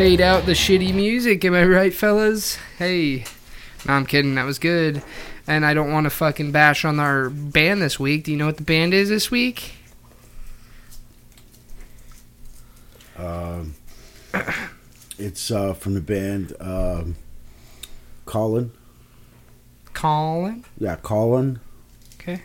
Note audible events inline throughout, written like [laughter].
Fade out the shitty music, am I right, fellas? Hey. No, I'm kidding. That was good. And I don't want to fucking bash on our band this week. Do you know what the band is this week? Um, it's uh, from the band um, Colin. Colin. Yeah, Colin. Okay.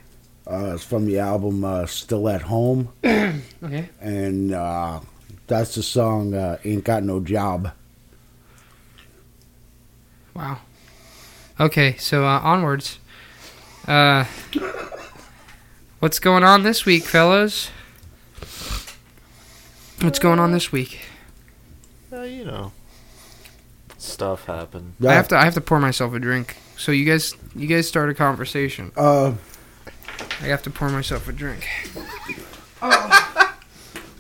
Uh, it's from the album uh, Still at Home. [clears throat] Okay. And uh, that's the song uh, Ain't Got No Job. Wow. Okay, so uh, onwards. Uh, what's going on this week, fellas? What's going on this week? Uh, you know, stuff happened. Yeah. I have to. I have to pour myself a drink. So you guys, you guys start a conversation. Uh, I have to pour myself a drink. [laughs]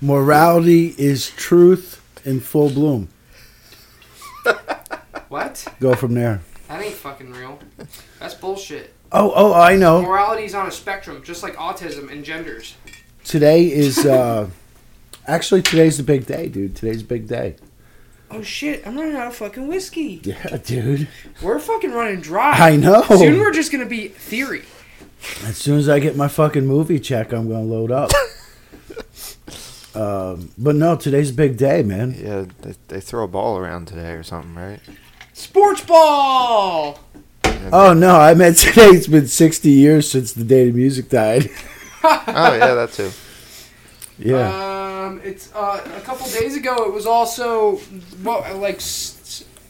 morality is truth in full bloom. [laughs] What? Go from there. That ain't fucking real. That's bullshit. Oh, oh, I know. Morality's on a spectrum, just like autism and genders. Today is uh, [laughs] actually today's the big day, dude. Today's a big day. Oh shit! I'm running out of fucking whiskey. [laughs] Yeah, dude. We're fucking running dry. I know. Soon we're just gonna be theory. As soon as I get my fucking movie check, I'm gonna load up. Um, but no, today's a big day, man. Yeah, they, they throw a ball around today or something, right? Sports ball. And- Oh no, I meant [laughs] today. It's been 60 years since the day the music died. [laughs] oh yeah, that too. yeah, Um, it's uh, a couple days ago. It was also what like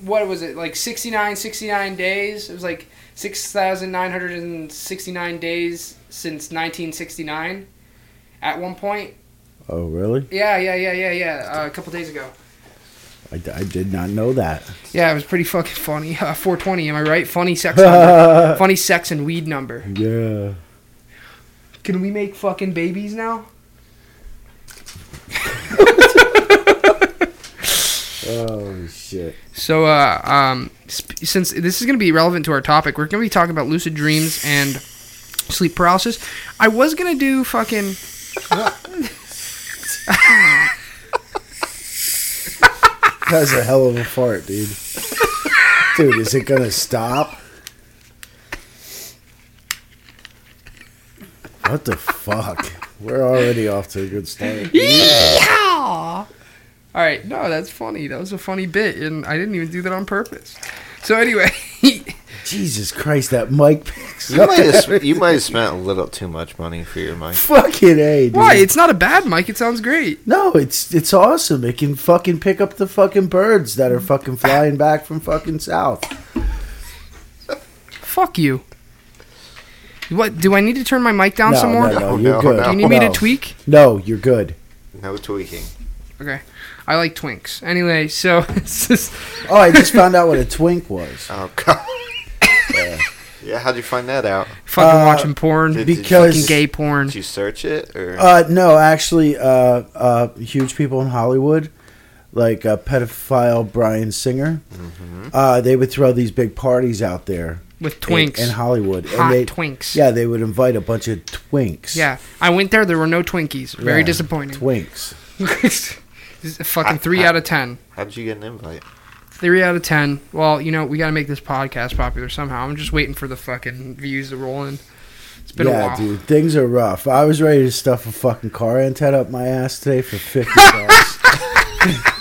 what was it like 69, 69 days. It was like six thousand nine hundred and sixty nine days since nineteen sixty nine. At one point, oh really? yeah, yeah, yeah, yeah, yeah. Uh, a couple days ago. I, I did not know that. Yeah, it was pretty fucking funny. [laughs] Uh, 420, am I right? Funny sex number. [laughs] funny sex and weed number. Yeah. Can we make fucking babies now? Oh shit. So, uh, um, sp- since this is going to be relevant to our topic, we're going to be talking about lucid dreams and sleep paralysis. I was going to do fucking. That's a hell of a fart, dude. Dude, is it gonna stop? What the fuck? We're already off to a good start. Yeehaw! All right, no, that's funny. That was a funny bit, and I didn't even do that on purpose. So anyway, [laughs] Jesus Christ, that mic picks You might have [laughs] you might have spent a little too much money for your mic. Fucking A, dude. why? It's not a bad mic. It sounds great. No, it's it's awesome. It can fucking pick up the fucking birds that are fucking flying back from fucking south. Fuck you. What? Do I need to turn my mic down no, some more? no, no, No, you're no, good. no. Do you need me to tweak? No, you're good. No tweaking. Okay. I like twinks. Anyway, so [laughs] it's just, Oh, I just found out what a twink was. Oh god. Yeah, how'd you find that out? fucking Uh, watching porn. Did- Because fucking gay porn. Did you search it or? Uh, no, actually, uh, uh, huge people in Hollywood, like uh, pedophile Bryan Singer, Mhm. uh, they would throw these big parties out there With in- twinks. in, Hollywood, Hot and they, twinks. yeah, they would invite a bunch of twinks. Yeah. I went there. There were no Twinkies. Very Yeah, disappointing. Twinks. [laughs] This is a fucking I- three I- out of ten. How'd you get an invite? Three out of ten. Well, you know, we got to make this podcast popular somehow. I'm just waiting for the fucking views to roll in. It's been a yeah, while. dude, things are rough. I was ready to stuff a fucking car antenna up my ass today for fifty [laughs] bucks. [laughs]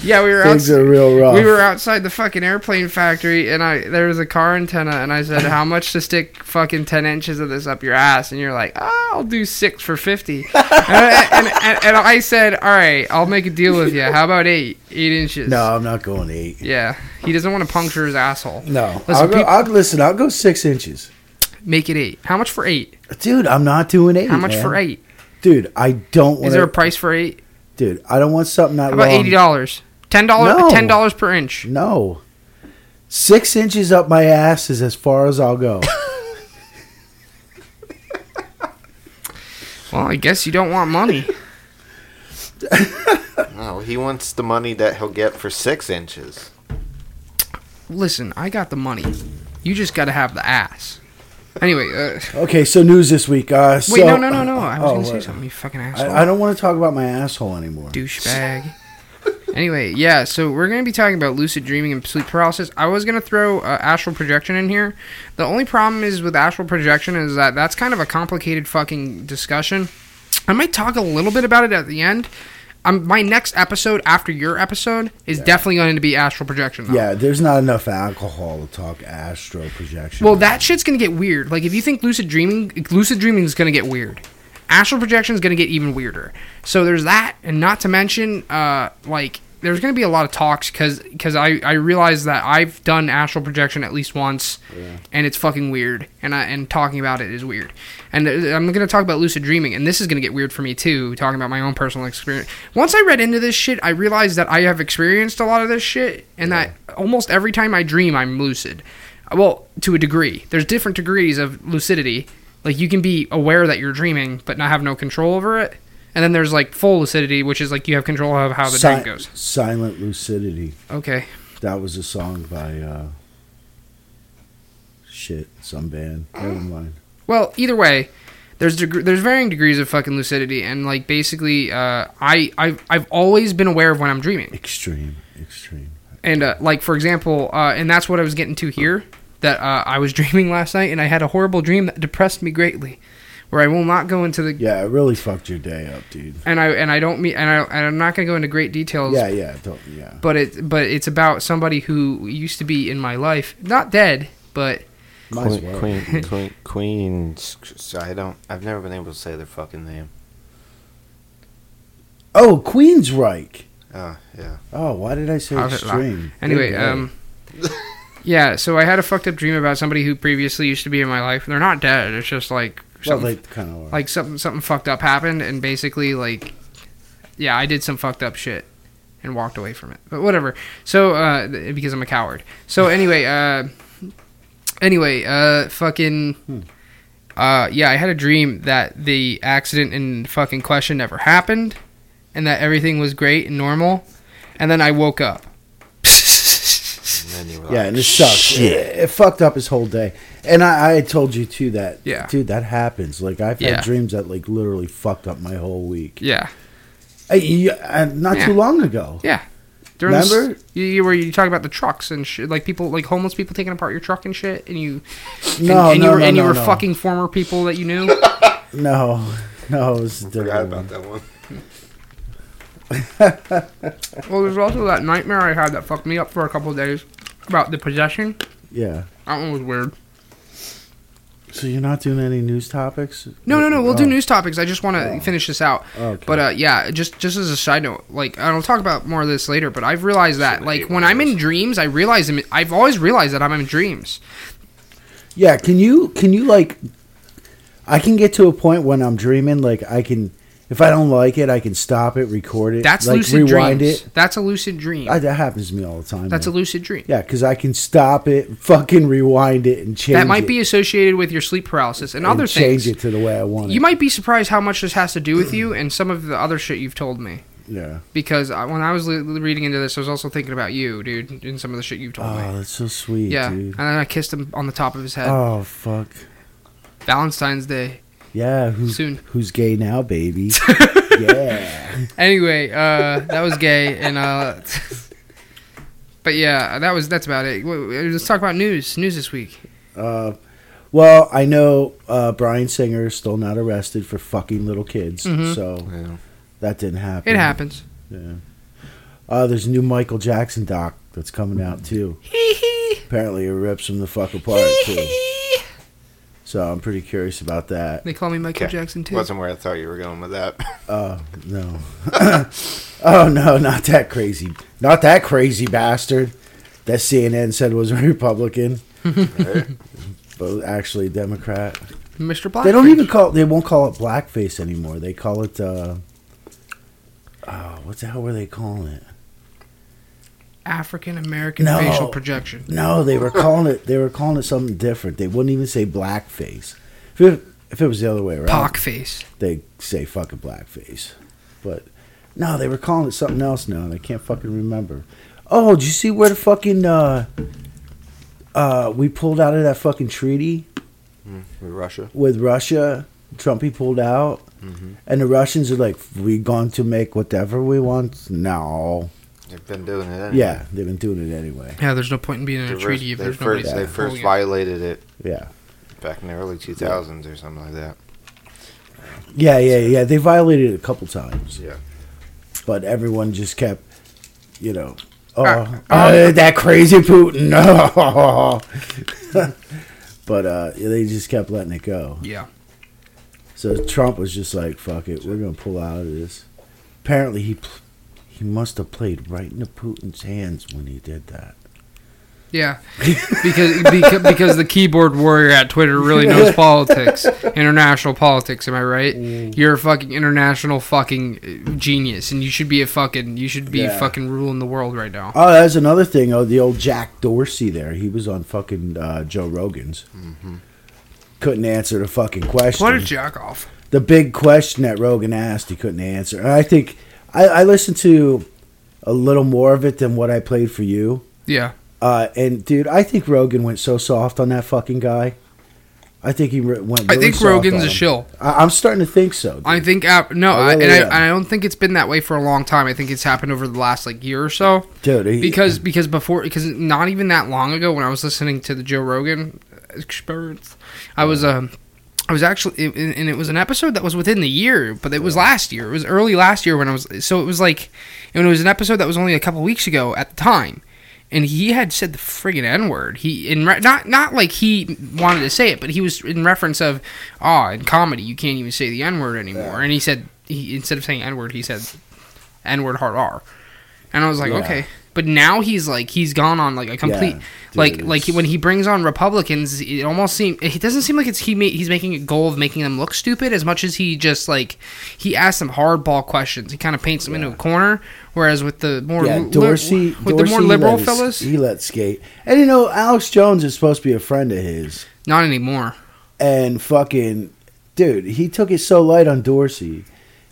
[laughs] Yeah, we were things outside. are real rough. We were outside the fucking airplane factory, and I there was a car antenna, and I said, "How much to stick fucking ten inches of this up your ass?" And you're like, oh, "I'll do six for 50. and, [laughs] and, and, and I said, "All right, I'll make a deal with you. How about eight? Eight inches?" no, I'm not going eight. Yeah, he doesn't want to puncture his asshole. No, Listen, I'll go, peop- I'll listen. I'll go six inches, Make it eight. How much for eight? dude. I'm not doing eight. How much man. for eight? dude? I don't want. Is there a price for eight? Dude? I don't want something that How about long. eighty dollars? Ten dollars. No. Ten dollars per inch. No. Six inches up my ass is as far as I'll go. [laughs] Well, I guess you don't want money. [laughs] No, he wants the money that he'll get for six inches. Listen, I got the money. You just got to have the ass. Anyway, uh, okay, so news this week. Uh, wait, so, no, no, no, no. I was Oh, gonna say something. You fucking asshole. I, I don't want to talk about my asshole anymore. douchebag. Anyway, yeah, so we're going to be talking about lucid dreaming and sleep paralysis. I was going to throw uh, astral projection in here. The only problem is with astral projection is that that's kind of a complicated fucking discussion. I might talk a little bit about it at the end. Um, my next episode after your episode is definitely going to be astral projection. Though. Yeah, there's not enough alcohol to talk astro projection. Well, that shit's gonna get weird. Like if you think lucid dreaming, lucid dreaming is gonna get weird. Astral projection is gonna get even weirder. So there's that, and not to mention, uh, like there's gonna be a lot of talks because because I I realize that I've done astral projection at least once, and it's fucking weird, and I and talking about it is weird. And uh, I'm gonna talk about lucid dreaming, and this is gonna get weird for me too, talking about my own personal experience. Once I read into this shit, I realized that I have experienced a lot of this shit, and that almost every time I dream, I'm lucid. Well to a degree. There's different degrees of lucidity. Like you can be aware that you're dreaming but not have no control over it and then there's like full lucidity which is like you have control of how the Si- dream goes Silent Lucidity. okay That was a song by uh shit, some band. Never mind. well either way there's deg- there's varying degrees of fucking lucidity and like basically uh i I've, I've always been aware of when i'm dreaming Extreme, extreme. and uh, like for example uh, and that's what i was getting to here that uh, i was [laughs] dreaming last night and i had a horrible dream that depressed me greatly where i will not go into the Yeah, it really fucked your day up, dude. and I and I don't mean and I and I'm not gonna go into great details. Yeah, yeah, don't, yeah. But it but it's about somebody who used to be in my life, not dead, but Might as Queen, well. Queen, [laughs] Queen, Queens. so I don't. I've never been able to say their fucking name. Oh, Queensryche. Oh yeah. Oh, why did I say How's it not? extreme? anyway, Good um, [laughs] yeah. So I had a fucked up dream about somebody who previously used to be in my life. They're not dead. It's just like well, something they kind of like something something fucked up happened, and basically like, yeah, I did some fucked up shit and walked away from it. But whatever. So uh, because I'm a coward. So [laughs] anyway, uh, anyway, uh, fucking. Uh, yeah, I had a dream that the accident in fucking question never happened, and that everything was great and normal, and then I woke up. And then you were yeah, like, and it sucks. It, it fucked up his whole day. And I, I told you too that, Yeah. dude, that happens. Like I've had Yeah. dreams that like literally fucked up my whole week. yeah, Hey, you, uh, not Yeah. too long ago. yeah. During Remember? you, you where you talk about the trucks and shit, like people, like homeless people taking apart your truck and shit, and you, and, No, and no, you were, no, and you no, were no. fucking former people that you knew. [laughs] No, no, it was I a forgot different about that one. well, there's also that nightmare I had that fucked me up for a couple of days about the possession. Yeah. That one was weird. So you're not doing any news topics? No, no, no. We'll do Oh, news topics. I just want to Oh. finish this out. Okay. But uh, yeah, just just as a side note, like and I'll talk about more of this later. But I've realized that Should've like when I'm in dreams, I realize I'm, I've always realized that I'm in dreams. yeah, can you can you like? I can get to a point when I'm dreaming, like I can, if I don't like it, I can stop it, record it, That's like lucid rewind dreams. it. That's a lucid dream. I, that happens to me all the time. That's a lucid dream. yeah, because I can stop it, fucking rewind it, and change. That might it, be associated with your sleep paralysis and, and other change things. it to the way I want it. You might be surprised how much this has to do with you and some of the other shit you've told me. yeah. Because I, when I was li- reading into this, I was also thinking about you, dude, and some of the shit you've told me. Oh, that's so sweet, Yeah, dude. and then I kissed him on the top of his head. Oh fuck. Valentine's Day. Yeah, who's Soon. who's gay now, baby? [laughs] yeah. Anyway, uh, that was gay, and uh, but yeah, that was that's about it. W- w- Let's talk about news. News this week. Uh, well, I know uh, Bryan Singer is still not arrested for fucking little kids, Mhm. so Yeah. that didn't happen. It happens. Yeah. Uh, there's a new Michael Jackson doc that's coming out too. Apparently, it rips him the fuck apart too. So I'm pretty curious about that. They call me Michael Okay. Jackson too. Wasn't where I thought you were going with that. [laughs] Oh no. [laughs] oh no, not that crazy. Not that crazy bastard. That CNN said was a Republican, Right? but actually a Democrat. Mr. Black. They don't even call. They won't call it blackface anymore. They call it. uh Oh, what the hell were they calling it? African American No. facial projection. No, they were calling it. They were calling it something different. They wouldn't even say blackface. If it, if it was the other way around, Pock face. they say fucking blackface. But no, they were calling it something else now, and I can't fucking remember. Oh, did you see where the fucking uh uh we pulled out of that fucking treaty Mm, with Russia. with Russia? Trumpy pulled out, hmm and the Russians are like, "We going to make whatever we want." No, They've been doing it. Anyway. Yeah, they've been doing it anyway. Yeah, there's no point in being in a They treaty if first, they there's nobody first, they first violated it Yeah. back in the early 2000s or something like that. Yeah, yeah, yeah. They violated it a couple times, Yeah. but everyone just kept, you know, oh, Uh, oh, [laughs] that crazy Putin. No, [laughs] but uh, they just kept letting it go. Yeah. So Trump was just like, "Fuck it, we're gonna pull out of this." Apparently, he pl- he must have played right into Putin's hands when he did that. Yeah, [laughs] because, because because the keyboard warrior at Twitter really knows [laughs] politics, international politics. Am I right? Mm. You're a fucking international fucking uh, genius, and you should be a fucking you should be Yeah. fucking ruling the world right now. Oh, that's another thing. Oh, the old Jack Dorsey there. He was on fucking uh, Joe Rogan's. Couldn't answer the fucking question. What a jack off. the big question that Rogan asked, he couldn't answer. And I think I, I listened to a little more of it than what I played for you. Yeah, Uh, and dude, I think Rogan went so soft on that fucking guy. I think he re- went. I think Rogan's a shill. I, I'm starting to think so. dude. I think uh, no, I I, really and I, and I don't think it's been that way for a long time. I think it's happened over the last like year or so. dude, he, because because before because not even that long ago when I was listening to the Joe Rogan experience, I was um I was actually and and it was an episode that was within the year, but it was last year. It was early last year when I was so it was like and it was an episode that was only a couple weeks ago at the time. And he had said the friggin' N word. He in re- not not like he wanted to say it, but he was in reference of, oh, in comedy you can't even say the N word anymore. And he said he instead of saying N word, he said N word hard R. And I was like, Yeah. okay. But now he's like he's gone on like a complete dude, like like when he brings on Republicans, it almost seem it doesn't seem like it's he ma- he's making a goal of making them look stupid as much as he just like he asks them hardball questions. He kind of paints them into a corner. Whereas with the more yeah, li- with Dorsey, the more liberal his- fellas, he let skate. And you know, Alex Jones is supposed to be a friend of his. not anymore. and fucking dude, he took it so light on Dorsey,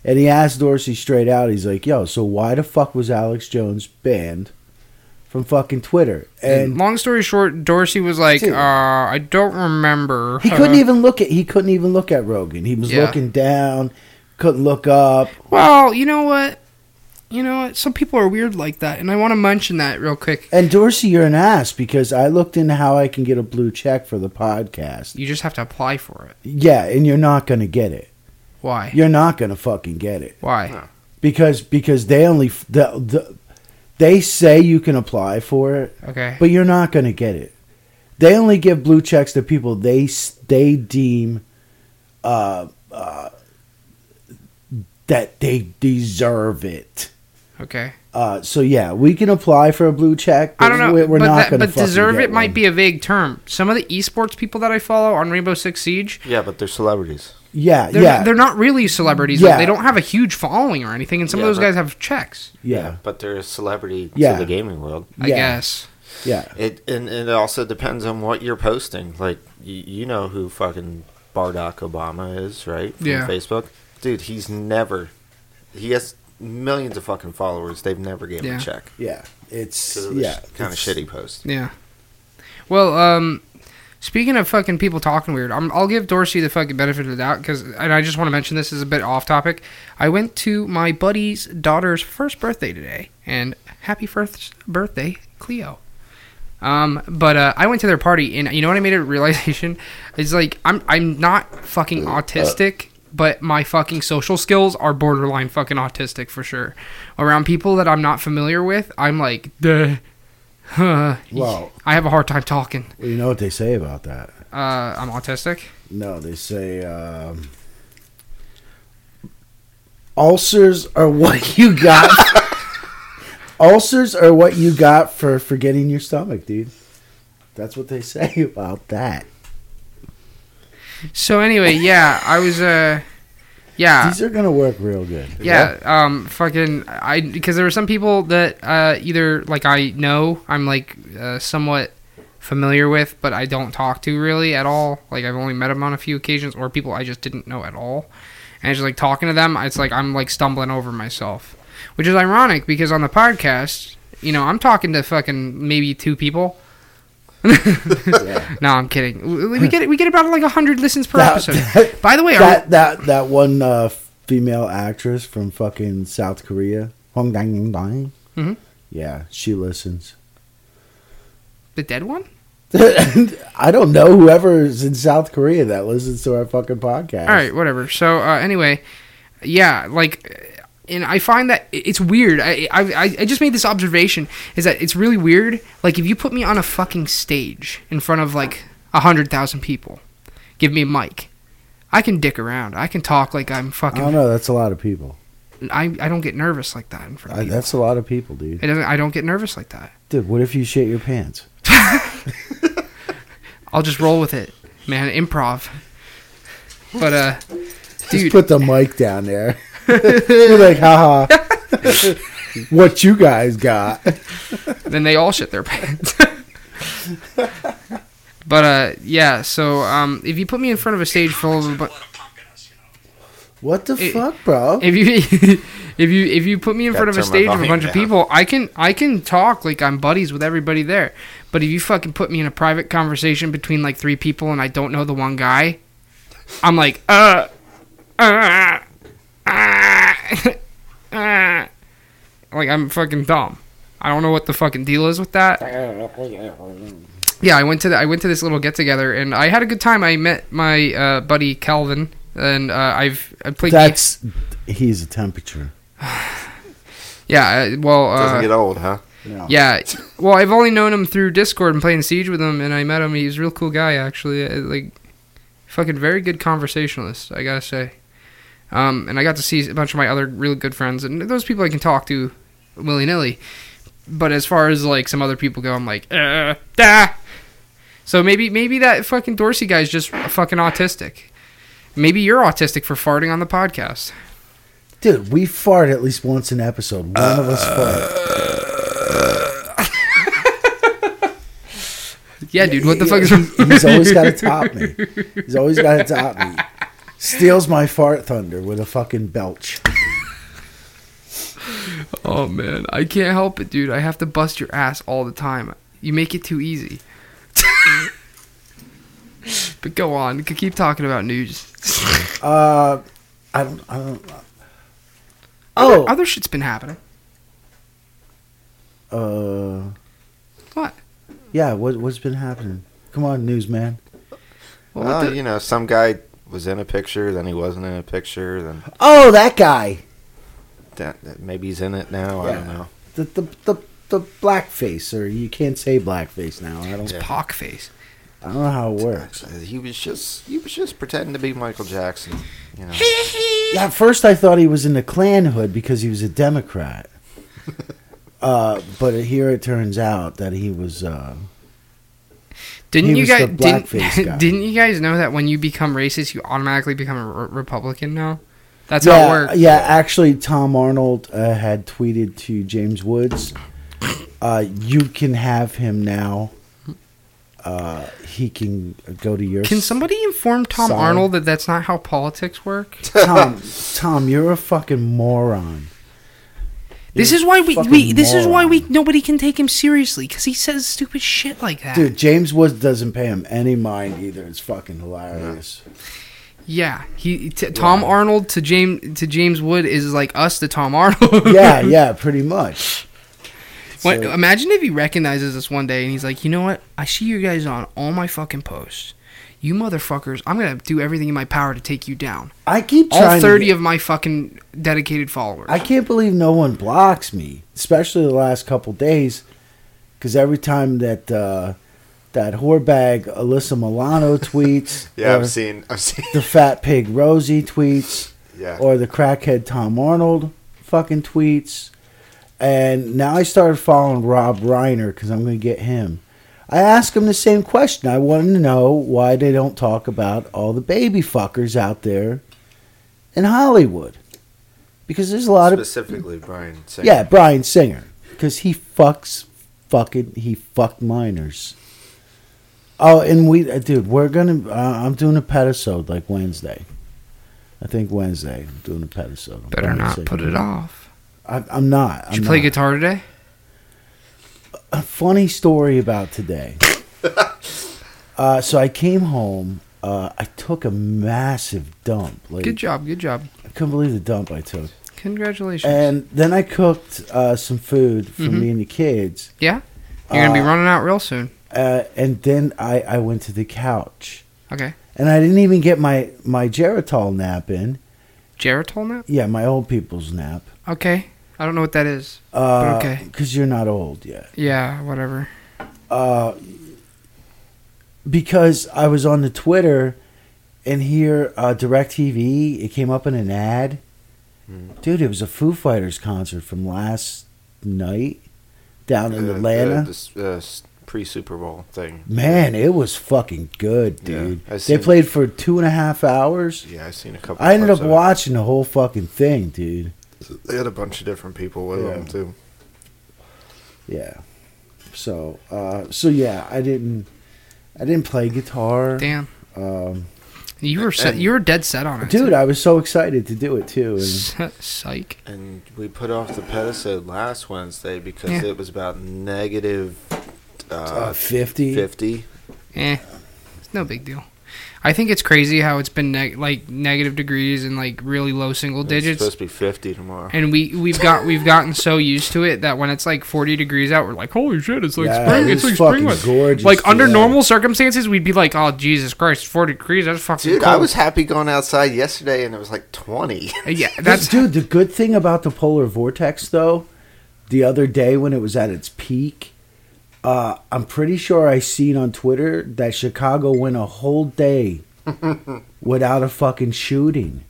and he asked Dorsey straight out. He's like, "Yo, so why the fuck was Alex Jones banned from fucking Twitter?" And long story short, Dorsey was like, Dude. uh, I don't remember. he couldn't even look at he couldn't even look at Rogan. He was Yeah. looking down, couldn't look up. Well, you know what? You know what? Some people are weird like that, and I want to mention that real quick. And Dorsey, you're an ass because I looked into how I can get a blue check for the podcast. You just have to apply for it. Yeah, and you're not gonna get it. Why? You're not gonna fucking get it. Why? because because they only the, the they say you can apply for it, Okay. but you're not going to get it. They only give blue checks to people they they deem uh, uh, that they deserve it. Okay. Uh, so yeah, we can apply for a blue check. I don't know, We're, we're but not that, going to but deserve it might be a vague term. Some of the esports people that I follow on Rainbow Six Siege, Yeah, but they're celebrities. Yeah, they're yeah, not, they're not really celebrities. Yeah. Like, they don't have a huge following or anything, and some Yeah, of those but- guys have checks. yeah, But they're a celebrity Yeah. to the gaming world. I Yeah. guess. yeah. It and, and it also depends on what you're posting. Like you, you know who fucking Barack Obama is, right? From Yeah. Facebook, dude. He's never. He has millions of fucking followers. They've never gave him Yeah. a check. Yeah, it's So yeah, kind of shitty post. Yeah. Well, um, speaking of fucking people talking weird, I'm, I'll give Dorsey the fucking benefit of the doubt because, and I just want to mention this is a bit off topic. I went to my buddy's daughter's first birthday today, and happy first birthday, Cleo. Um, but uh, I went to their party, and you know what I made a realization? [laughs] It's like I'm I'm not fucking autistic, but my fucking social skills are borderline fucking autistic for sure. Around people that I'm not familiar with, I'm like, duh. Huh. Well, I have a hard time talking. well, you know what they say about that. Uh, I'm autistic. No, they say um, ulcers are what [laughs] you got. ulcers are what you got for forgetting your stomach, dude. That's what they say [laughs] about that. So anyway, yeah, I was uh, yeah, These are gonna work real good. yeah, um, fucking, I because there were some people that uh either like I know I'm like uh, somewhat familiar with, but I don't talk to really at all. Like I've only met them on a few occasions, or people I just didn't know at all. And it's just like talking to them, it's like I'm like stumbling over myself, which is ironic because on the podcast, you know, I'm talking to fucking maybe two people. Yeah. [laughs] No, I'm kidding. We we get we get about like hundred listens per That- episode. that- By the way, are, That that that one uh, female actress from fucking South Korea, Hong Dang Dang. Mhm. Yeah, she listens. The dead one? [laughs] I don't know whoever's in South Korea that listens to our fucking podcast. All right, whatever. So uh, anyway, yeah, like, and I find that it's weird. I, I I just made this observation is that it's really weird. Like, if you put me on a fucking stage in front of like a hundred thousand people, give me a mic, I can dick around. I can talk like I'm fucking. I don't know. That's a lot of people. I I don't get nervous like that in front of I, that's a lot of people, dude. It doesn't. I don't get nervous like that. Dude, what if you shit your pants? [laughs] [laughs] I'll just roll with it, man. Improv. But uh, Just dude, put the mic down there. You're like, haha. [laughs] what you guys got? [laughs] then they all shit their pants. [laughs] but uh, yeah. So um, if you put me in front of a stage full of a bu- What the It- fuck, bro? if you if you if you put me in Gotta front of a stage of a volume bunch of people, I can I can talk like I'm buddies with everybody there. But if you fucking put me in a private conversation between like three people and I don't know the one guy, I'm like uh uh uh, uh [laughs] like I'm fucking dumb. I don't know what the fucking deal is with that. Yeah, I went to the, I went to this little get together and I had a good time. I met my uh, buddy Calvin and uh, I've I played. That's he's a temperature. [sighs] yeah, uh, well, Doesn't uh, get old, huh? No. yeah. Well, I've only known him through Discord and playing Siege with him, and I met him. He's a real cool guy, actually. Uh, Like, fucking very good conversationalist, I gotta say. Um, and I got to see a bunch of my other really good friends, and those people I can talk to willy nilly. But as far as like some other people go, I'm like, uh, da. So maybe maybe that fucking Dorsey guy's just fucking autistic. Maybe you're autistic for farting on the podcast. Dude, we fart at least once an episode. One of us fart. [laughs] Yeah, dude, what the fuck is? He's always got to top me. He's always got to top me. [laughs] Steals my fart thunder with a fucking belch. Oh man, I can't help it, dude. I have to bust your ass all the time. You make it too easy. but go on, you can keep talking about news. Uh, I don't. I don't. Oh, other shit's been happening. uh, What? yeah. What what's been happening? Come on, newsman. Well, Well, the- you know, some guy was in a picture, then he wasn't in a picture, then Oh, that guy. that, that maybe he's in it now. I don't know. The the the the blackface, or you can't say blackface now. I don't. Yeah. Pock face. I don't know how it works. He was just he was just pretending to be Michael Jackson. You know, [laughs] at first I thought he was in the Klan hood because he was a Democrat. [laughs] uh, but here it turns out that he was. Uh, Didn't you guys didn't, [laughs] guy. didn't you guys know that when you become racist, you automatically become a re- Republican now? That's how it yeah, works. yeah. Actually, Tom Arnold uh, had tweeted to James Woods, uh, "You can have him now. Uh, he can go to your." Can somebody inform Tom Sorry. Arnold that that's not how politics work? Tom, Tom, you're a fucking moron. This is why we, we this is why we nobody can take him seriously because he says stupid shit like that. Dude, James Woods doesn't pay him any mind either. It's fucking hilarious. Yeah, he t- Tom Yeah. Arnold to James to James Wood is like us to Tom Arnold. yeah, [laughs] yeah, pretty much. What, So- imagine if he recognizes us one day and he's like, you know what? I see you guys on all my fucking posts. You motherfuckers, I'm gonna do everything in my power to take you down. I keep All trying. to thirty get- of my fucking dedicated followers. I can't believe no one blocks me, especially the last couple days, because every time that uh, that whorebag Alyssa Milano [laughs] tweets, [laughs] yeah, I've seen, I've seen, the fat pig Rosie tweets, yeah. or the crackhead Tom Arnold fucking tweets, and now I started following Rob Reiner because I'm going to get him. I asked him the same question. I wanted to know why they don't talk about all the baby fuckers out there in Hollywood. Because there's a lot of Specifically, Bryan. Singer. yeah, Bryan Singer, because he fucks fucking he fucked minors. Oh, and we, uh, dude, we're gonna. Uh, I'm doing a pet episode like Wednesday. I think Wednesday. I'm doing a pet episode. Better not put it off. I, I'm not. Did I'm you play guitar today? A funny story about today. [laughs] uh, so I came home. Uh, I took a massive dump. Like Good job, good job. I couldn't believe the dump I took. Congratulations. And then I cooked uh, some food for Mhm. me and the kids. yeah, you're gonna be uh, running out real soon. Uh, and then I, I went to the couch. Okay. And I didn't even get my, my Geritol nap in. Geritol nap. Yeah, my old people's nap. Okay. I don't know what that is. Uh, okay. Because you're not old yet. Yeah. Whatever. Uh, because I was on the Twitter and here, uh, DirecTV, it came up in an ad. Hmm. Dude, it was a Foo Fighters concert from last night down in Uh, Atlanta. uh, this uh, pre Super Bowl thing. Man, it was fucking good, Yeah, dude. I they played for two and a half hours. Yeah, I've seen a couple. I ended up of it. watching the whole fucking thing, dude. They had a bunch of different people with Yeah. them too. Yeah. So, uh, so yeah, I didn't, I didn't play guitar. Damn. Um, You were set, you were dead set on it, dude, too. I was so excited to do it too. And [laughs] Psych. And we put off the pedicode last Wednesday because Yeah. it was about negative uh, uh, fifty. fifty. Eh, it's no big deal. I think it's crazy how it's been neg- like negative degrees and like really low single digits. It's supposed to be fifty tomorrow. and we we've got we've gotten so used to it that when it's like forty degrees out, we're like, holy shit, it's like Yeah, spring, it it's like spring. fucking weather." gorgeous. Like under yeah. normal circumstances, we'd be like, oh Jesus Christ, forty degrees, that's fucking Dude, cold. I was happy going outside yesterday and it was like twenty. Uh, yeah, That's that's dude. The good thing about the polar vortex, though, the other day when it was at its peak, uh, I'm pretty sure I seen on Twitter that Chicago went a whole day [laughs] without a fucking shooting.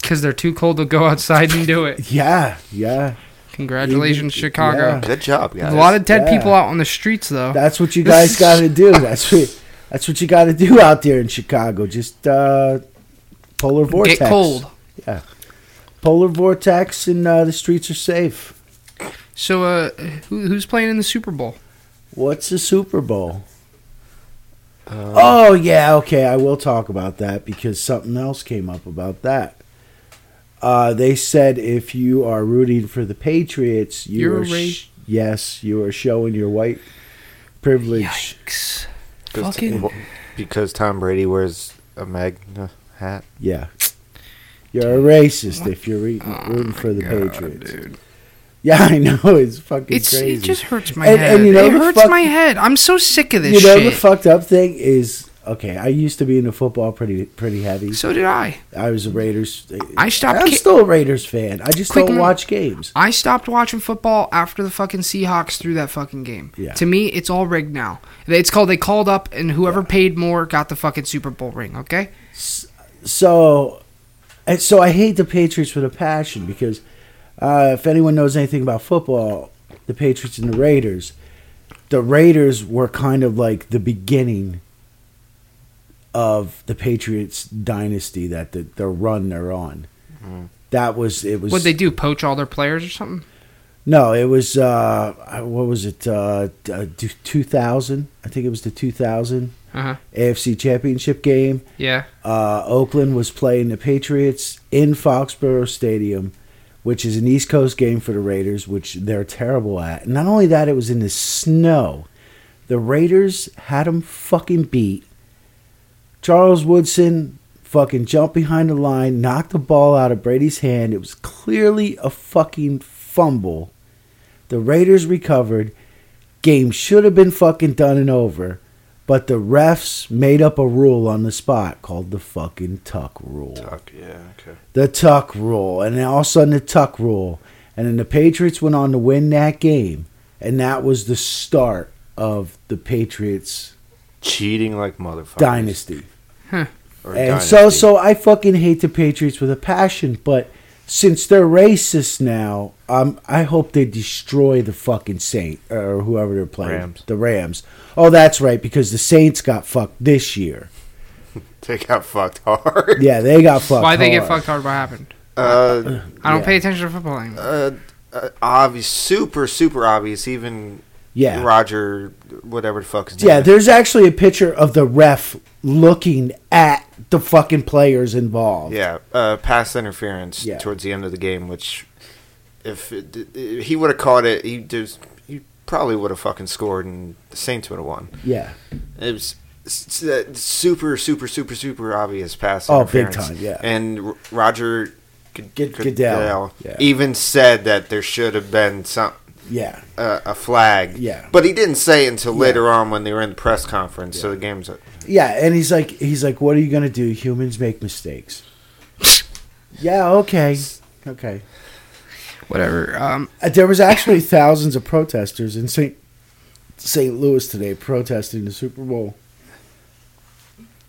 because they're too cold to go outside and do it. [laughs] Yeah, yeah. Congratulations, Even- Chicago. yeah. Good job, guys. A lot of dead Yeah. people out on the streets though. That's what you [laughs] guys got to do. That's what. That's what you got to do out there in Chicago. Just uh, polar vortex. Get cold. Yeah. Polar vortex, and uh, the streets are safe. So, uh, who, who's playing in the Super Bowl? What's the Super Bowl? Uh, Oh yeah, okay. I will talk about that because something else came up about that. Uh, they said if you are rooting for the Patriots, you You're are sh- yes, you are showing your white privilege. Yikes! because- fucking- wh- because Tom Brady wears a MAGA hat. Yeah, you're a racist if you're re- Oh rooting for the God, Patriots. dude. Yeah, [laughs] I know it's fucking It's crazy. it just hurts my And- head. and you know it hurts fuck- my head. I'm so sick of this you know shit. the fucked up thing is okay. I used to be into football pretty pretty heavy. so did I. I was a Raiders. I stopped I'm still a Raiders fan. I just Quick don't watch games. I stopped watching football after the fucking Seahawks threw that fucking game. Yeah. To me, it's all rigged now. It's called they called up and whoever paid more got the fucking Super Bowl ring. Okay. So, and so I hate the Patriots with a passion because uh, if anyone knows anything about football, the Patriots and the Raiders, the Raiders were kind of like the beginning of the Patriots dynasty that the, the run they're on. Mhm. That was it was What they do? Poach all their players or something? no, it was uh, what was it? Uh, two thousand. I think it was the two thousand Uh huh. AFC Championship game. Yeah. uh, Oakland was playing the Patriots in Foxboro Stadium, which is an East Coast game for the Raiders, which they're terrible at. Not only that, it was in the snow. The Raiders had them fucking beat. Charles Woodson fucking jumped behind the line, knocked the ball out of Brady's hand. It was clearly a fucking fumble. The Raiders recovered. Game should have been fucking done and over. But the refs made up a rule on the spot called the fucking tuck rule. Tuck, yeah, okay. The tuck rule. And then all of a sudden the tuck rule. And then the Patriots went on to win that game. And that was the start of the Patriots Cheating like motherfuckers. dynasty. Or And so so I fucking hate the Patriots with a passion, but since they're racist now, um, I hope they destroy the fucking Saint or whoever they're playing. Rams. The Rams. Oh, that's right, because the Saints got fucked this year. [laughs] they got fucked hard. Yeah, they got fucked. Why they get fucked hard? What happened? Uh, I don't Yeah. pay attention to football anymore. uh, uh, obvious, super, super obvious. Even Yeah. Roger, whatever the fuck Yeah, there's actually a picture of the ref looking at the fucking players involved. Yeah, uh, pass interference Yeah. towards the end of the game, which if it, if he would have caught it, he just he probably would have fucking scored, and the Saints would have won. Yeah. It was s- super, super, super, super obvious pass Oh, big time, yeah. And R- Roger Get- Goodell. Yeah. even said that there should have been some Yeah, uh, a flag. Yeah. but he didn't say until Yeah. later on when they were in the press conference. So the game's yeah, and he's like, he's like, what are you gonna do? Humans make mistakes. [laughs] yeah, okay, okay. Whatever. Um, Uh, There was actually [laughs] thousands of protesters in St. St. Louis today protesting the Super Bowl.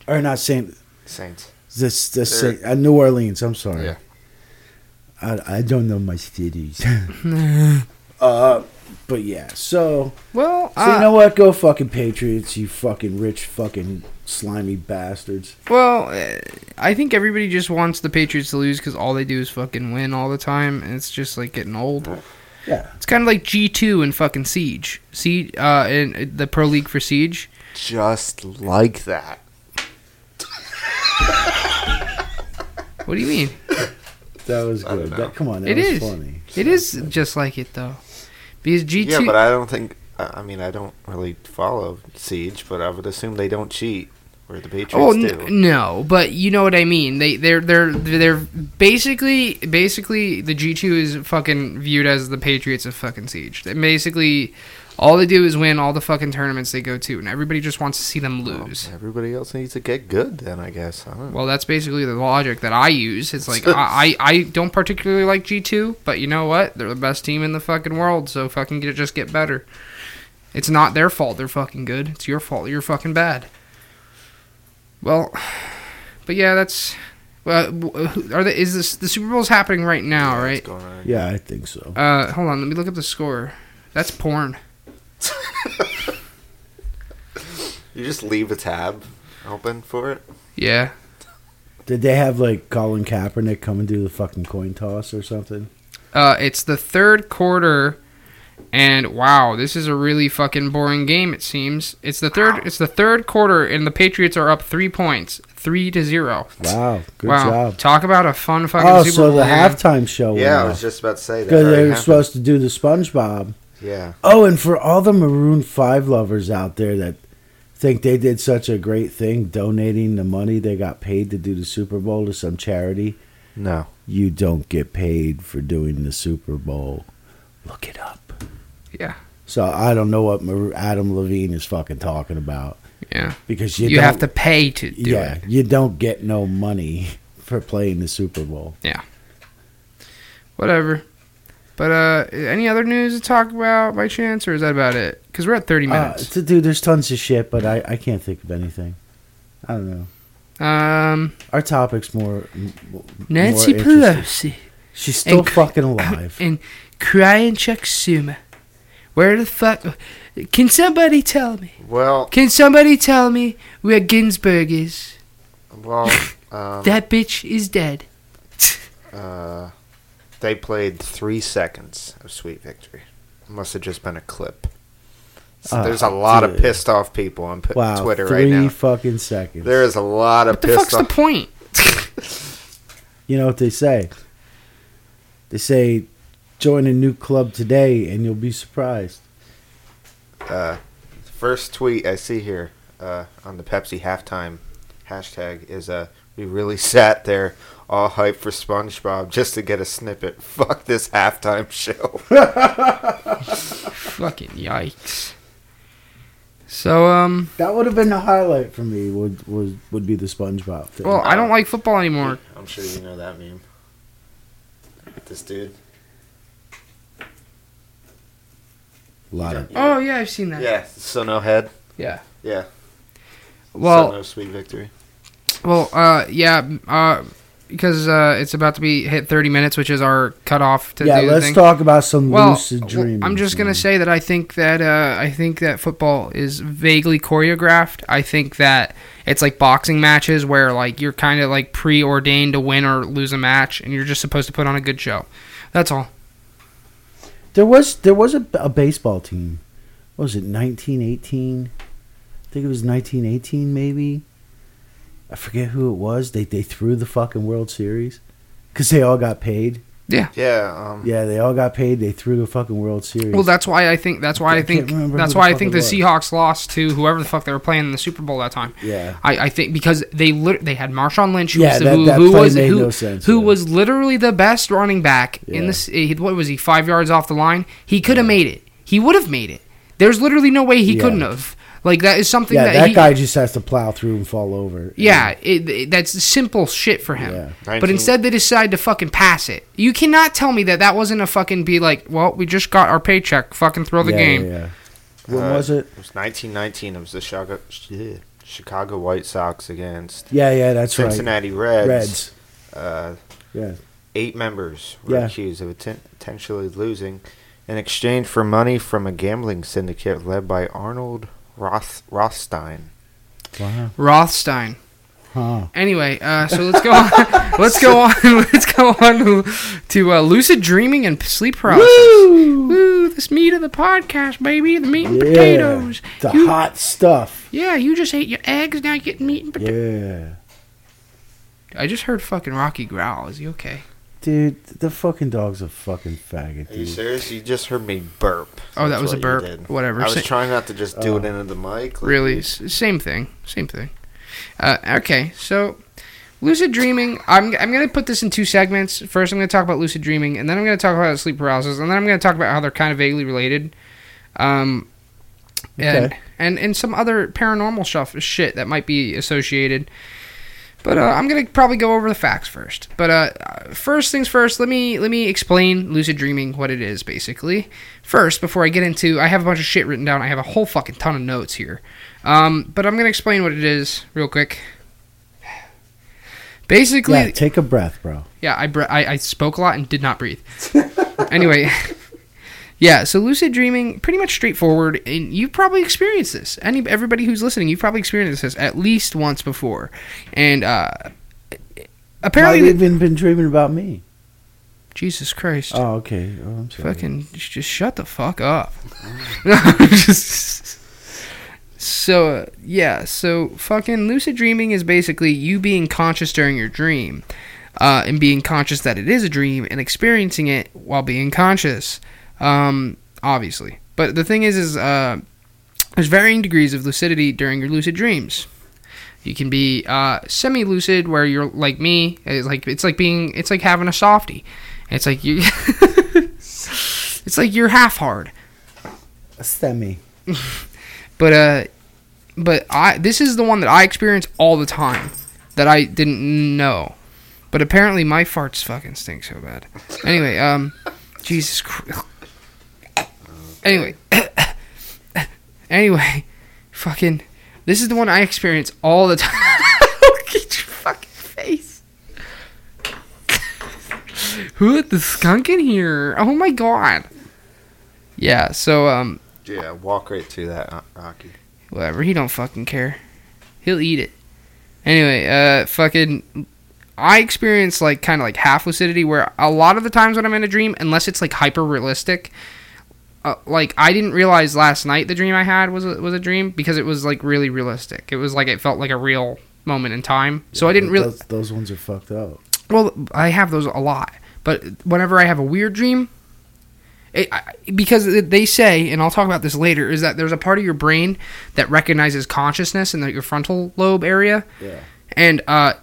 Or not St. Saints. This this Saint, uh, New Orleans. I'm sorry. Yeah. I I don't know my cities. [laughs] uh, but yeah. So well, so uh, you know what? Go fucking Patriots. You fucking rich fucking slimy bastards. well, uh, I think everybody just wants the Patriots to lose because all they do is fucking win all the time, and it's just like getting old. Yeah. It's kind of like G two and fucking Siege. Siege, uh, in the Pro League for Siege. Just like that. What do you mean? That was good. That, come on, that It was is. funny. It is just like it though, because G two. Yeah, but I don't think. I mean, I don't really follow Siege, but I would assume they don't cheat, where the Patriots Oh do. no, but you know what I mean. They they're they're they're basically basically the G two is fucking viewed as the Patriots of fucking Siege. They basically all they do is win all the fucking tournaments they go to, and everybody just wants to see them Well, lose. everybody else needs to get good, then I guess. I don't know. Well, that's basically the logic that I use. It's like I, I [laughs] I don't particularly like G two, but you know what? They're the best team in the fucking world, so fucking get, just get better. It's not their fault they're fucking good. It's your fault you're fucking bad. Well, but yeah, that's. Well, are the is this the Super Bowl's happening right now, Yeah, right? going on? Yeah, I think so. Uh, hold on, let me look up the score. That's porn. [laughs] You just leave a tab open for it. Yeah. Did they have like Colin Kaepernick come and do the fucking coin toss or something? Uh, it's the third quarter, and wow, this is a really fucking boring game. It seems it's the third. It's the third quarter, and the Patriots are up three points, three to zero. Wow, good wow, job. talk about a fun fucking Oh, Super so Bowl the game. halftime show. Yeah, I was just about to say that. Because they were happened. supposed to do the SpongeBob. Yeah. Oh, and for all the Maroon Five lovers out there that think they did such a great thing, donating the money they got paid to do the Super Bowl to some charity, No. you don't get paid for doing the Super Bowl. Look it up. Yeah, So I don't know what Mar- Adam Levine is fucking talking about yeah. because you, You, don't, have to pay to do yeah, it. you don't get no money [laughs] for playing the Super Bowl. Yeah. Whatever. But uh, any other news to talk about by chance, or is that about it? Because we're at thirty Uh, minutes. to do, there's tons of shit, but I, I can't think of anything. I don't know. um, Our topic's more. m- m- Nancy more. Pelosi She's still And- fucking [coughs] alive. and crying Chuck Schumer. Where the fuck? Can somebody tell me? Well, Can somebody tell me where Ginsburg is? well, [laughs] um, That bitch is dead. uh, they played three seconds of Sweet Victory. It must have just been a clip. So Uh, there's a lot of pissed off people on p- wow, Twitter right now. Three fucking seconds. There is a lot of pissed. What the pissed fuck's the point? [laughs] You know what they say? They say, join a new club today and you'll be surprised. uh, first tweet I see here uh, on the Pepsi halftime hashtag is uh, we really [laughs] sat there all hyped for SpongeBob just to get a snippet. [laughs] Fuck this halftime show. [laughs] Fucking yikes. So um, That would have been the highlight for me. Would would would be the SpongeBob thing. well, I don't like football anymore. I'm sure you know that meme. This dude. a lot of Oh yeah, I've seen that. Yeah, so no head. Yeah. Yeah. Well, so no sweet victory. well, uh, yeah, uh, because uh, it's about to be hit 30 minutes, which is our cutoff to yeah. Let's talk about some well, lucid dreaming. I'm just gonna say that I think that uh, I think that football is vaguely choreographed. I think that it's like boxing matches where like you're kind of like preordained to win or lose a match, and you're just supposed to put on a good show. That's all. there was there was a, a baseball team. What was it 1918? I think it was 1918, maybe. I forget who it was. They they threw the fucking World Series because they all got paid. Yeah. Yeah. Um, Yeah, they all got paid. They threw the fucking World Series. Well, that's why I think that's why I, I think that's why I think the was. Seahawks lost to whoever the fuck they were playing in the Super Bowl that time. yeah. I, I think because they lit- they had Marshawn Lynch, who Yeah, was, the, that- who, that who was made who, no sense, who yeah. was literally the best running back in this. eh, What was he? Five yards off the line. He could have made it. He would have made it. There's literally no way he Yeah. couldn't have. Like that is something Yeah, that, that he, guy just has to plow through and fall over. Yeah, it, it- that's simple shit for him. Yeah. But 19 instead, they decide to fucking pass it. You cannot tell me that that wasn't a fucking be like, well, we just got our paycheck. Fucking throw the yeah, game. Yeah, yeah. When uh, was it? It was 1919. It was the Chicago, Chicago White Sox against Yeah, yeah, that's Cincinnati right. Reds. Reds. Uh, Yeah. eight members were Yeah. accused of atten- potentially losing in exchange for money from a gambling syndicate led by Arnold Roth- Rothstein. Wow. Rothstein. Huh. Anyway, uh, so let's go on. [laughs] let's go on. [laughs] Let's go on to, to uh, lucid dreaming and sleep paralysis. Woo! Woo! This meat of the podcast, baby. The meat and Yeah. potatoes. The You- hot stuff. Yeah, you just ate your eggs. Now you get meat and potatoes. Yeah. I just heard fucking Rocky growl. Is he okay? Dude, the fucking dog's a fucking faggot, Are you serious? You just heard me burp. Oh, that was a what you burp. Whatever. I was Sa- trying not to just do it Oh. into the mic. like really, same thing. Same thing. Uh, okay, so lucid dreaming. I'm I'm gonna put this in two segments. First, I'm gonna talk about lucid dreaming, and then I'm gonna talk about sleep paralysis, and then I'm gonna talk about how they're kind of vaguely related. Um, and Okay. and and some other paranormal stuff, shit that might be associated. But uh, I'm gonna probably go over the facts first. But uh, first things first, let me let me explain lucid dreaming, what it is basically. First, before I get into, I have a bunch of shit written down. I have a whole fucking ton of notes here. Um, but I'm gonna explain what it is real quick. Basically, Yeah, take a breath, bro. yeah, I, bre- I I spoke a lot and did not breathe. [laughs] anyway, yeah. So lucid dreaming, pretty much straightforward, and you've probably experienced this. Any everybody who's listening, you've probably experienced this at least once before, and uh, apparently, Might even been dreaming about me. Jesus Christ, Oh, okay. Oh, I'm sorry. fucking just shut the fuck up. Just- [laughs] so uh, yeah, so fucking lucid dreaming is basically you being conscious during your dream, uh, and being conscious that it is a dream and experiencing it while being conscious. Um, obviously, but the thing is, is uh, there's varying degrees of lucidity during your lucid dreams. You can be uh, semi-lucid, where you're like me. It's like it's like being it's like having a softie. It's like you. [laughs] it's like you're half hard. A STEMI. [laughs] But uh, but I this is the one that I experience all the time that I didn't know. But apparently my farts fucking stink so bad. Anyway, um, Jesus Christ. Anyway, [coughs] anyway, fucking, this is the one I experience all the time. [laughs] Look at your fucking face. [laughs] Who let the skunk in here? Oh my god. Yeah. So um. Yeah, walk right to that, uh, Rocky. Whatever, he don't fucking care. He'll eat it. Anyway, uh, fucking, I experience like kind of like half lucidity where a lot of the times when I'm in a dream, unless it's like hyper realistic, uh, like I didn't realize last night the dream I had was a, was a dream because it was like really realistic. It was like it felt like a real moment in time. So I didn't really. Those, those ones are fucked up. Well, I have those a lot, but whenever I have a weird dream, it, I, because they say, and I'll talk about this later, is that there's a part of your brain that recognizes consciousness in the, your frontal lobe area, Yeah. and uh,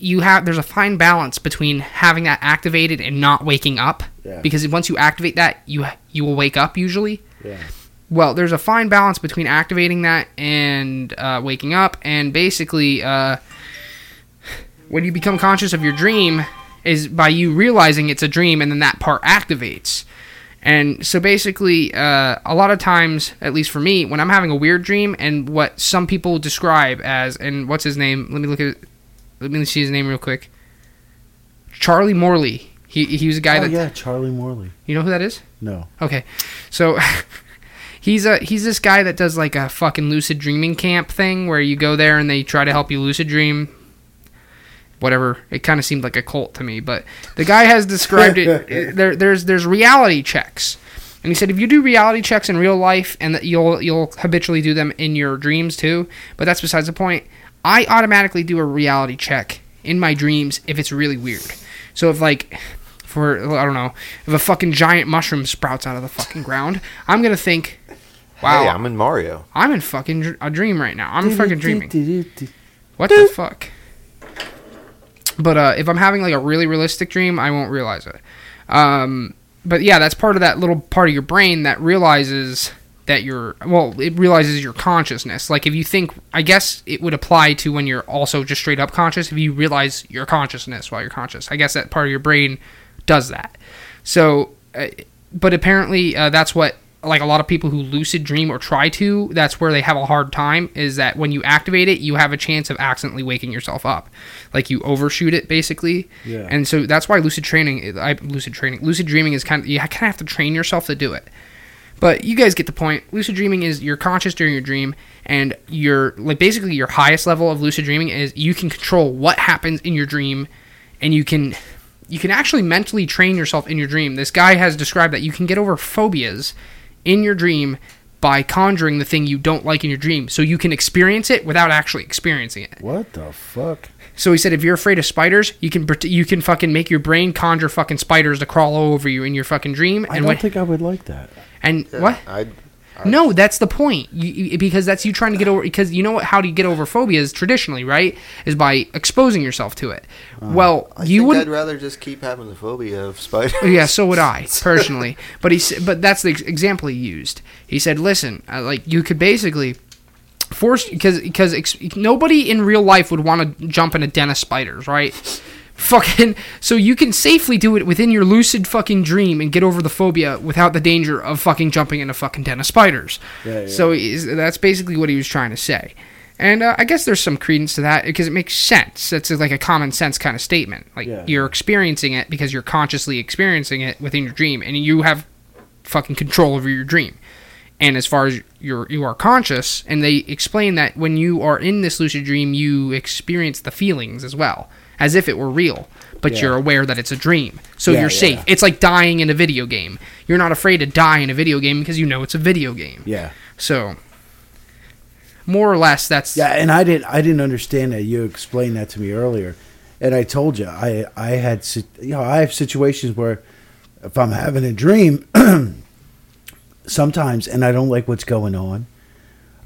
you have there's a fine balance between having that activated and not waking up, Yeah. because once you activate that, you you will wake up usually. Yeah. Well, there's a fine balance between activating that and uh, waking up, and basically, uh, when you become conscious of your dream, is by you realizing it's a dream, and then that part activates. And so basically, uh, a lot of times, at least for me, when I'm having a weird dream, and what some people describe as, and what's his name? Let me look at, let me see his name real quick. Charlie Morley. He he was a guy oh that yeah, Charlie Morley. you know who that is. No. Okay, so [laughs] he's a he's this guy that does like a fucking lucid dreaming camp thing where you go there and they try to help you lucid dream. Whatever, it kind of seemed like a cult to me, but the guy has described it. [laughs] There, there's there's reality checks, and he said if you do reality checks in real life and that you'll you'll habitually do them in your dreams too. But that's besides the point. I automatically do a reality check in my dreams if it's really weird. So if like for I don't know if a fucking giant mushroom sprouts out of the fucking ground, I'm gonna think, wow, Hey, I'm in Mario. I'm in fucking dr- a dream right now. I'm fucking dreaming. What the fuck? But uh, if I'm having like a really realistic dream, I won't realize it. Um, but yeah, that's part of that little part of your brain that realizes that you're well, it realizes your consciousness. Like if you think, I guess it would apply to when you're also just straight up conscious. If you realize your consciousness while you're conscious, I guess that part of your brain does that. So, uh, but apparently uh, that's what like a lot of people who lucid dream or try to that's where they have a hard time is that when you activate it you have a chance of accidentally waking yourself up like you overshoot it basically Yeah. and so that's why lucid training I, lucid training lucid dreaming is kind of you kind of have to train yourself to do it but you guys get the point. Lucid dreaming is you're conscious during your dream, and your like basically your highest level of lucid dreaming is you can control what happens in your dream, and you can you can actually mentally train yourself in your dream. This guy has described that you can get over phobias in your dream by conjuring the thing you don't like in your dream, so you can experience it without actually experiencing it. What the fuck? So he said, if you're afraid of spiders, you can you can fucking make your brain conjure fucking spiders to crawl all over you in your fucking dream, I and don't when, think I would like that. And Yeah, what? I, No, that's the point. You, because that's you trying to get over. Because you know what? How do you get over phobias traditionally? Right, is by exposing yourself to it. well, I you would. I'd rather just keep having the phobia of spiders. Yeah, so would I [laughs] personally. but he, but that's the example he used. He said, "Listen, uh, like you could basically force because because ex- nobody in real life would want to jump in a den of spiders, right? Fucking [laughs] so you can safely do it within your lucid fucking dream and get over the phobia without the danger of fucking jumping in a fucking den of spiders. Yeah, yeah. So that's basically what he was trying to say. And uh, I guess there's some credence to that because it makes sense. That's like a common sense kind of statement. Like Yeah. you're experiencing it because you're consciously experiencing it within your dream, and you have fucking control over your dream. And as far as you're you are conscious, and they explain that when you are in this lucid dream, you experience the feelings as well, as if it were real, but Yeah. you're aware that it's a dream. So Yeah, you're safe. yeah. It's like dying in a video game. You're not afraid to die in a video game because you know it's a video game. Yeah. So, more or less, that's Yeah, and I didn't I didn't understand that. You explained that to me earlier, and I told you I I had you know I have situations where if I'm having a dream, [clears throat] sometimes and I don't like what's going on,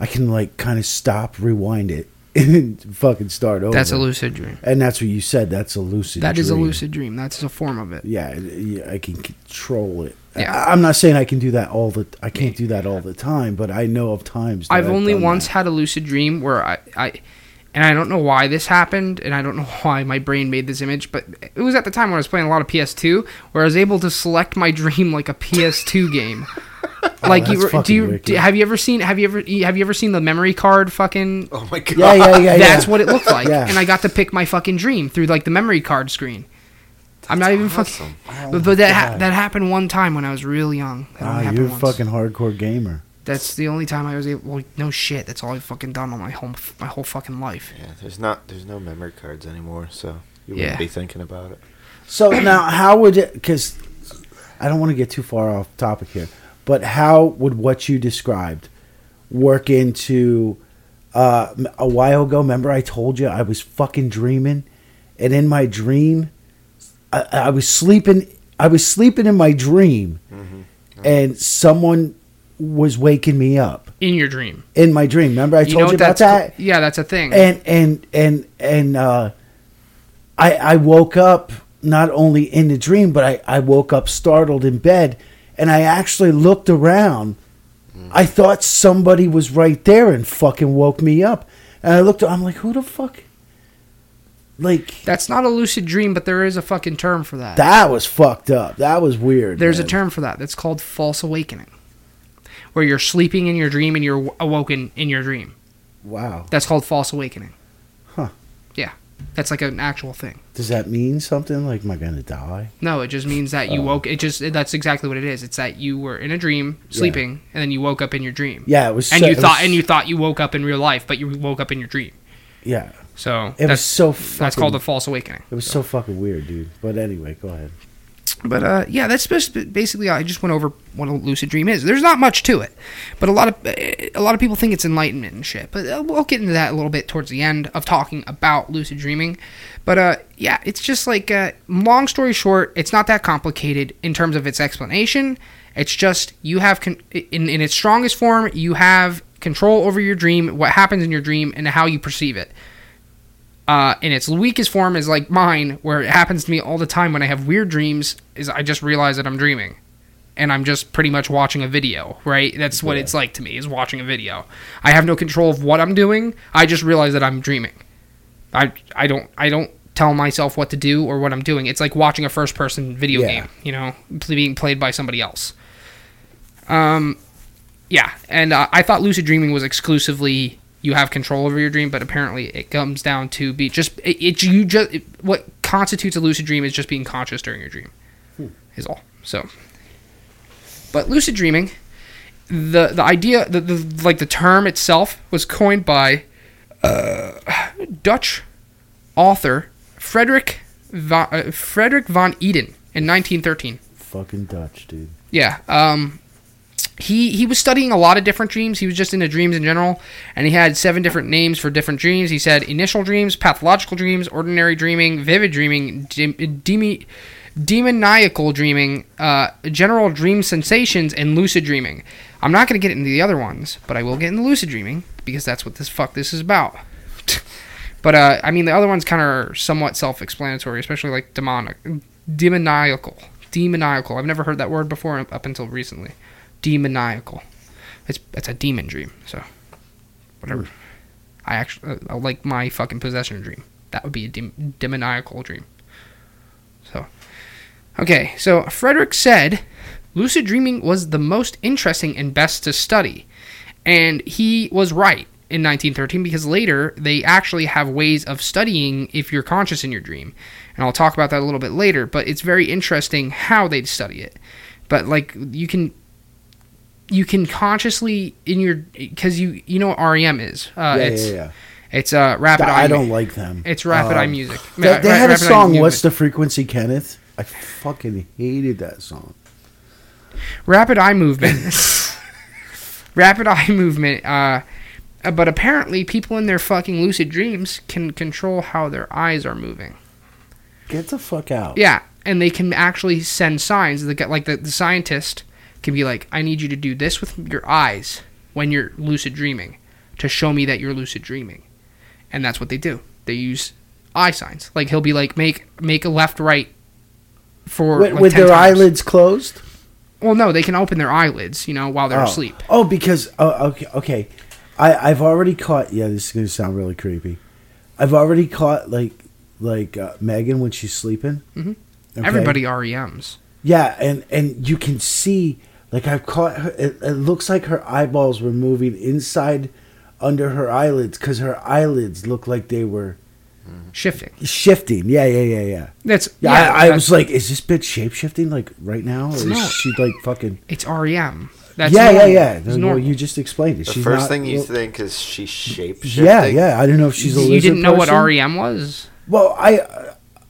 I can like kind of stop, rewind it, and [laughs] fucking start over. that's a lucid dream. and that's what you said. That's a lucid. That is a dream. lucid dream. That's a form of it. Yeah, yeah, I can control it. Yeah. I, I'm not saying I can do that all the. I can't do that all the time, but I know of times. that I've only done once that. had a lucid dream where I, I, and I don't know why this happened, and I don't [laughs] know why my brain made this image, but it was at the time when I was playing a lot of PS2, where I was able to select my [laughs] dream like a PS2 game. [laughs] like Oh, you, were, do you do, have you ever seen have you ever have you ever seen the memory card fucking? oh my god. Yeah, yeah, yeah. That's yeah. what it looked like, [laughs] Yeah. and I got to pick my fucking dream through like the memory card screen. I'm not even fucking. Oh But, but that ha- that happened one time when I was real young. That Ah, you're a fucking hardcore gamer. That's the only time I was able. Well, no shit. That's all I've fucking done on my whole my whole fucking life. Yeah, there's not there's no memory cards anymore, so you Yeah. wouldn't be thinking about it. So now, how would it? Because I don't want to get too far off topic here, but how would what you described work into? Uh, a while ago, remember I told you I was fucking dreaming, and in my dream, I, I was sleeping. I was sleeping in my dream, and someone was waking me up In your dream. in my dream. Remember I You know told you, about that? ca- yeah, that's a thing. and and and and uh i i woke up not only in the dream but i i woke up startled in bed and i actually looked around mm. i thought somebody was right there and fucking woke me up and i looked i'm like who the fuck like that's not a lucid dream, but there is a fucking term for that. that was fucked up that was weird There's a term for that. That's called false awakening, where you're sleeping in your dream and you're awoken in your dream. wow That's called false awakening. Yeah, that's like an actual thing. does that mean something like am i gonna die No, it just means that you Oh. woke. It just that's exactly what it is. It's that you were in a dream, sleeping, and then you woke up in your dream. yeah it was and so- you thought was- and you thought you woke up in real life, but you woke up in your dream. yeah So it was that's so that's called a false awakening. it was so fucking weird dude but anyway go ahead But uh, yeah, that's basically I just went over what a lucid dream is. There's not much to it, but a lot of a lot of people think it's enlightenment and shit. But uh, we'll get into that a little bit towards the end of talking about lucid dreaming. But uh, yeah, it's just like uh, long story short, it's not that complicated in terms of its explanation. It's just you have con- in in its strongest form, you have control over your dream, what happens in your dream, and how you perceive it uh, in its weakest form is like mine, where it happens to me all the time when I have weird dreams. Is I just realize that I'm dreaming, and I'm just pretty much watching a video. Right? That's what Yeah. it's like to me. Is watching a video. I have no control of what I'm doing. I just realize that I'm dreaming. I I don't I don't tell myself what to do or what I'm doing. It's like watching a first person video Yeah. game. You know, being played by somebody else. Um, yeah, and uh, I thought lucid dreaming was exclusively you have control over your dream, but apparently it comes down to be just it, it you just it, what constitutes a lucid dream is just being conscious during your dream, is all. So, but lucid dreaming, the the idea the, the like the term itself was coined by uh, Dutch author Frederick von, uh, Frederick von Eeden in 1913. Fucking Dutch, dude. Yeah. Um, he he was studying a lot of different dreams. He was just into dreams in general, and he had seven different names for different dreams. He said initial dreams, pathological dreams, ordinary dreaming, vivid dreaming, demoniacal dreaming, uh, general dream sensations, and lucid dreaming. I'm not going to get into the other ones, but I will get into lucid dreaming because that's what this fuck this is about. [laughs] but uh, I mean, the other ones kind of are somewhat self-explanatory, especially like demonic, demoniacal, demoniacal. I've never heard that word before up until recently. Demoniacal. It's it's a demon dream. So, whatever. I actually uh, I like my fucking possession dream. That would be a dem- demoniacal dream. So, okay. So Frederick said, lucid dreaming was the most interesting and best to study, and he was right in 1913 because later they actually have ways of studying if you're conscious in your dream, and I'll talk about that a little bit later. But it's very interesting how they study it. But like you can you can consciously in your because you you know what REM is. Uh, yeah, it's yeah, yeah. it's uh rapid. Eye I eye don't mu- like them. It's rapid Um, eye music. They, they ra- had a song. What's the frequency, Kenneth? I fucking hated that song. rapid eye movement? [laughs] rapid eye movement. Uh, uh, but apparently, people in their fucking lucid dreams can control how their eyes are moving. Get the fuck out. Yeah, and they can actually send signs. The guy- like the, the scientist can be like, "I need you to do this with your eyes when you're lucid dreaming to show me that you're lucid dreaming," and that's what they do. They use eye signs. Like he'll be like, "Make make a left right." For With, like with their times. eyelids closed. Well, no, they can open their eyelids, you know, while they're oh. asleep. Oh, because oh, okay, okay. I I've already caught. Yeah, this is gonna sound really creepy. I've already caught like like uh, Megan when she's sleeping. Mhm. Okay? Everybody REMs. Yeah, and and you can see like I've caught her. It, it looks like her eyeballs were moving inside under her eyelids because her eyelids look like they were Shifting. shifting. Yeah, yeah, yeah, yeah. That's Yeah, yeah. I, I that's- was like, is this bitch shape shifting like right now, or is No. she like fucking? it's REM. That's yeah, normal. yeah, yeah. It's Well, you just explained it. The She's first not- thing you well, think is she's shape Yeah, yeah. I don't know if she's a you lizard didn't know what. REM was. Well, I,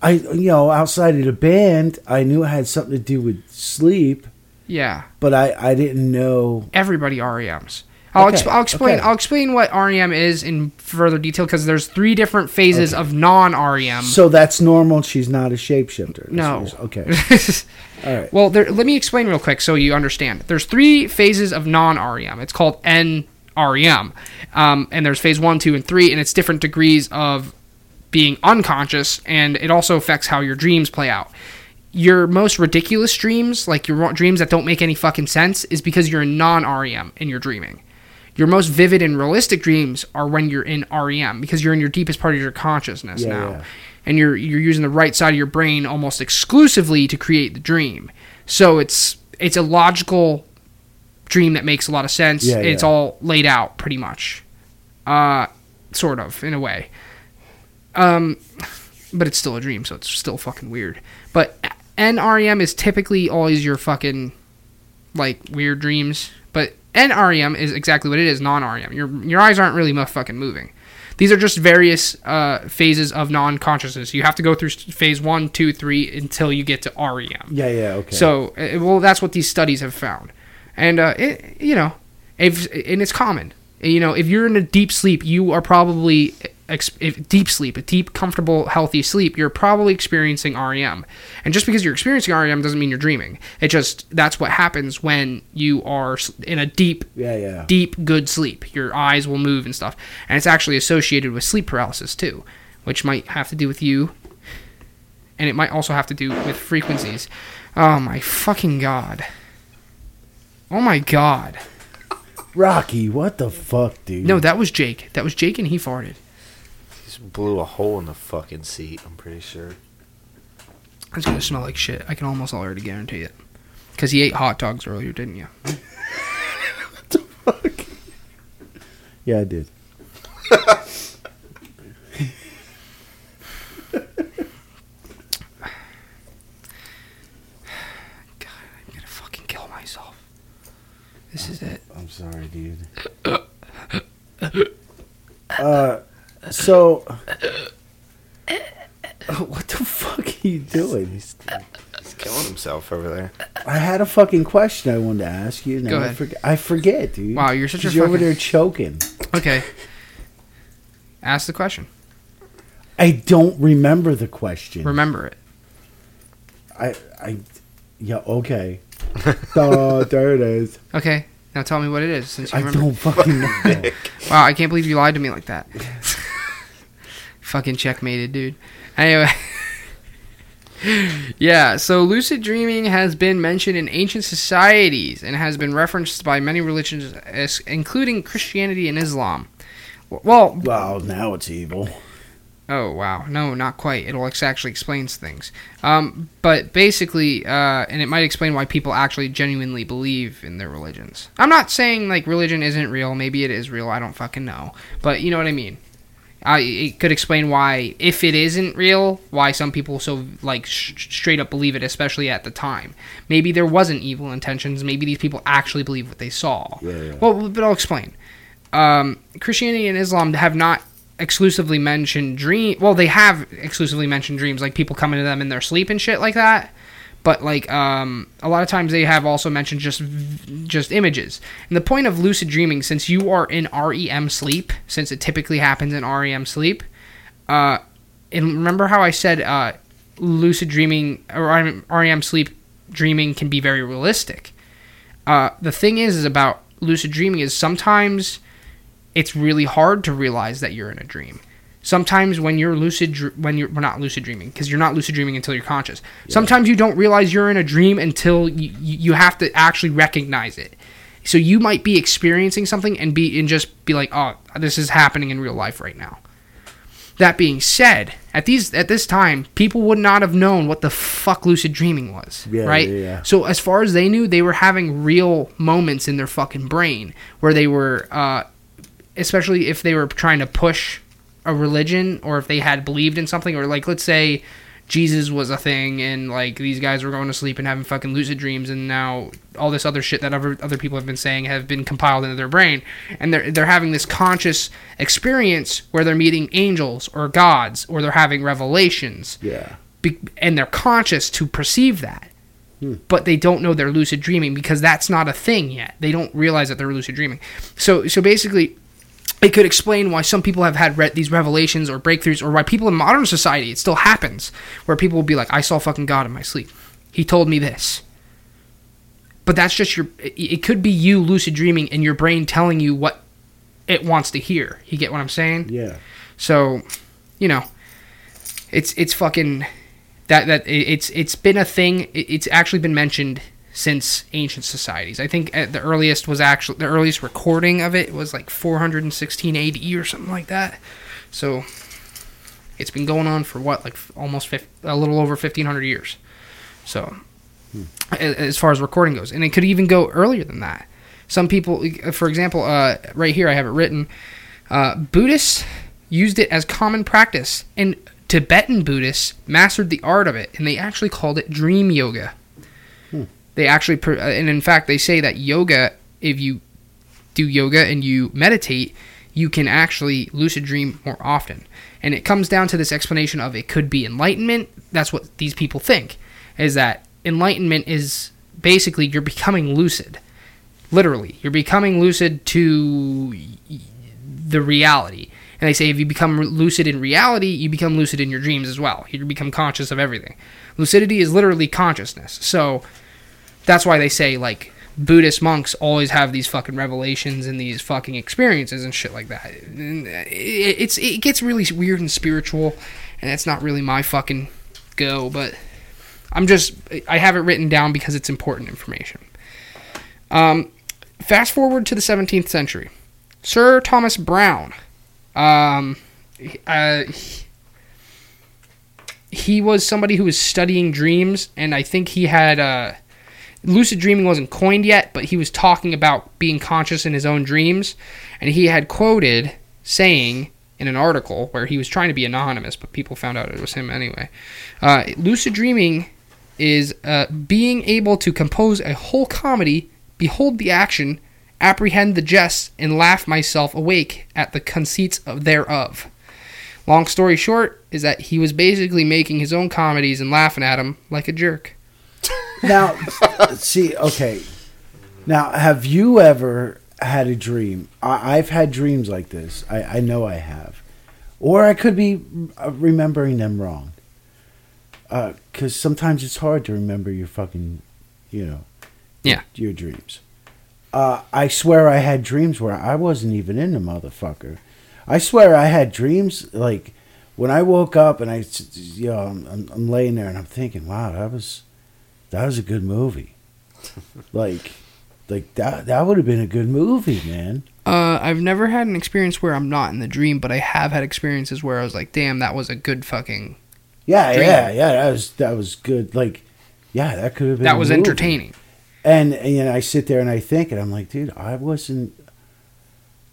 I, you know, outside of the band, I knew it had something to do with sleep, Yeah, but I, I didn't know. everybody REMs. I'll, Okay, I'll explain. okay. I'll explain what REM is in further detail because there's three different phases Okay. of non-REM. So that's normal. She's not a shapeshifter. No. Okay. [laughs] All right. well, there, let me explain real quick so you understand. There's three phases of non-REM. It's called NREM, um, and there's phase one, two, and three, and it's different degrees of being unconscious, and it also affects how your dreams play out. Your most ridiculous dreams, like your dreams that don't make any fucking sense, is because you're in non-REM and you're dreaming. Your most vivid and realistic dreams are when you're in REM because you're in your deepest part of your consciousness Yeah, now. yeah. And you're you're using the right side of your brain almost exclusively to create the dream. So it's it's a logical dream that makes a lot of sense. Yeah, It's all laid out pretty much. Uh sort of in a way. Um but it's still a dream, so it's still fucking weird. But NREM is typically always your fucking like weird dreams, but NREM is exactly what it is, non-REM. Your your eyes aren't really fucking moving. These are just various uh, phases of non-consciousness. You have to go through phase one, two, three until you get to REM. Yeah, yeah, okay. So, uh, well, that's what these studies have found, and uh, it, you know, if and it's common. You know, if you're in a deep sleep, you are probably if deep sleep, a deep, comfortable, healthy sleep. You're probably experiencing REM, and just because you're experiencing REM doesn't mean you're dreaming. It just that's what happens when you are in a deep yeah, yeah. deep, good sleep. Your eyes will move and stuff. And it's actually associated with sleep paralysis too, which might have to do with you. And it might also have to do with frequencies. Oh my fucking god. Oh my god. Rocky, what the fuck, dude? No, that was Jake. That was Jake and he farted. Just blew a hole in the fucking seat. I'm pretty sure. It's gonna smell like shit. I can almost already guarantee it. Because he ate hot dogs earlier, didn't you? [laughs] What the fuck? Yeah, I did. God, I'm gonna fucking kill myself. This is it. I'm sorry, dude. uh, so. [laughs] what the fuck are you doing? He's killing himself over there. I had a fucking question I wanted to ask you. Now Go I ahead. forget. I forget, dude. Wow, you're such a 'Cause You're over fucking- there choking. Okay. Ask the question. I don't remember the question. Remember it. I, I, yeah, okay. Duh, [laughs] oh, there it is. Okay. Now tell me what it is since you I remember. don't fucking know. [laughs] Wow, I can't believe you lied to me like that. Fucking checkmated, dude. Anyway. [laughs] yeah, so lucid dreaming has been mentioned in ancient societies and has been referenced by many religions, including Christianity and Islam. Well, well, now it's evil. Oh wow, no, not quite. It'll actually explains things. Um, but basically, uh, and it might explain why people actually genuinely believe in their religions. I'm not saying like religion isn't real. Maybe it is real. I don't fucking know. But you know what I mean. I it could explain why, if it isn't real, why some people so like sh- straight up believe it, especially at the time. Maybe there wasn't evil intentions. Maybe these people actually believe what they saw. Yeah, yeah. Well, but I'll explain um, Christianity and Islam have not exclusively mentioned dream. Well, they have exclusively mentioned dreams, like people coming to them in their sleep and shit like that. But like um, a lot of times they have also mentioned just just images. And the point of lucid dreaming, since you are in REM sleep, since it typically happens in REM sleep, uh, and remember how I said uh, lucid dreaming or REM sleep dreaming can be very realistic. Uh, the thing is, is about lucid dreaming is sometimes it's really hard to realize that you're in a dream. Sometimes when you're lucid, when you're well, not lucid dreaming, because you're not lucid dreaming until you're conscious. Sometimes you don't realize you're in a dream until you, you have to actually recognize it. So you might be experiencing something and be and just be like, oh, this is happening in real life right now. That being said, at these at this time, people would not have known what the fuck lucid dreaming was, Yeah, right? yeah, yeah. So as far as they knew, they were having real moments in their fucking brain where they were, uh, especially if they were trying to push a religion or if they had believed in something, or like let's say Jesus was a thing and like these guys were going to sleep and having fucking lucid dreams, and now all this other shit that other other people have been saying have been compiled into their brain, and they're they're having this conscious experience where they're meeting angels or gods or they're having revelations. Yeah. be- and they're conscious to perceive that. Hmm. But they don't know they're lucid dreaming because that's not a thing yet. They don't realize that they're lucid dreaming. So so basically it could explain why some people have had re- these revelations or breakthroughs or why people in modern society it still happens where people will be like i saw fucking god in my sleep he told me this but that's just your it, it could be you lucid dreaming and your brain telling you what it wants to hear you get what i'm saying Yeah. so, you know, it's it's fucking that that it- it's it's been a thing. It- It's actually been mentioned since ancient societies. I think at the earliest was actually the earliest recording of it was like 416 AD or something like that. So, it's been going on for what like almost 50, a little over 1500 years. So, a- as far as recording goes, and it could even go earlier than that. Some people, for example, uh, right here I have it written. Uh, Buddhists used it as common practice, and Tibetan Buddhists mastered the art of it, and they actually called it dream yoga. They actually, uh, and in fact, they say that yoga, if you do yoga and you meditate, you can actually lucid dream more often. And it comes down to this explanation of it could be enlightenment. That's what these people think is that enlightenment is basically you're becoming lucid. Literally, you're becoming lucid to the reality. And they say if you become lucid in reality, you become lucid in your dreams as well. You become conscious of everything. Lucidity is literally consciousness. So that's why they say like Buddhist monks always have these fucking revelations and these fucking experiences and shit like that. It- It's it gets really weird and spiritual, and that's not really my fucking go. But I'm just I have it written down because it's important information. Um, fast forward to the 17th century, Sir Thomas Browne. Um, uh, he- he was somebody who was studying dreams, and I think he had uh, lucid dreaming wasn't coined yet, but he was talking about being conscious in his own dreams, and he had quoted saying in an article where he was trying to be anonymous, but people found out it was him anyway. Uh, lucid dreaming is uh, being able to compose a whole comedy, behold the action, apprehend the jests, and laugh myself awake at the conceits of thereof. Long story short is that he was basically making his own comedies and laughing at them like a jerk. Now, [laughs] see, okay. Now, have you ever had a dream? I, I've had dreams like this. I, I know I have. Or I could be uh, remembering them wrong. Because sometimes it's hard to remember your fucking, you know, Yeah. your dreams. Uh, I swear I had dreams where I wasn't even in the motherfucker. I swear I had dreams like when I woke up and I, s- you know, I'm, I'm, I'm laying there and I'm thinking, wow, that was that was a good movie. [laughs] like, like that that would have been a good movie, man. Uh, I've never had an experience where I'm not in the dream, but I have had experiences where I was like, "Damn, that was a good fucking. Yeah, Dream. yeah, yeah. That was that was good. Like, yeah, that could have been. That was movie. entertaining." And, and you know, I sit there and I think, and I'm like, dude, I wasn't,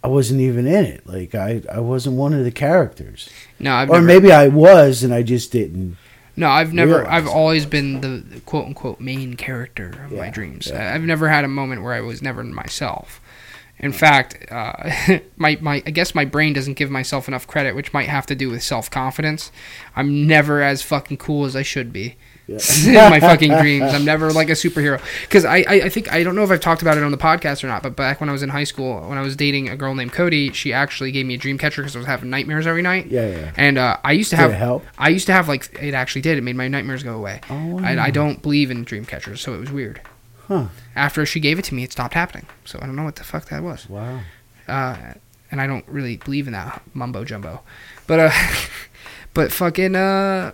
I wasn't even in it. Like, I, I wasn't one of the characters, No, I've or never. maybe I was, and I just didn't. No, I've never. realize I've always been the quote unquote main character of my dreams. yeah. I've never had a moment where I was never myself. In fact, uh, [laughs] my my I guess my brain doesn't give myself enough credit, which might have to do with self confidence. I'm never as fucking cool as I should be. Yeah. [laughs] in my fucking dreams. I'm never like a superhero because I, I I think I don't know if I've talked about it on the podcast or not. But back when I was in high school, when I was dating a girl named Cody, she actually gave me a dream catcher because I was having nightmares every night. Yeah, yeah. And uh, I used to Did have it help? I used to have like it actually did. It made my nightmares go away. Oh, I. I don't believe in dream catchers, so it was weird. Huh. After she gave it to me, it stopped happening. So I don't know what the fuck that was. Wow. Uh, and I don't really believe in that mumbo jumbo. But uh, [laughs] but fucking uh,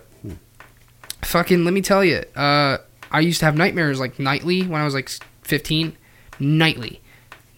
fucking let me tell you, uh, I used to have nightmares like nightly when I was like 15, nightly,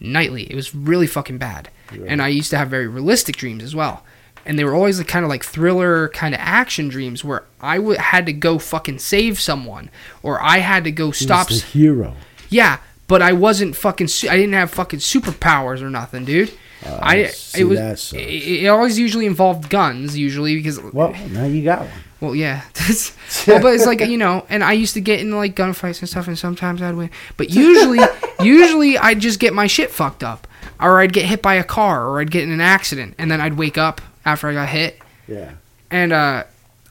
nightly. It was really fucking bad. And I used to have very realistic dreams as well. And they were always like kind of like thriller kind of action dreams where I w- had to go fucking save someone or I had to go He stop was the hero. yeah, but I wasn't fucking. Su- I didn't have fucking superpowers or nothing, dude. I Uh, see, it was. It, it always usually involved guns, usually because. Well, now you got one. Well, yeah. [laughs] [laughs] well, but it's like you know, and I used to get in like gunfights and stuff, and sometimes I'd win. But usually, [laughs] usually I'd just get my shit fucked up, or I'd get hit by a car, or I'd get in an accident, and then I'd wake up after I got hit. Yeah. And uh,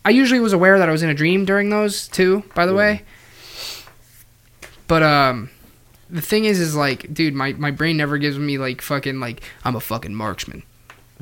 I usually was aware that I was in a dream during those too. By the Yeah. way. But um, the thing is, is like, dude, my, my brain never gives me like fucking like I'm a fucking marksman.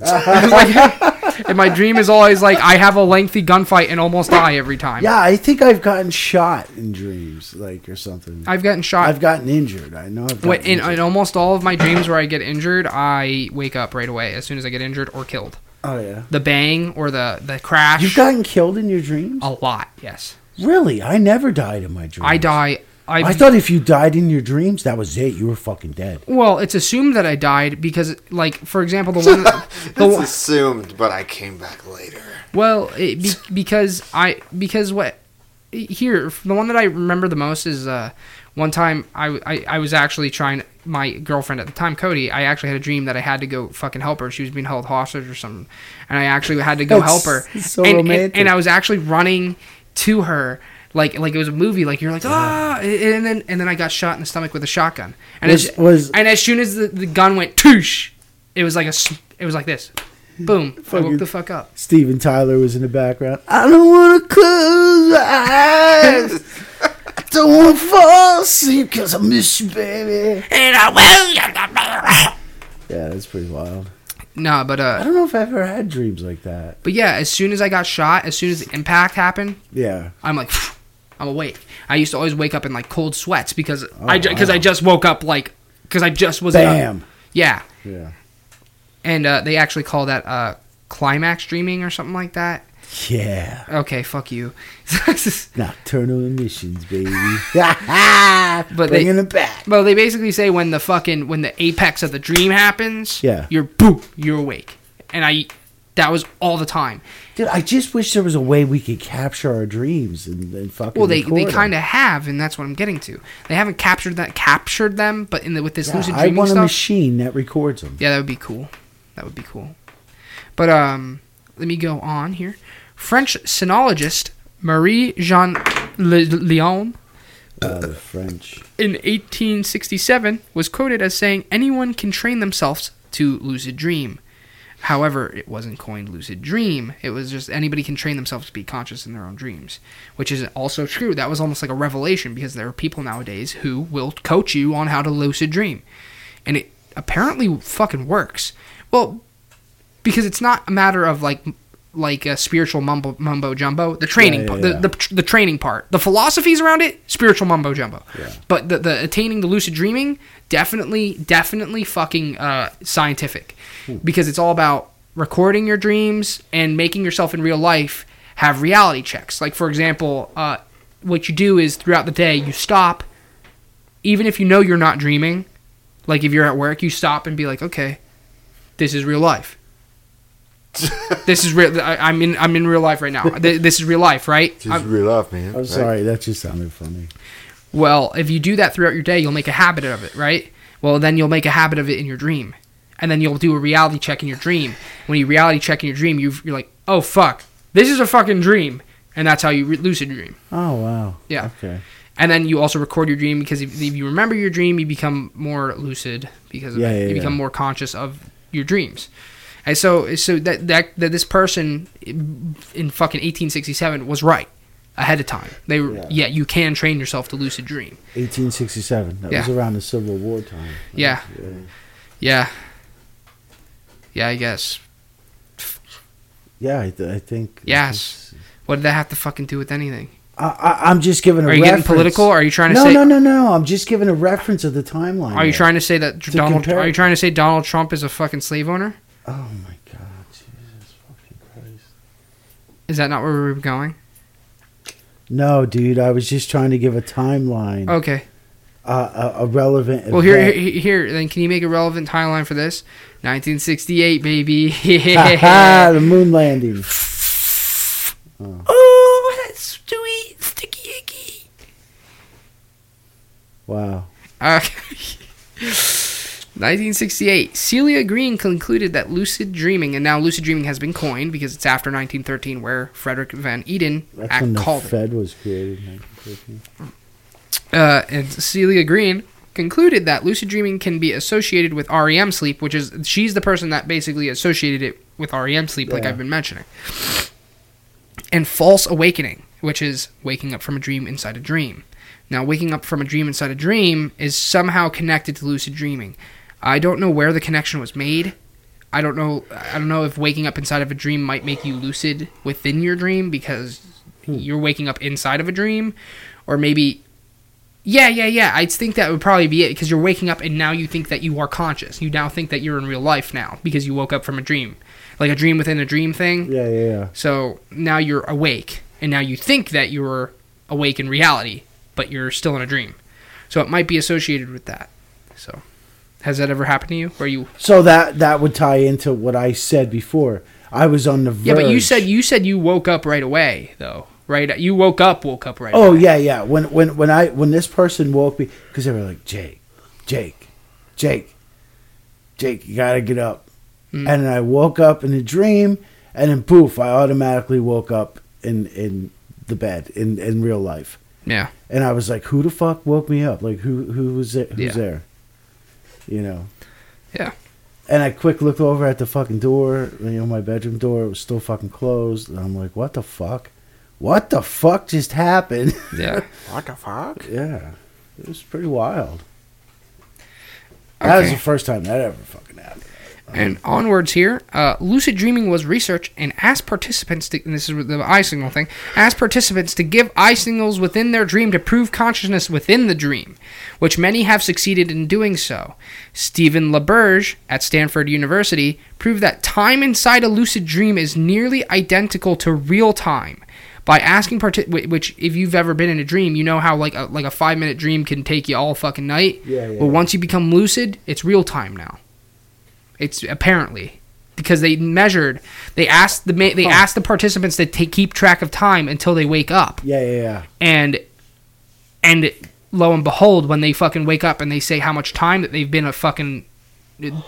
Like, and my dream is always like I have a lengthy gunfight and almost die every time. Yeah, I think I've gotten shot in dreams, like or something. I've gotten shot. I've gotten injured. I know. I've Wait, in, in almost all of my dreams where I get injured, I wake up right away as soon as I get injured or killed. oh yeah. The bang or the the crash. You've gotten killed in your dreams? a lot. Yes, Really? I never died in my dreams. I die. I, I thought if you died in your dreams, that was it. You were fucking dead. Well, it's assumed that I died because, like, for example, the one, [laughs] the It's one assumed, but I came back later. well, it, be, because I because what here the one that I remember the most is uh, one time I, I I was actually trying my girlfriend at the time, Cody. I actually had a dream that I had to go fucking help her. She was being held hostage or something, and I actually had to go That's help her. so and, and, romantic. and I was actually running to her. Like, like it was a movie. Like you're like ah, and then and then I got shot in the stomach with a shotgun. And Was- as, was- and as soon as the, the gun went toosh, it was like a It was like this. Boom. I woke the fuck up. Steven Tyler was in the background. I don't want to close my eyes. I [laughs] don't want to fall asleep because I miss you, baby. And I will. Yeah, that's pretty wild. Nah, but I uh, don't know if I've ever had dreams like that. but yeah, as soon as I got shot, as soon as the impact happened, Yeah. I'm like, I'm awake. I used to always wake up in like cold sweats because I Oh, because I just woke up like because I just was in a- yeah, Yeah. and uh, they actually call that uh climax dreaming or something like that. Yeah. Okay, fuck you. [laughs] Nocturnal emissions, baby. [laughs] [laughs] But but they- bringing it back. well, they basically say when the fucking when the apex of the dream happens, Yeah. you're boom, you're awake, and I that was all the time. Dude, I just wish there was a way we could capture our dreams and, and fucking. Well, they they kind of have, and that's what I'm getting to. They haven't captured that captured them, but in the with this Yeah, lucid I dreaming want a machine that records them. Yeah, that would be cool. That would be cool. But um, let me go on here. French sinologist Marie Jean Le- Lyon Uh, the French. in 1867 was quoted as saying, "Anyone can train themselves to lucid dream." However, it wasn't coined lucid dream. It was just anybody can train themselves to be conscious in their own dreams, which is also true. That was almost like a revelation because there are people nowadays who will coach you on how to lucid dream. And it apparently fucking works. Well, because it's not a matter of like like a spiritual mumbo mumbo jumbo. The training Yeah, part, yeah, the, the the training part, the philosophies around it, spiritual mumbo jumbo. Yeah. But the the attaining the lucid dreaming, definitely definitely fucking uh, scientific, because it's all about recording your dreams and making yourself in real life have reality checks. Like for example, uh, what you do is throughout the day you stop, even if you know you're not dreaming. Like if you're at work, you stop and be like, okay, this is real life. [laughs] this is real. I, I'm in. I'm in real life right now. [laughs] This is real life, right? Just I'm- real off, man. I'm right? sorry, that just sounded funny. well, if you do that throughout your day, you'll make a habit of it, right? Well, then you'll make a habit of it in your dream, and then you'll do a reality check in your dream. When you reality check in your dream, you you're like, oh fuck, this is a fucking dream, and that's how you re- lucid dream. Oh wow. Yeah. Okay. And then you also record your dream because if, if you remember your dream, you become more lucid because of Yeah, yeah, you become more conscious of your dreams. And so, so that that, that this person in fucking 1867 was right ahead of time. They were, Yeah. yeah. you can train yourself to lucid dream. 1867. That was around the Civil War time. Yeah. Yeah. Yeah, I guess. Yeah, I, th- I think. Yes. What did that have to fucking do with anything? I, I, I'm just giving a Are you reference. getting political? Are you trying to no, say? no, no, no. I'm just giving a reference of the timeline. Are you there. trying to say that To Donald? compare- Are you trying to say Donald Trump is a fucking slave owner? Oh my God, Jesus fucking Christ! Is that not where we were going? No, dude. I was just trying to give a timeline, Okay. Uh, a, a relevant. Well, here, event. here, here, then can you make a relevant timeline for this? 1968, baby. [laughs] The moon [laughs] landing. oh, that's sweet, sticky icky. Wow. [laughs] Okay. 1968. Celia Green concluded that lucid dreaming, and now lucid dreaming has been coined because it's after 1913, where Frederick Van Eeden That's act- when the called it. Fed was created. in 1913. Uh, and Celia Green concluded that lucid dreaming can be associated with REM sleep, which is she's the person that basically associated it with REM sleep, like I've been mentioning, and false awakening, which is waking up from a dream inside a dream. Now, waking up from a dream inside a dream is somehow connected to lucid dreaming. I don't know where the connection was made. I don't know. I don't know if waking up inside of a dream might make you lucid within your dream because you're waking up inside of a dream, or maybe yeah, yeah, yeah. I think that would probably be it because you're waking up and now you think that you are conscious. You now think that you're in real life now because you woke up from a dream, like a dream within a dream thing. Yeah, yeah, yeah. So now you're awake and now you think that you're awake in reality, but you're still in a dream. So it might be associated with that. So has that ever happened to you where you So that that would tie into what I said before. I was on the verge. Yeah, but you said you said you woke up right away though. Right? You woke up, woke up right Oh away. yeah, yeah. When when when I when this person woke me because they were like Jake, Jake, Jake, Jake, you gotta get up. Mm. And then I woke up in a dream, and then poof, I automatically woke up in in the bed in in real life. Yeah. And I was like, who the fuck woke me up? Like who who was it? Who's Yeah. there? You know. Yeah. And I quick looked over at the fucking door, you know, my bedroom door. It was still fucking closed. And I'm like, what the fuck? What the fuck just happened? [laughs] Yeah. What the fuck? yeah, it was pretty wild. That was the first time that ever fucking happened. And onwards here, uh, lucid dreaming was researched and asked participants to, and this is the eye signal thing, asked participants to give eye signals within their dream to prove consciousness within the dream, which many have succeeded in doing so. Stephen LaBerge at Stanford University proved that time inside a lucid dream is nearly identical to real time. By asking whi- which if you've ever been in a dream, you know how like a, like a five minute dream can take you all fucking night. Yeah, yeah. Well, once you become lucid, it's real time now. It's apparently because they measured. They asked the they Huh. asked the participants to take, keep track of time until they wake up, Yeah, yeah, yeah. and and lo and behold, when they fucking wake up and they say how much time that they've been a fucking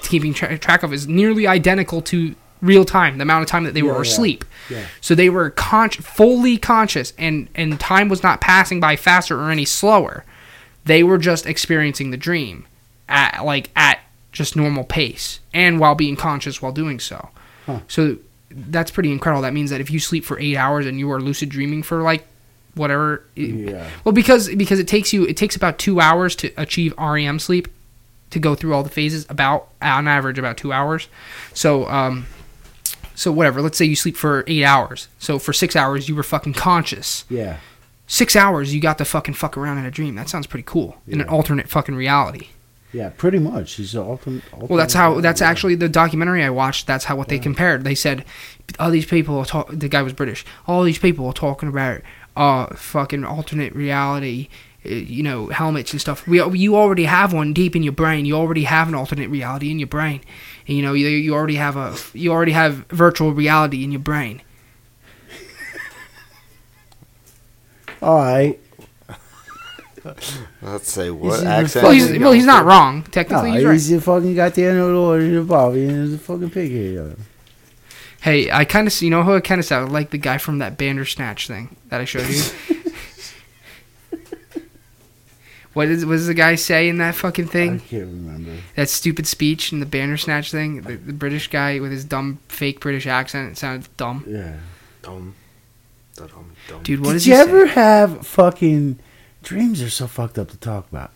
keeping tra- track of is nearly identical to real time, the amount of time that they Yeah, were yeah. asleep. Yeah. So they were con- fully conscious, and and time was not passing by faster or any slower. They were just experiencing the dream at like at just normal pace, and while being conscious while doing so. Huh. So that's pretty incredible. That means that if you sleep for eight hours and you are lucid dreaming for like whatever, Yeah. well, because because it takes you it takes about two hours to achieve REM sleep to go through all the phases. About on average about two hours. So um, so whatever. Let's say you sleep for eight hours. So for six hours you were fucking conscious. Yeah. Six hours you got to fucking fuck around in a dream. That sounds pretty cool in an alternate fucking reality. Yeah, pretty much. He's ultimate. Well, that's how. That's actually the documentary I watched. That's how what they compared. They said, all these people are talk. The guy was British. All these people are talking about uh fucking alternate reality. uh, You know, helmets and stuff. We you already have one deep in your brain. You already have an alternate reality in your brain. And, you know, you, you already have a you already have virtual reality in your brain. All right. [laughs] Let's say what even accent? Well, he's he well, he's not for? wrong. No, Technically, he's right. he's the fucking goddamn Lord of the Bobby and he's a fucking pig here. Hey, I kind of you know who I kind of sounded like the guy from that Bandersnatch thing that I showed you. [laughs] what is what does the guy say in that fucking thing? I can't remember. That stupid speech in the Bandersnatch thing. The, the British guy with his dumb fake British accent. It sounded dumb. Yeah. Dumb. Dumb. dumb. Dude, what Did you he ever say? have fucking dreams are so fucked up to talk about?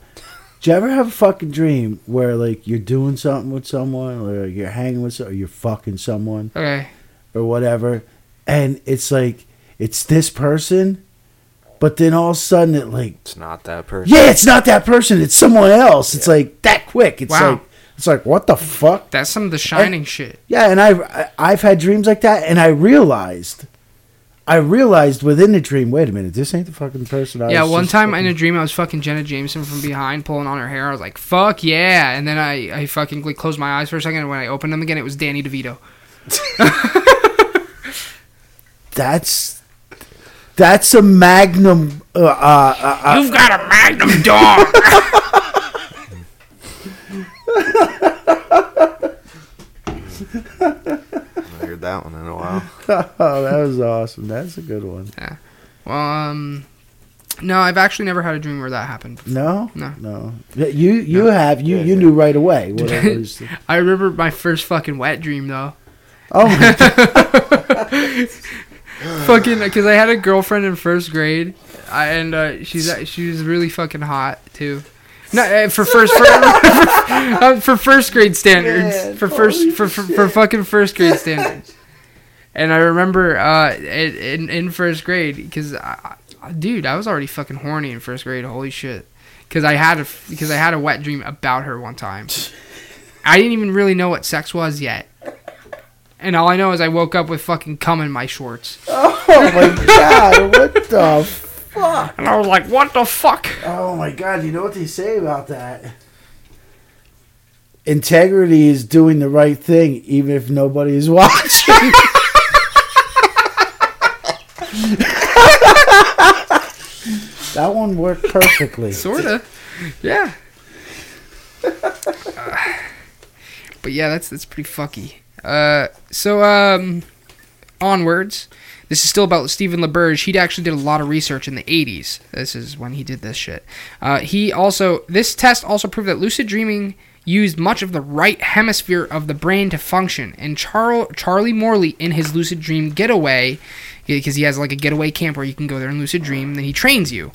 Did you ever have a fucking dream where like you're doing something with someone or you're hanging with some, or you're fucking someone Okay. or whatever and it's like it's this person but then all of a sudden it like It's not that person. yeah it's not that person it's someone else it's like that quick it's Wow. like it's like what the fuck That's some of the shining shit. yeah and I've I- I've had dreams like that and I realized I realized within the dream wait a minute this ain't the fucking person I Yeah, was one just time fucking- in a dream I was fucking Jenna Jameson from behind pulling on her hair. I was like, fuck yeah. And then I, I fucking like closed my eyes for a second and when I opened them again it was Danny DeVito. [laughs] That's that's a magnum. Uh, uh, uh, uh, You've got a magnum dog. [laughs] I heard that one in a while. oh, that was awesome. That's a good one. well, um, no, I've actually never had a dream where that happened. No, No. no. Yeah, You you have you Yeah, you yeah. knew right away. [laughs] What it was. I remember my first fucking wet dream though. Oh, my [laughs] fucking because I had a girlfriend in first grade, I, and uh, she's she was really fucking hot too. No, uh, for first for, [laughs] uh, for first grade standards, Man, for first for, for for fucking first grade standards. And I remember uh, in in, in first grade because, dude, I was already fucking horny in first grade. Holy shit! Because I had a because I had a wet dream about her one time. I didn't even really know what sex was yet. And all I know is I woke up with fucking cum in my shorts. [laughs] oh my god! What the fuck? And I was like, what the fuck? Oh my god! You know what they say about that? Integrity is doing the right thing, even if nobody is [laughs] watching. that one worked perfectly. Sorta. Yeah. Uh, [laughs] but yeah, that's that's pretty fucky. Uh, so um, onwards. This is still about Stephen LaBerge. He actually did a lot of research in the 80s. This is when he did this shit. Uh, he also this test also proved that lucid dreaming used much of the right hemisphere of the brain to function. And Char- Charlie Morley, in his lucid dream getaway, because he has like a getaway camp where you can go there and lucid dream, then he trains you,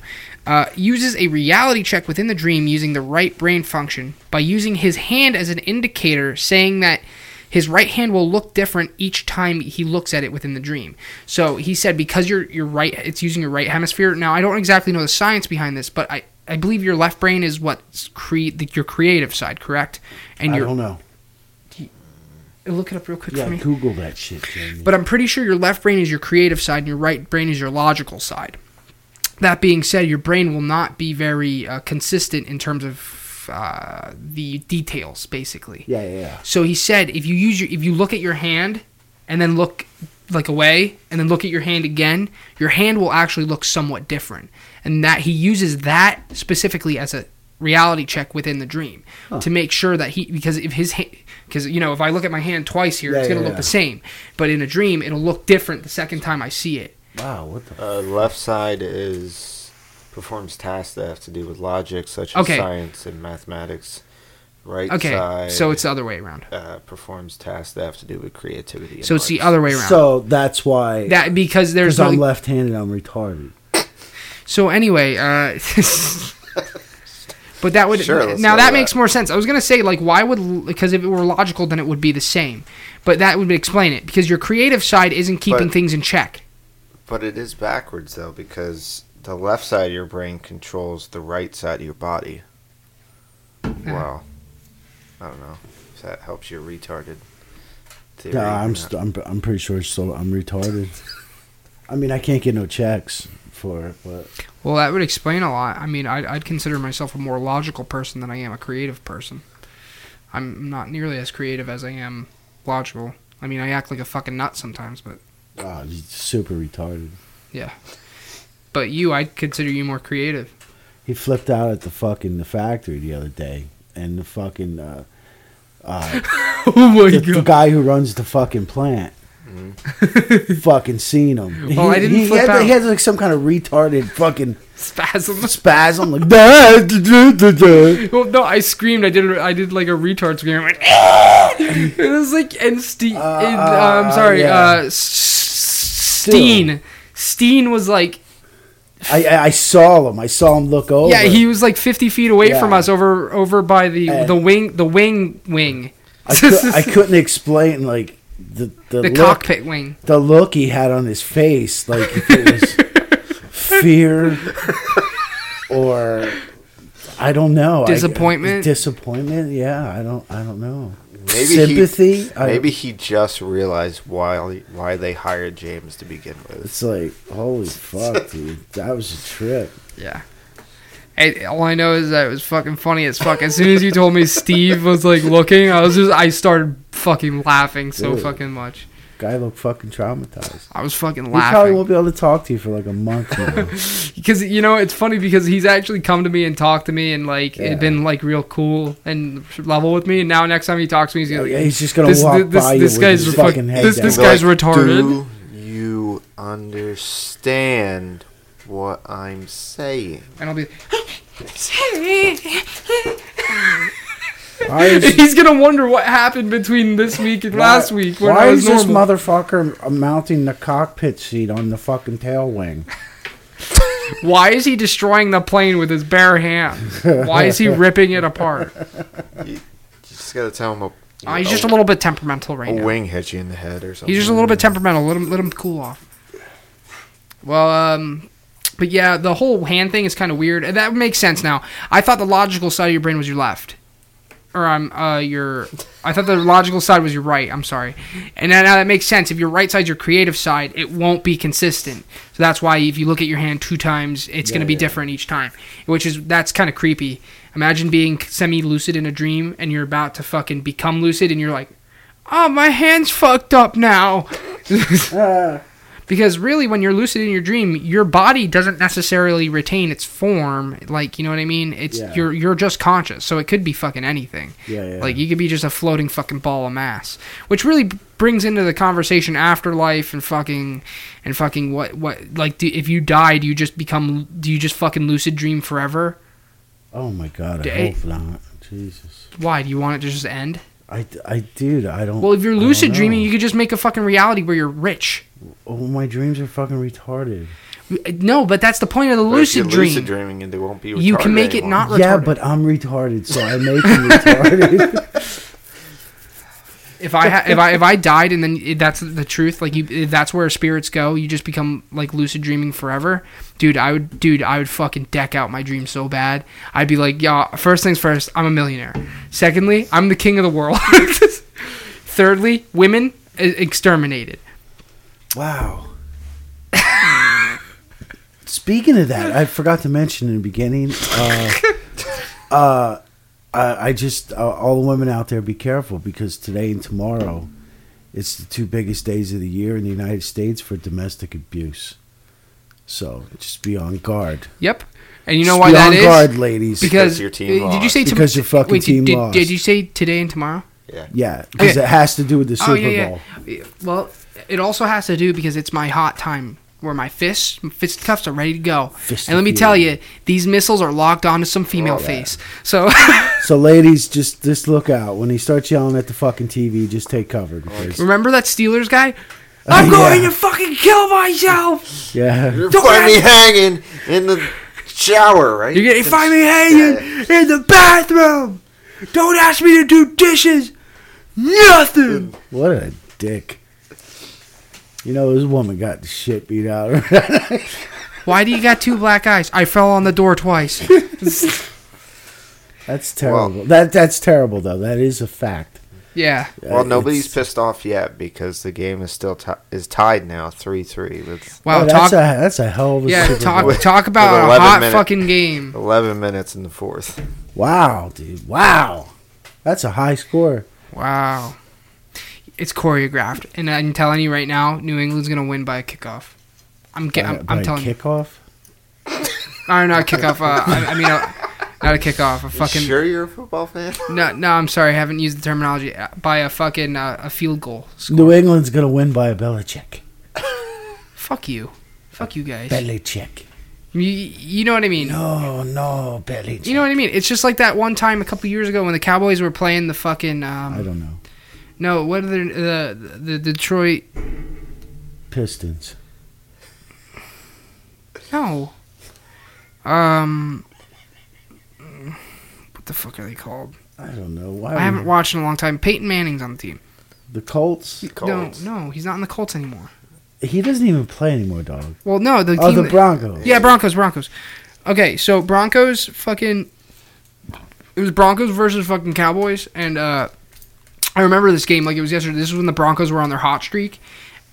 uh, uses a reality check within the dream using the right brain function by using his hand as an indicator, saying that his right hand will look different each time he looks at it within the dream. So he said because you're you're right, it's using your right hemisphere. Now I don't exactly know the science behind this, but I I believe your left brain is what's create your creative side, correct? And I your don't know. look it up real quick Yeah, for me. Google that shit, Jamie. But I'm pretty sure your left brain is your creative side and your right brain is your logical side. That being said, your brain will not be very uh, consistent in terms of uh, the details, basically. yeah, yeah, yeah. So he said, if you use your, if you look at your hand and then look like away and then look at your hand again, your hand will actually look somewhat different, and that he uses that specifically as a reality check within the dream to make sure that he because if his because you know if I look at my hand twice here, Yeah, it's gonna yeah, look yeah. the same, but in a dream it'll look different the second time I see it. Wow, what the? Uh, left side is performs tasks that have to do with logic, such as Okay. science and mathematics. Right Okay, side so it's the other way around. uh, performs tasks that have to do with creativity. And So it's the other way around. So that's why. that because there's Because I'm no, left-handed, I'm retarded. So anyway, uh, [laughs] but that would Sure, now go that makes more sense. I was gonna say like why would because if it were logical then it would be the same, but that would explain it because your creative side isn't keeping But- things in check. But it is backwards though, because the left side of your brain controls the right side of your body. Well, I don't know if that helps your retarded theory. Yeah, I'm, st- I'm I'm pretty sure so. I'm retarded. I mean, I can't get no checks for it, but Well, that would explain a lot. I mean, I'd, I'd consider myself a more logical person than I am a creative person. I'm not nearly as creative as I am logical. I mean, I act like a fucking nut sometimes, but uh, he's super retarded. yeah. But you, I'd consider you more creative. He flipped out at the fucking the factory the other day, and the fucking uh, uh, [laughs] oh my the, the guy who runs the fucking plant. [laughs] fucking seen him. Well, I he, didn't he, flip had, out. he has like some kind of retarded fucking Spasm. [laughs] spasm, like. Well, no, I screamed. I did. I did like a retard scream. I went, it was like and Steen. Uh, uh, I'm sorry. yeah. Uh, Steen. Steen was like, I, I I saw him. I saw him look over. yeah, he was like 50 feet away from us, over over by the And- the wing, the wing wing, I, cou- [laughs] I couldn't explain like the the, the look, cockpit wing. the look he had on his face, like if it was [laughs] fear or I don't know I- Disappointment? disappointment. Yeah, I don't. I don't know. Maybe Sympathy. He, I- maybe he just realized why why they hired James to begin with. It's like holy fuck, [laughs] dude. That was a trip. Yeah. Hey, all I know is that it was fucking funny as fuck. As soon as you told me [laughs] Steve was like looking, I was just I started fucking laughing so Dude. fucking much. Guy looked fucking traumatized. I was fucking laughing. He probably won't be able to talk to you for like a month because [laughs] you know it's funny because he's actually come to me and talked to me and like Yeah. it been like real cool and level with me and now next time he talks to me he's gonna Yeah, like, he's just gonna this, walk this, by this you guy's with his fucking head this, down. this guy's like, retarded Do you understand what I'm saying? and I'll be Why [laughs] [laughs] is, he's gonna wonder what happened between this week and last week when why I was is this motherfucker mounting the cockpit seat on the fucking tail wing? [laughs] why is he destroying the plane with his bare hands why is he [laughs] ripping it apart You just gotta tell him a, oh, he's just a little bit temperamental right a now wing hit you in the head or something. He's just a little bit temperamental. Let him let him cool off. Well, um, but yeah, the whole hand thing is kind of weird, and that makes sense now. I thought the logical side of your brain was your left, or I'm um, uh, your. I thought the logical side was your right. I'm sorry, and now, now that makes sense. If your right side's your creative side, it won't be consistent. So that's why if you look at your hand two times, it's going to be Yeah, yeah. different each time, which is that's kind of creepy. Imagine being semi-lucid in a dream, and you're about to fucking become lucid, and you're like, "Oh, my hand's fucked up now." [laughs] because really when you're lucid in your dream your body doesn't necessarily retain its form like you know what i mean it's Yeah. you're you're just conscious so it could be fucking anything Yeah, yeah. like you could be just a floating fucking ball of mass which really brings into the conversation afterlife and fucking and fucking what what like do, if you die do you just become do you just fucking lucid dream forever oh my god, I hope eh, not. Jesus. Why? Do you want it to just end? I, I dude, I don't. Well, if you're lucid dreaming, you could just make a fucking reality where you're rich. Oh, my dreams are fucking retarded. No, but that's the point of the But if lucid you're dream. lucid dreaming, and they won't be. You can retarded make it anymore. not retarded. Yeah, but I'm retarded, so I make them [laughs] retarded. [laughs] If I ha- if I if I died and then that's the truth, like you, that's where spirits go, you just become like lucid dreaming forever, dude. I would, dude, I would fucking deck out my dreams so bad. I'd be like, y'all. First things first, I'm a millionaire. Secondly, I'm the king of the world. [laughs] Thirdly, women exterminated. Wow. [laughs] Speaking of that, I forgot to mention in the beginning. Uh, [laughs] uh, I, I just uh, all the women out there, be careful because today and tomorrow, it's the two biggest days of the year in the United States for domestic abuse. So just be on guard. Yep. And you know Just why be that on is? guard, ladies. Because your team uh, did you lost. say tom- Because your fucking wait, team did, lost. Did you say today and tomorrow? Yeah. yeah, because Okay. it has to do with the Super oh yeah, Bowl. yeah. Well, it also has to do because it's my hot time where my fists, fist cuffs are ready to go. Fist and let me tell you, these missiles are locked onto some female Oh, face. So [laughs] So, ladies, just just look out when he starts yelling at the fucking TV. Just take cover because remember that Steelers guy? [laughs] I'm Yeah. going to fucking kill myself. yeah, You're Don't find me hanging in the shower, right? You're gonna find me hanging in the bathroom. Don't ask me to do dishes. Nothing. what a dick. You know, this woman got the shit beat out of her. [laughs] Why do you got two black eyes? I fell on the door twice. [laughs] That's terrible. that that's terrible though. That is a fact. yeah. Well, Uh, nobody's it's- pissed off yet because the game is still ti is tied now, three three with Wow. oh, talk. that's a that's a hell of a Yeah. Talk. Bowl. Talk about a hot minute- fucking game. eleven minutes in the fourth. Wow, dude. Wow, that's a high score. Wow. It's choreographed, and I'm telling you right now, New England's gonna win by a kickoff. I'm, ge- By- I'm, by I'm telling you. kickoff. Or not know a kickoff. Uh, I, I mean, uh, not a kickoff. A fucking. you sure you're a football fan? No, no. I'm sorry. I haven't used the terminology. Uh, By a fucking uh, a field goal. score. New England's gonna win by a Belichick. Fuck you. Fuck you guys. Belichick. You, you know what I mean. No, no, Belichick. You know what I mean? It's just like that one time a couple years ago when the Cowboys were playing the fucking. Um, I don't know. No, what are the the, the Detroit? Pistons. No. Um. What the fuck are they called? I don't know. Why? I haven't watched in a long time. Peyton Manning's on the team. the Colts. Colts. No, no, he's not in the Colts anymore. He doesn't even play anymore, dog. Well, no, the Oh, team. the Broncos. yeah, Broncos, Broncos. Okay, so Broncos, fucking. It was Broncos versus fucking Cowboys, and uh, I remember this game like it was yesterday. This was when the Broncos were on their hot streak.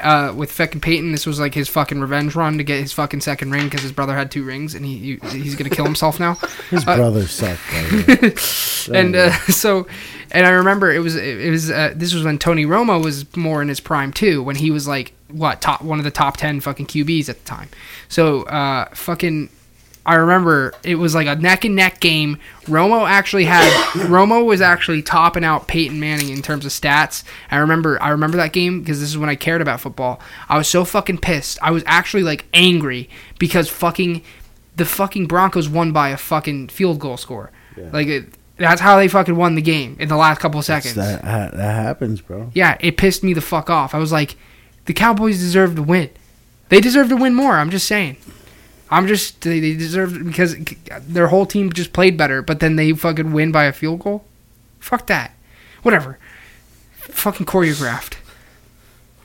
Uh, with fucking Peyton, this was like his fucking revenge run to get his fucking second ring because his brother had two rings and he, he he's gonna kill himself now. [laughs] His Uh, brother sucked. [laughs] And uh, [laughs] so and i remember it was it was uh, this was when tony romo was more in his prime too when he was like what top one of the top 10 fucking qb's at the time so uh fucking i remember it was like a neck and neck game romo actually had [coughs] romo was actually topping out peyton manning in terms of stats i remember i remember that game because this is when i cared about football i was so fucking pissed i was actually like angry because fucking the fucking broncos won by a fucking field goal score Yeah. like it, that's how they fucking won the game in the last couple of seconds. that that happens, bro. Yeah, it pissed me the fuck off. I was like, the Cowboys deserve to win. They deserve to win more. I'm just saying. I'm just they, they deserve because their whole team just played better, but then they fucking win by a field goal. Fuck that. Whatever. Fucking choreographed.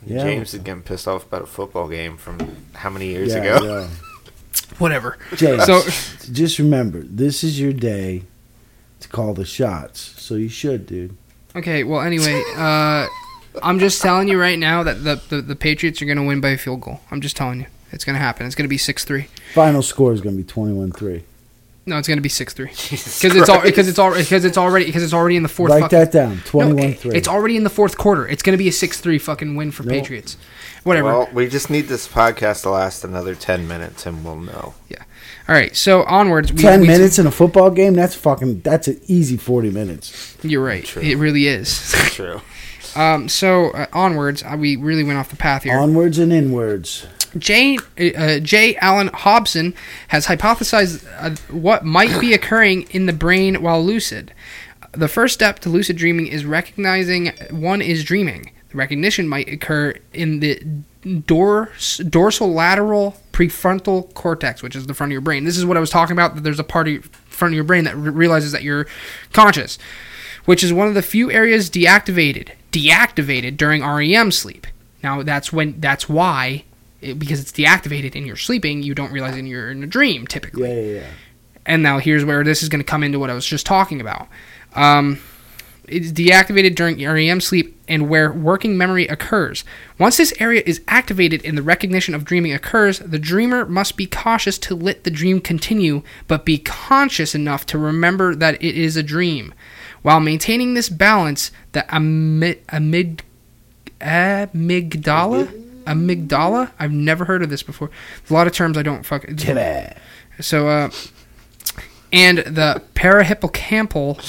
Yeah. James is getting pissed off about a football game from how many years Yeah, ago? yeah. [laughs] Whatever. James, So just remember, this is your day to call the shots. So you should, dude. okay. Well, anyway, uh, I'm just telling you right now that the, the the Patriots are gonna win by a field goal. I'm just telling you. It's gonna happen. It's gonna be six three. Final score is going to be 21-3. No, it's gonna be six three. [laughs] Because it's all Christ. because it's all because it's already because it's already in the fourth. Write fucking, that down. 21-3. it's already in the fourth quarter. It's gonna be a six three fucking win for No. Patriots. Whatever. Well, we just need this podcast to last another ten minutes, and we'll know. Yeah. All right. So onwards. We, 10 we- minutes in a football game, that's fucking that's an easy 40 minutes. You're right. True. It really is. True. [laughs] um. So uh, onwards, uh, we really went off the path here. Onwards and inwards. J. Uh, J. Allen Hobson has hypothesized uh, what might be occurring in the brain while lucid. The first step to lucid dreaming is recognizing one is dreaming. The recognition might occur in the dors- dorsolateral prefrontal cortex, which is the front of your brain. This is what I was talking about. That there's a part of your front of your brain that re- realizes that you're conscious, which is one of the few areas deactivated deactivated during REM sleep. Now that's when that's why it, because it's deactivated and you're sleeping, you don't realize that you're in a dream typically. Yeah, yeah, yeah. And now here's where this is going to come into what I was just talking about. Um, it's deactivated during REM sleep and where working memory occurs. Once this area is activated and the recognition of dreaming occurs, the dreamer must be cautious to let the dream continue, but be conscious enough to remember that it is a dream. While maintaining this balance, the amid, amid, amygdala, amygdala. I've never heard of this before. A lot of terms I don't fuck. Timmy. So, uh, and the parahippocampal.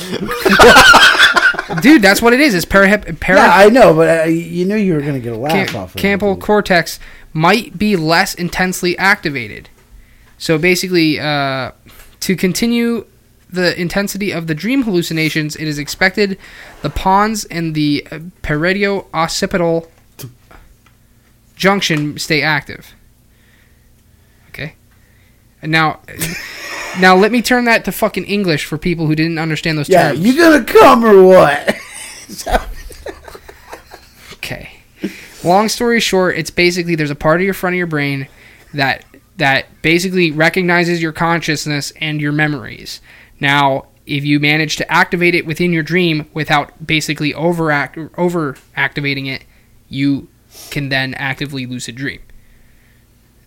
[laughs] Dude, that's what it is. It's parahip. Para, Yeah, I know, but uh, you knew you were gonna get a laugh Cam- off of Campbell it. cortex might be less intensely activated. So basically, uh, to continue the intensity of the dream hallucinations, it is expected the pons and the uh, parieto-occipital junction stay active. Okay. And now, now let me turn that to fucking English for people who didn't understand those Yeah, terms. you gonna come or what? [laughs] Okay. Long story short, it's basically there's a part of your front of your brain that that basically recognizes your consciousness and your memories. Now, if you manage to activate it within your dream without basically overact over activating it, you can then actively lucid dream.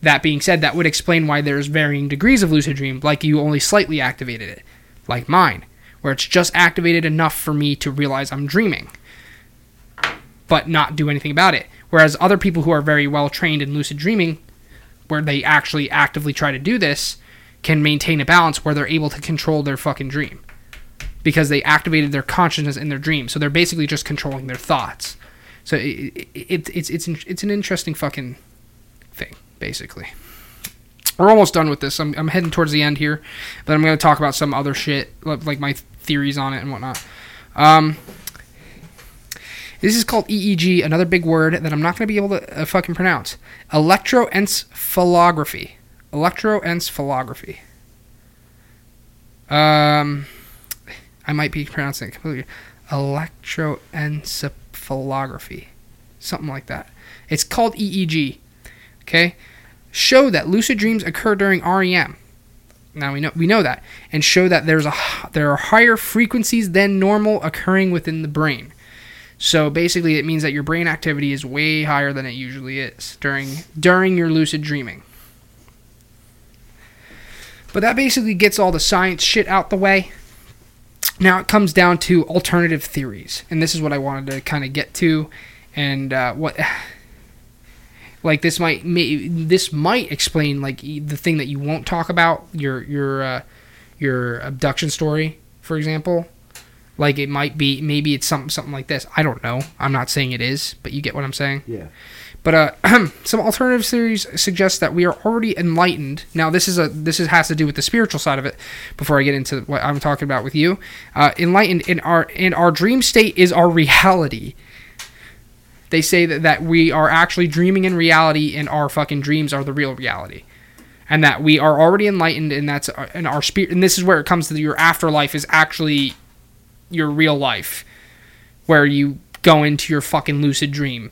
That being said, that would explain why there's varying degrees of lucid dream, like you only slightly activated it, like mine, where it's just activated enough for me to realize I'm dreaming but not do anything about it. Whereas other people who are very well trained in lucid dreaming, where they actually actively try to do this, can maintain a balance where they're able to control their fucking dream because they activated their consciousness in their dream. So they're basically just controlling their thoughts. So it, it, it, it's it's it's an interesting fucking thing, basically. We're almost done with this. I'm, I'm heading towards the end here, but I'm going to talk about some other shit, like my theories on it and whatnot. Um, this is called EEG, another big word that I'm not going to be able to uh, fucking pronounce. Electroencephalography. Electroencephalography. Um, I might be pronouncing it completely. Electroencephalography. Something like that. It's called EEG. Okay? Show that lucid dreams occur during REM. Now we know we know that, and show that there's a there are higher frequencies than normal occurring within the brain. So basically, it means that your brain activity is way higher than it usually is during during your lucid dreaming. But that basically gets all the science shit out the way. Now it comes down to alternative theories, and this is what I wanted to kind of get to, and uh, what [sighs] like this might may, this might explain like the thing that you won't talk about your your uh, your abduction story, for example. Like it might be maybe it's something something like this. I don't know. I'm not saying it is, but you get what I'm saying. Yeah. But uh, [clears throat] some alternative theories suggest that we are already enlightened. Now, this is a this is, has to do with the spiritual side of it. Before I get into what I'm talking about with you, uh, enlightened in our in our dream state is our reality. They say that, that we are actually dreaming in reality, and our fucking dreams are the real reality, and that we are already enlightened, and that's uh, and our spirit. And this is where it comes to your afterlife is actually your real life, where you go into your fucking lucid dream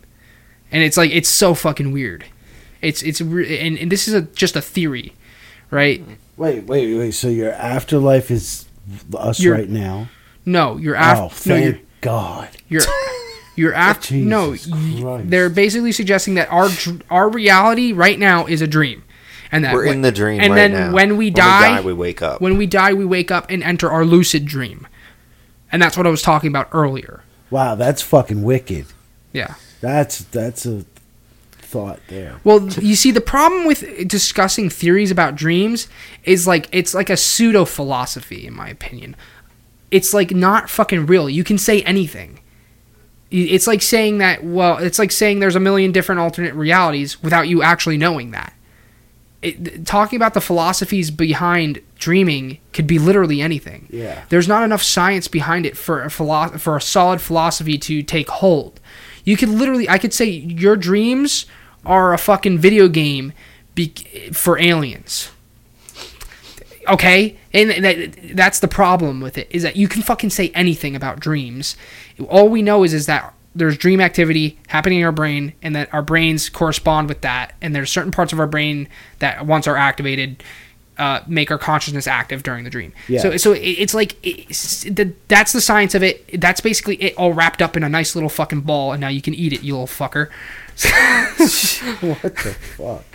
and it's like it's so fucking weird. It's it's re- and, and this is a, just a theory, right? Wait, wait, wait. So your afterlife is us Your- right now? No, you're Oh, after. no, thank you're God. you're [laughs] you're after. no, Jesus y- Christ. they're basically suggesting that our dr- our reality right now is a dream, and that We're when- in the dream And right then now. when we die, we wake up. when we die, we wake up and enter our lucid dream, and that's what I was talking about earlier. Wow, that's fucking wicked. Yeah. That's that's a thought there. Well, you see, the problem with discussing theories about dreams is like it's like a pseudo philosophy, in my opinion. It's like not fucking real. You can say anything. It's like saying that. Well, it's like saying there's a million different alternate realities without you actually knowing that. It, talking about the philosophies behind dreaming could be literally anything. Yeah. There's not enough science behind it for a philo- for a solid philosophy to take hold. You could literally, I could say, your dreams are a fucking video game be- for aliens. Okay, and that, that's the problem with it is that you can fucking say anything about dreams. All we know is is that there's dream activity happening in our brain, and that our brains correspond with that. And there's certain parts of our brain that once are activated, uh, make our consciousness active during the dream. Yeah. So so it, it's like it's, the, that's the science of it. That's basically it all wrapped up in a nice little fucking ball, and now you can eat it, you little fucker. [laughs] what the fuck?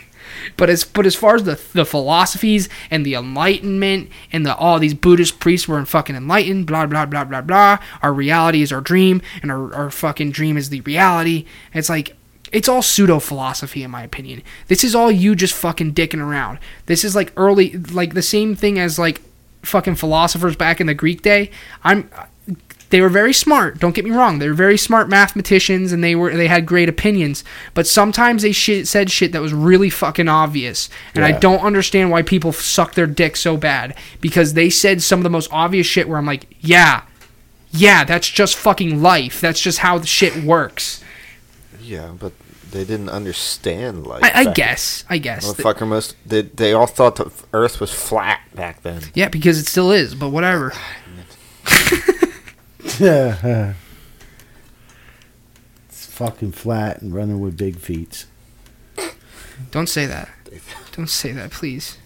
But as but as far as the the philosophies and the enlightenment and the all these Buddhist priests were fucking enlightened, blah blah blah blah blah. Our reality is our dream, and our, our fucking dream is the reality. It's like it's all pseudo philosophy in my opinion. This is all you just fucking dicking around. This is like early like the same thing as like fucking philosophers back in the Greek day. I'm they were very smart. Don't get me wrong. They were very smart mathematicians, and they were they had great opinions. But sometimes they shit, said shit that was really fucking obvious, and I don't understand why people suck their dick so bad because they said some of the most obvious shit. Where I'm like, yeah, yeah, that's just fucking life. That's just how the shit works. Yeah, but they didn't understand life. I, I back- guess. I guess. Motherfucker, most they, they all thought the Earth was flat back then. yeah, because it still is. But whatever. Yeah. [laughs] it's fucking flat and running with big feet. Don't say that. [laughs] Don't say that, please.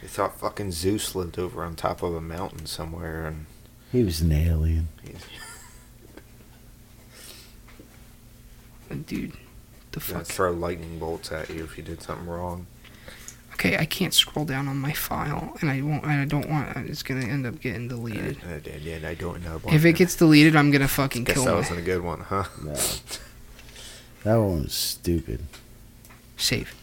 They thought fucking Zeus lived over on top of a mountain somewhere, and He was an alien. Dude, the gonna fuck. throw lightning bolts at you if you did something wrong. Okay, I can't scroll down on my file, and I won't. And I don't want. It's gonna end up getting deleted. Uh, uh, and I don't know. If it gets deleted, I'm gonna fucking guess kill that my wasn't a good one, huh? No. [laughs] That one was stupid. save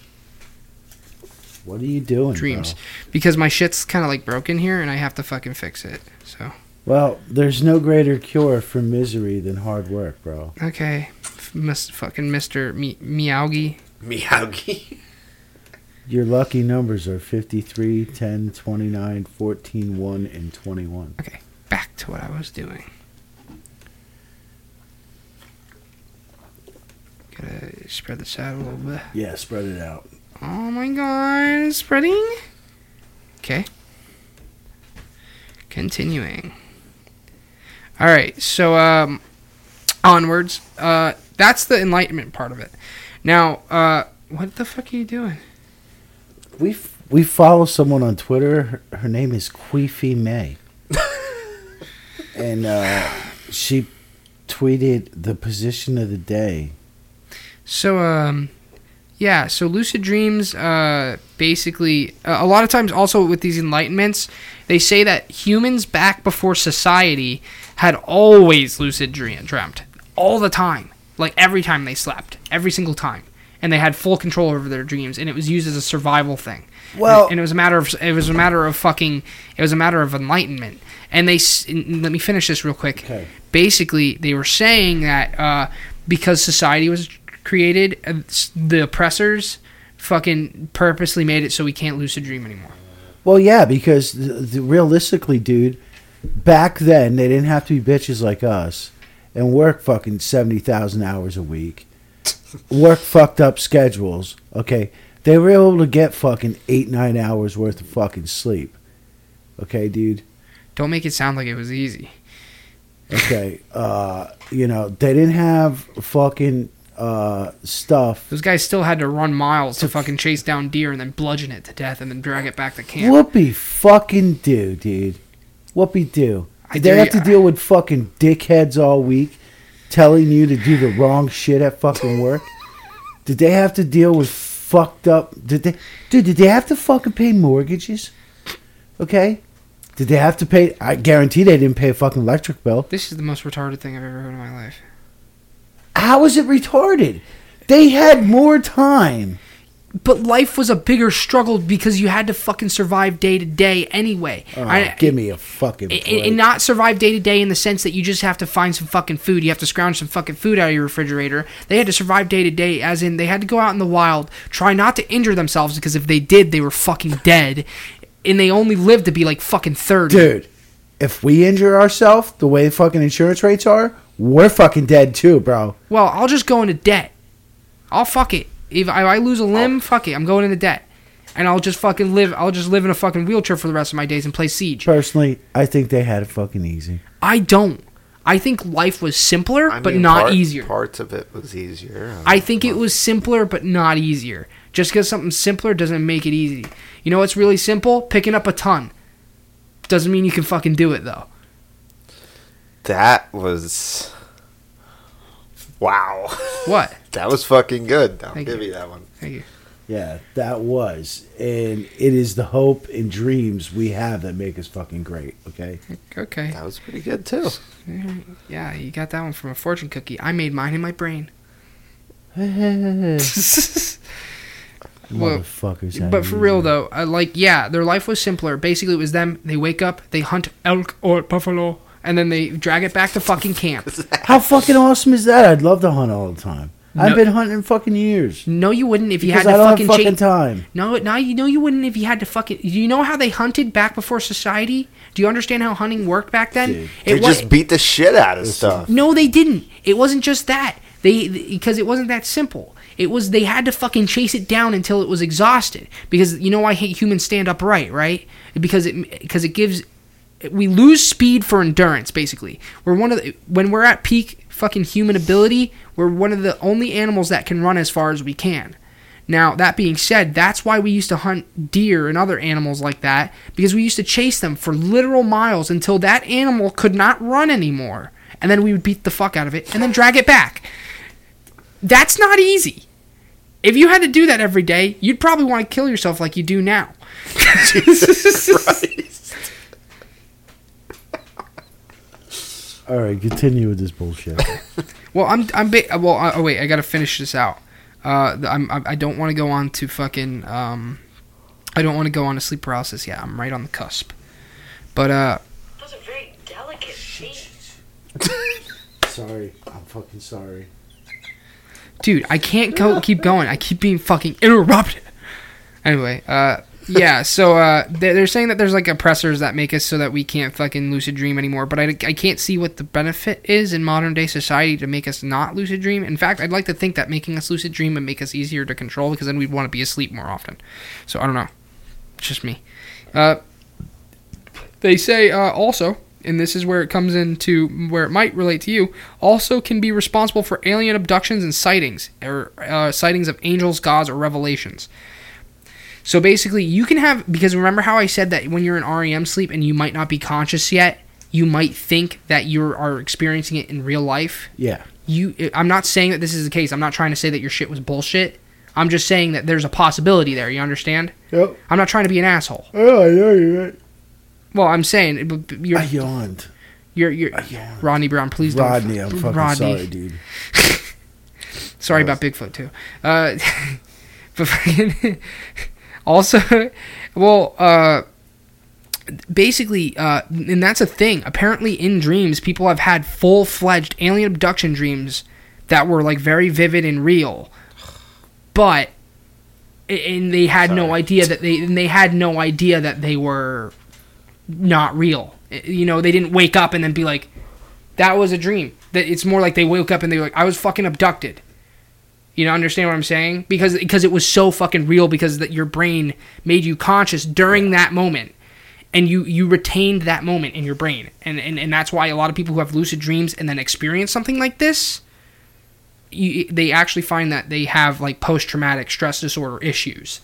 What are you doing? dreams bro? because my shit's kind of like broken here, and I have to fucking fix it. So Well, there's no greater cure for misery than hard work, bro. okay, F- Miss fucking Mister Mi- Meowgi. Miyagi. [laughs] Your lucky numbers are 53, 10, 29, 14, 1, and 21. Okay, back to what I was doing. Gotta spread this out a little bit. Yeah, spread it out. Oh my god, spreading. Okay. Continuing. All right, so um, onwards. Uh, that's the enlightenment part of it. Now, uh, what the fuck are you doing? We f- we follow someone on Twitter. Her, her name is Queefy May, [laughs] and uh, she tweeted the position of the day. So, um, yeah, so lucid dreams, uh, basically, uh, a lot of times also with these enlightenments, they say that humans back before society had always lucid dream- dreamt. All the time. Like every time they slept. Every single time. And they had full control over their dreams, and it was used as a survival thing. Well- and it was a matter of it was a matter of fucking it was a matter of enlightenment. And they and let me finish this real quick Okay. basically they were saying that uh, because society was created, uh, the oppressors fucking purposely made it so we can't lucid dream anymore. Well, yeah, because the, the, realistically, dude, back then they didn't have to be bitches like us and work fucking seventy thousand hours a week, work fucked up schedules. Okay, they were able to get fucking eight nine hours worth of fucking sleep. Okay, dude. Don't make it sound like it was easy. Okay, uh, you know they didn't have fucking uh, stuff. Those guys still had to run miles to fucking chase down deer and then bludgeon it to death and then drag it back to camp. Whoopie fucking do, dude. Whoopie do. I Did they have to deal with fucking dickheads all week telling you to do the wrong shit at fucking work? did they have to deal with fucked up did they dude, did they have to fucking pay mortgages? Okay? Did they have to pay I guarantee they didn't pay a fucking electric bill. This is the most retarded thing I've ever heard in my life. How is it retarded? They had more time. But life was a bigger struggle because you had to fucking survive day to day anyway. Oh, I- give me a fucking and, and not survive day to day in the sense that you just have to find some fucking food. You have to scrounge some fucking food out of your refrigerator. They had to survive day to day, as in they had to go out in the wild, try not to injure themselves because if they did, they were fucking dead. and they only lived to be like fucking 30. Dude, if we injure ourselves the way fucking insurance rates are, we're fucking dead too, bro. Well, I'll just go into debt. I'll fuck it. If I, if I lose a limb, oh. fuck it. I'm going into debt. And I'll just fucking live. I'll just live in a fucking wheelchair for the rest of my days and play Siege. Personally, I think they had it fucking easy. I don't. I think life was simpler, I but mean, not part- easier. Parts of it was easier. I think it was simpler, but not easier. Just because something's simpler doesn't make it easy. You know what's really simple? Picking up a ton. Doesn't mean you can fucking do it though. that was. Wow, What? [laughs] that was fucking good. I'll Thank give you. you that one. Thank you. Yeah, that was. And it is the hope and dreams we have that make us fucking great, okay? Okay. That was pretty good too. Yeah, you got that one from a fortune cookie. I made mine in my brain. [laughs] Well, Motherfuckers. But for real though, uh, like yeah, their life was simpler. Basically, it was them. They wake up, they hunt elk or buffalo, and then they drag it back to fucking camp. [laughs] How fucking awesome is that? I'd love to hunt all the time. I've No- been hunting fucking years. No, you wouldn't if you Because had I to don't fucking, have fucking chase. time. No, no, you know you wouldn't if you had to fucking. Do you know how they hunted back before society? Do you understand how hunting worked back then? Dude. They It was just beat the shit out of stuff. no, they didn't. It wasn't just that. They because it wasn't that simple. It was they had to fucking chase it down until it was exhausted. Because you know why humans stand upright, right? Because it because it gives we lose speed for endurance. Basically, we're one of the when we're at peak fucking human ability, we're one of the only animals that can run as far as we can. Now, that being said, that's why we used to hunt deer and other animals like that, because we used to chase them for literal miles until that animal could not run anymore. And then we would beat the fuck out of it and then drag it back. That's not easy. If you had to do that every day, you'd probably want to kill yourself like you do now. [laughs] All right, continue with this bullshit. [laughs] Well, I'm I'm ba- well. uh, Oh wait, I gotta finish this out. Uh, I'm I I don't want to go on to fucking um, I don't want to go on to sleep paralysis. Yeah, I'm right on the cusp. But uh, Those are very delicate feet. [laughs] sorry. I'm fucking sorry. dude, I can't go keep going. I keep being fucking interrupted. Anyway, uh, yeah. So uh, they're, saying that there's like oppressors that make us so that we can't fucking lucid dream anymore. But I, I can't see what the benefit is in modern day society to make us not lucid dream. In fact, I'd like to think that making us lucid dream would make us easier to control because then we'd want to be asleep more often. So I don't know. It's just me. Uh, they say uh, also, and this is where it comes into where it might relate to you, also can be responsible for alien abductions and sightings, or uh, sightings of angels, gods, or revelations. So basically, you can have because remember how I said that when you're in REM sleep and you might not be conscious yet, you might think that you are experiencing it in real life. Yeah. You, I'm not saying that this is the case. I'm not trying to say that your shit was bullshit. I'm just saying that there's a possibility there. You understand? Yep. I'm not trying to be an asshole. Oh, I know you're right. Well, I'm saying you're I yawned. you're you're yawned. Rodney Brown. Please don't. Rodney, I'm fucking Rodney. sorry, dude. [laughs] Sorry about Bigfoot too. Uh, [laughs] but fucking- [laughs] also, [laughs] well, uh, basically, uh, and that's a thing. Apparently, in dreams, people have had full fledged alien abduction dreams that were like very vivid and real, but and they had no idea that they and they had no idea that they were not real. You know, they didn't wake up and then be like, "That was a dream." That it's more like they woke up and they were like, "I was fucking abducted." You know, understand what I'm saying? Because because it was so fucking real because that your brain made you conscious during that moment. And you, you retained that moment in your brain. And, and and that's why a lot of people who have lucid dreams and then experience something like this, you, they actually find that they have like post traumatic stress disorder issues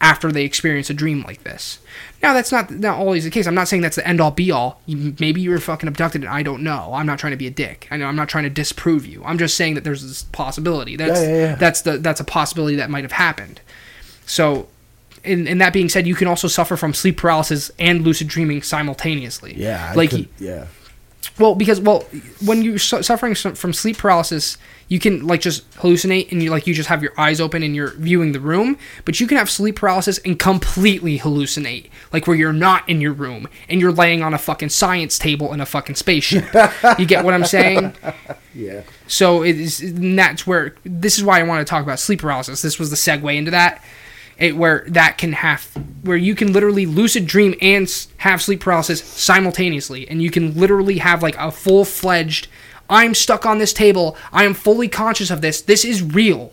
after they experience a dream like this. Now that's not not always the case. I'm not saying that's the end all be all. You, maybe you were fucking abducted and I don't know. I'm not trying to be a dick. I know I'm not trying to disprove you. I'm just saying that there's this possibility. That's Yeah, yeah, yeah. that's the that's a possibility that might have happened. So and, and that being said, you can also suffer from sleep paralysis and lucid dreaming simultaneously. Yeah. I like could, yeah. Well, because well, when you're su- suffering from sleep paralysis, you can like just hallucinate and you like you just have your eyes open and you're viewing the room. But you can have sleep paralysis and completely hallucinate, like where you're not in your room and you're laying on a fucking science table in a fucking spaceship. you get what I'm saying? [laughs] Yeah. So it is, and that's where this is why I want to talk about sleep paralysis. This was the segue into that. It, where that can have where you can literally lucid dream and have sleep paralysis simultaneously. And you can literally have like a full-fledged i'm stuck on this table. I am fully conscious of this. This is real.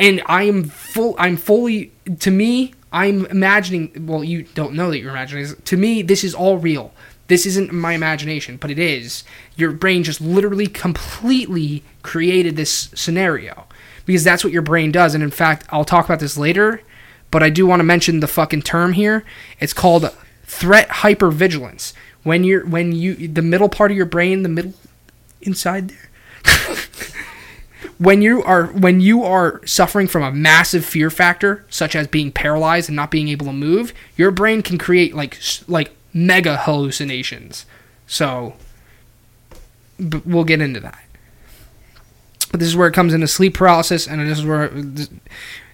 And i am full i'm fully to me i'm imagining well you don't know that you're imagining to me this is all real. This isn't my imagination but it is. Your brain just literally completely created this scenario because that's what your brain does. And in fact i'll talk about this later but I do want to mention the fucking term here. It's called threat hypervigilance. When you're when you the middle part of your brain, the middle inside there. [laughs] when you are when you are suffering from a massive fear factor, such as being paralyzed and not being able to move, your brain can create like like mega hallucinations. So but we'll get into that. But this is where it comes into sleep paralysis, and this is where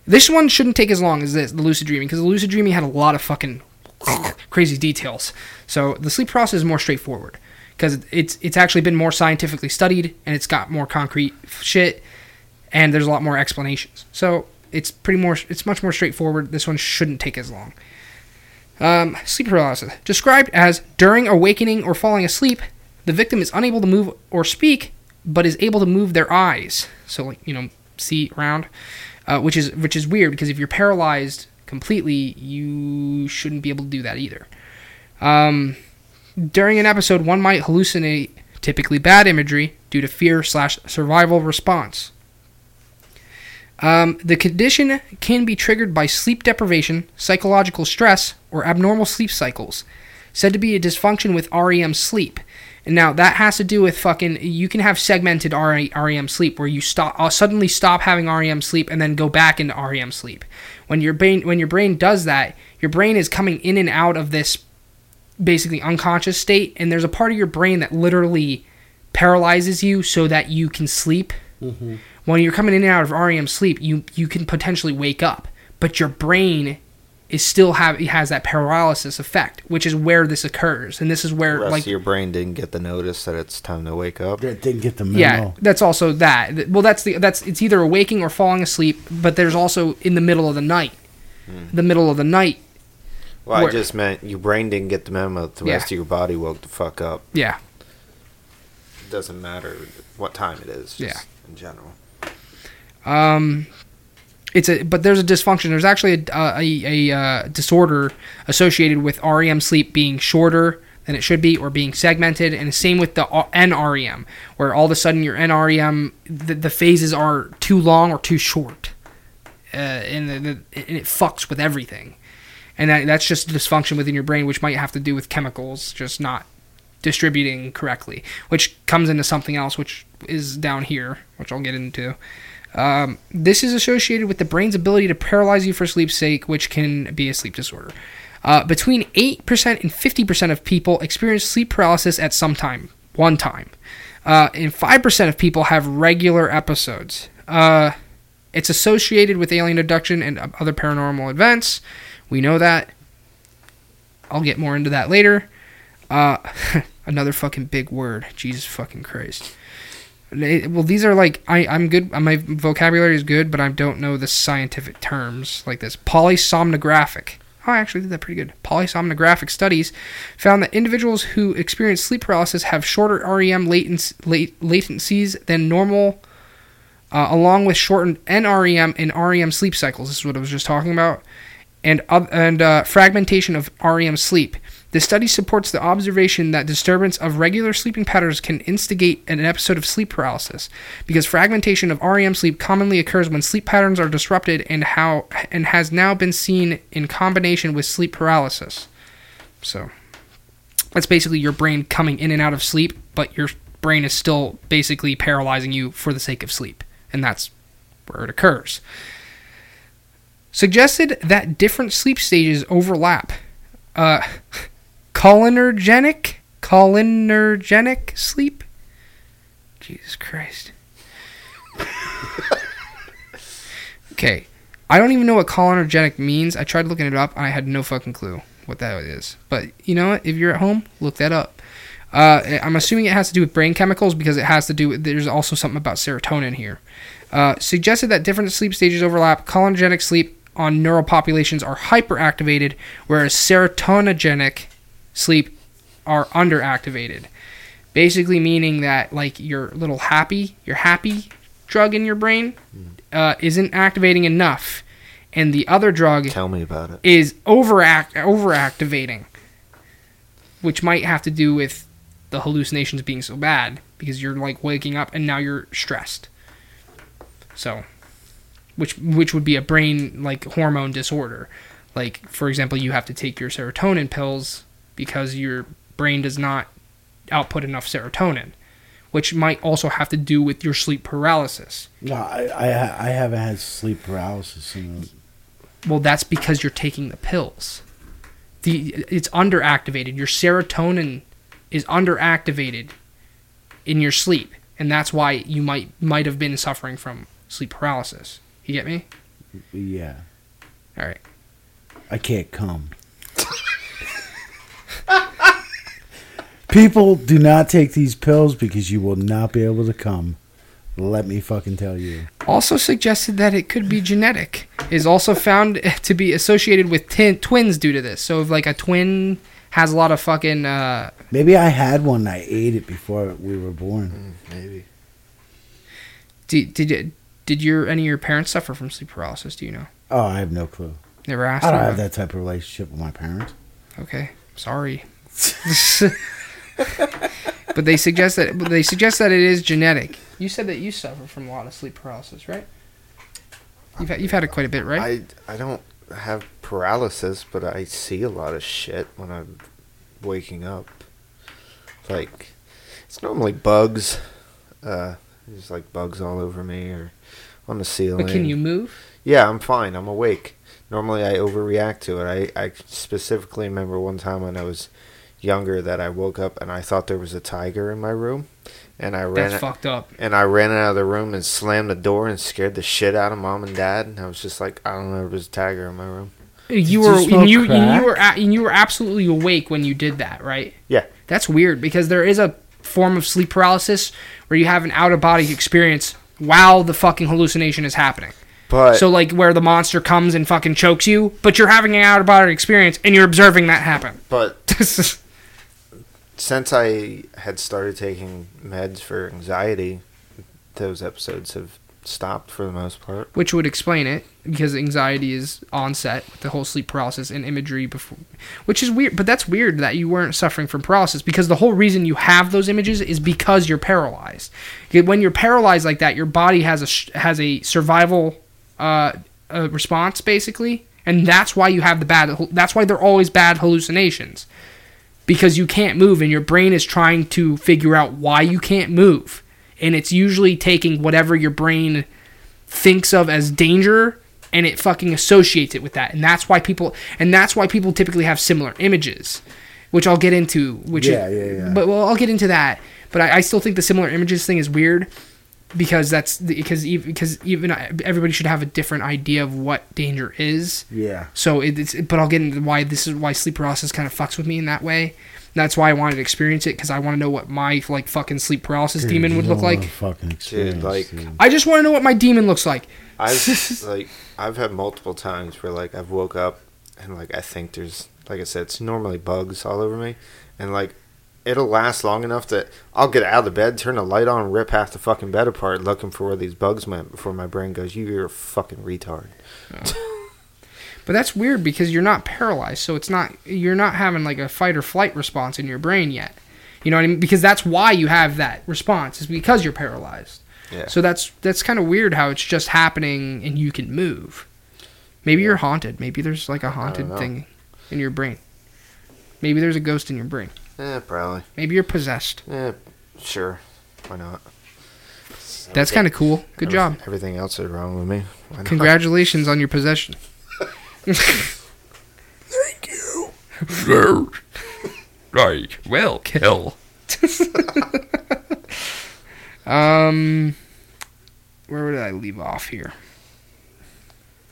this, one shouldn't take as long as this, the lucid dreaming, because the lucid dreaming had a lot of fucking crazy details. So the sleep process is more straightforward because it's it's actually been more scientifically studied and it's got more concrete shit, and there's a lot more explanations. So it's pretty more it's much more straightforward. This one shouldn't take as long. Um, sleep paralysis described as during awakening or falling asleep, the victim is unable to move or speak, but is able to move their eyes. So like you know see around uh, which is which is weird because if you're paralyzed completely, you shouldn't be able to do that either. Um, during an episode, one might hallucinate typically bad imagery due to fear slash survival response. Um, the condition can be triggered by sleep deprivation, psychological stress, or abnormal sleep cycles, said to be a dysfunction with REM sleep. And now that has to do with fucking. You can have segmented RE REM sleep where you stop uh, suddenly stop having REM sleep and then go back into REM sleep. When your brain when your brain does that, your brain is coming in and out of this basically unconscious state, and there's a part of your brain that literally paralyzes you so that you can sleep. When you're coming in and out of REM sleep, you you can potentially wake up, but your brain is still have it has that paralysis effect, which is where this occurs, and this is where Rest like of your brain didn't get the notice that it's time to wake up. That didn't get the memo. yeah, that's also that. Well, that's the that's it's either awaking or falling asleep, but there's also in the middle of the night. The middle of the night. Well, Where- I just meant your brain didn't get the memo. The Yeah. rest of your body woke the fuck up. Yeah. It doesn't matter what time it is. Just Yeah. In general. Um, it's a but there's a dysfunction. There's actually a a, a uh, disorder associated with REM sleep being shorter than it should be, or being segmented, and the same with the NREM, where all of a sudden your NREM the, the phases are too long or too short, uh, and, the, the, and it fucks with everything, and that, that's just dysfunction within your brain, which might have to do with chemicals just not distributing correctly, which comes into something else, which is down here, which I'll get into. Um, this is associated with the brain's ability to paralyze you for sleep's sake, which can be a sleep disorder. Uh, between 8% and 50% of people experience sleep paralysis at some time, one time. Uh, and 5% of people have regular episodes. Uh, it's associated with alien abduction and other paranormal events. We know that. I'll get more into that later. Uh, [laughs] another fucking big word. Jesus fucking Christ. Well, these are like I I'm good. My vocabulary is good, but I don't know the scientific terms like this. Polysomnographic. Oh, I actually did that pretty good. Polysomnographic studies found that individuals who experience sleep paralysis have shorter REM latenc- late, latencies than normal, uh, along with shortened NREM and REM sleep cycles. This is what I was just talking about, and oth- and uh, fragmentation of REM sleep. The study supports the observation that disturbance of regular sleeping patterns can instigate an episode of sleep paralysis, because fragmentation of REM sleep commonly occurs when sleep patterns are disrupted and how and has now been seen in combination with sleep paralysis. So that's basically your brain coming in and out of sleep, but your brain is still basically paralyzing you for the sake of sleep, and that's where it occurs. Suggested that different sleep stages overlap. Uh, [laughs] cholinergenic, cholinergenic sleep. Jesus Christ. okay, I don't even know what cholinergenic means. I tried looking it up, and I had no fucking clue what that is. But you know what? If you're at home, look that up. Uh, I'm assuming it has to do with brain chemicals because it has to do. with There's also something about serotonin here. Uh, suggested that different sleep stages overlap. Cholinergic sleep on neural populations are hyperactivated, whereas serotoninogenic sleep are underactivated. Basically, meaning that like your little happy, your happy drug in your brain uh, isn't activating enough, and the other drug Tell me about it. is overact overactivating, which might have to do with the hallucinations being so bad because you're like waking up and now you're stressed. So, which which would be a brain like hormone disorder. Like for example, you have to take your serotonin pills because your brain does not output enough serotonin, which might also have to do with your sleep paralysis. No, I, I I haven't had sleep paralysis. In Well, that's because you're taking the pills. The it's underactivated. Your serotonin is underactivated in your sleep, and that's why you might might have been suffering from sleep paralysis. You get me? yeah, All right. I can't come. People do not take these pills because you will not be able to come. Let me fucking tell you. Also suggested that it could be genetic. Is also found [laughs] to be associated with tin twins due to this. So if like a twin has a lot of fucking uh, Maybe I had one. I ate it before we were born. Maybe. did did did your any of your parents suffer from sleep paralysis? Do you know? Oh, I have no clue. Never asked. I don't have that type of relationship with my parents. Okay, sorry. [laughs] [laughs] but they suggest that but they suggest that it is genetic. You said that you suffer from a lot of sleep paralysis, right? You've had, you've had it quite a bit, right? I I don't have paralysis, but I see a lot of shit when I'm waking up. Like it's normally bugs. Uh, there's like bugs all over me or on the ceiling. but can you move? Yeah, I'm fine. I'm awake. Normally, I overreact to it. I, I specifically remember one time when I was younger that I woke up and I thought there was a tiger in my room, and I ran That's out, fucked up. and I ran out of the room and slammed the door and scared the shit out of mom and dad. And I was just like, I don't know, there was a tiger in my room. You you were smoke and you, and you were a, and you were absolutely awake when you did that, right? Yeah. That's weird because there is a form of sleep paralysis where you have an out of body experience while the fucking hallucination is happening. But So like where the monster comes and fucking chokes you, but you're having an out of body experience and you're observing that happen. but [laughs] since I had started taking meds for anxiety, those episodes have stopped for the most part. Which would explain it because anxiety is onset with the whole sleep paralysis and imagery before, which is weird. But that's weird that you weren't suffering from paralysis because the whole reason you have those images is because you're paralyzed. When you're paralyzed like that, your body has a has a survival uh, uh, response basically, and that's why you have the bad. That's why they're always bad hallucinations because you can't move and your brain is trying to figure out why you can't move. And it's usually taking whatever your brain thinks of as danger and it fucking associates it with that. And that's why people and that's why people typically have similar images which i'll get into which Yeah, is, yeah, yeah. but well i'll get into that. But I, I still think the similar images thing is weird because that's because even because even everybody should have a different idea of what danger is Yeah. so it's, but I'll get into why this is why sleep paralysis kind of fucks with me in that way. That's why I wanted to experience it because I want to know what my like fucking sleep paralysis demon would look like. Fucking experience, like- dude. I just want to know what my demon looks like. I've [laughs] like I've had multiple times where like I've woke up and like I think there's like I said, it's normally bugs all over me, and like it'll last long enough that I'll get out of the bed, turn the light on, rip half the fucking bed apart, looking for where these bugs went before my brain goes, "You're a fucking retard." [laughs] But that's weird because you're not paralyzed, so it's not you're not having like a fight or flight response in your brain yet. You know what I mean? Because that's why you have that response is because you're paralyzed. Yeah. So that's that's kind of weird how it's just happening and you can move. Maybe you're haunted. Maybe there's like a haunted thing in your brain. Maybe there's a ghost in your brain. Eh, probably. Maybe you're possessed. Yeah, sure. Why not? That's kind of cool. Good Every- job. Everything else is wrong with me. Why not? Congratulations on your possession. Thank you. Right. Well, [laughs] kill. [laughs] um, where would I leave off here?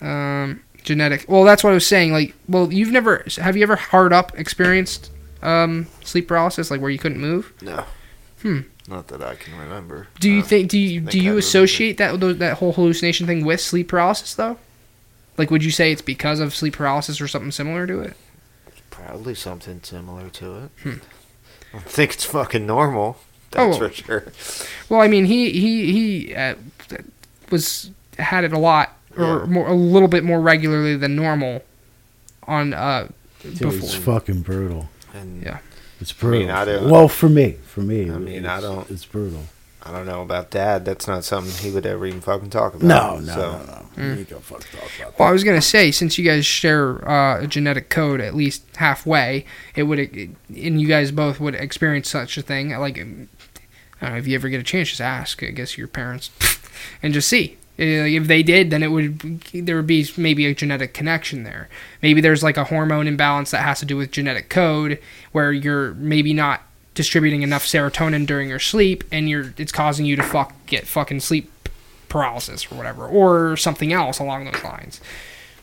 Um, genetic. Well, that's what I was saying. Like, well, you've never have you ever hard up experienced um sleep paralysis, like where you couldn't move? No. Hmm. Not that I can remember. Do you think do you think do you remember. associate that that whole hallucination thing with sleep paralysis though? Like, would you say it's because of sleep paralysis or something similar to it? Probably something similar to it. Hmm. [laughs] I don't think it's fucking normal. That's Oh. for sure. Well, I mean, he he he uh, was had it a lot or Yeah. more a little bit more regularly than normal on uh Dude, before. it's fucking brutal. And Yeah. It's I mean, brutal. I don't- well, for me, for me, I mean, I don't- It's brutal. I don't know about dad. That's not something he would ever even fucking talk about. No, no, so. no, no. Mm. You ain't gonna fuck talk about Well, I was gonna say since you guys share uh, a genetic code at least halfway, it would it, and you guys both would experience such a thing. Like, I don't know if you ever get a chance, just ask. I guess your parents, [laughs] and just see. Uh, If they did, then it would there would be maybe a genetic connection there. Maybe there's like a hormone imbalance that has to do with genetic code, where you're maybe not distributing enough serotonin during your sleep, and you're it's causing you to fuck get fucking sleep paralysis or whatever, or something else along those lines.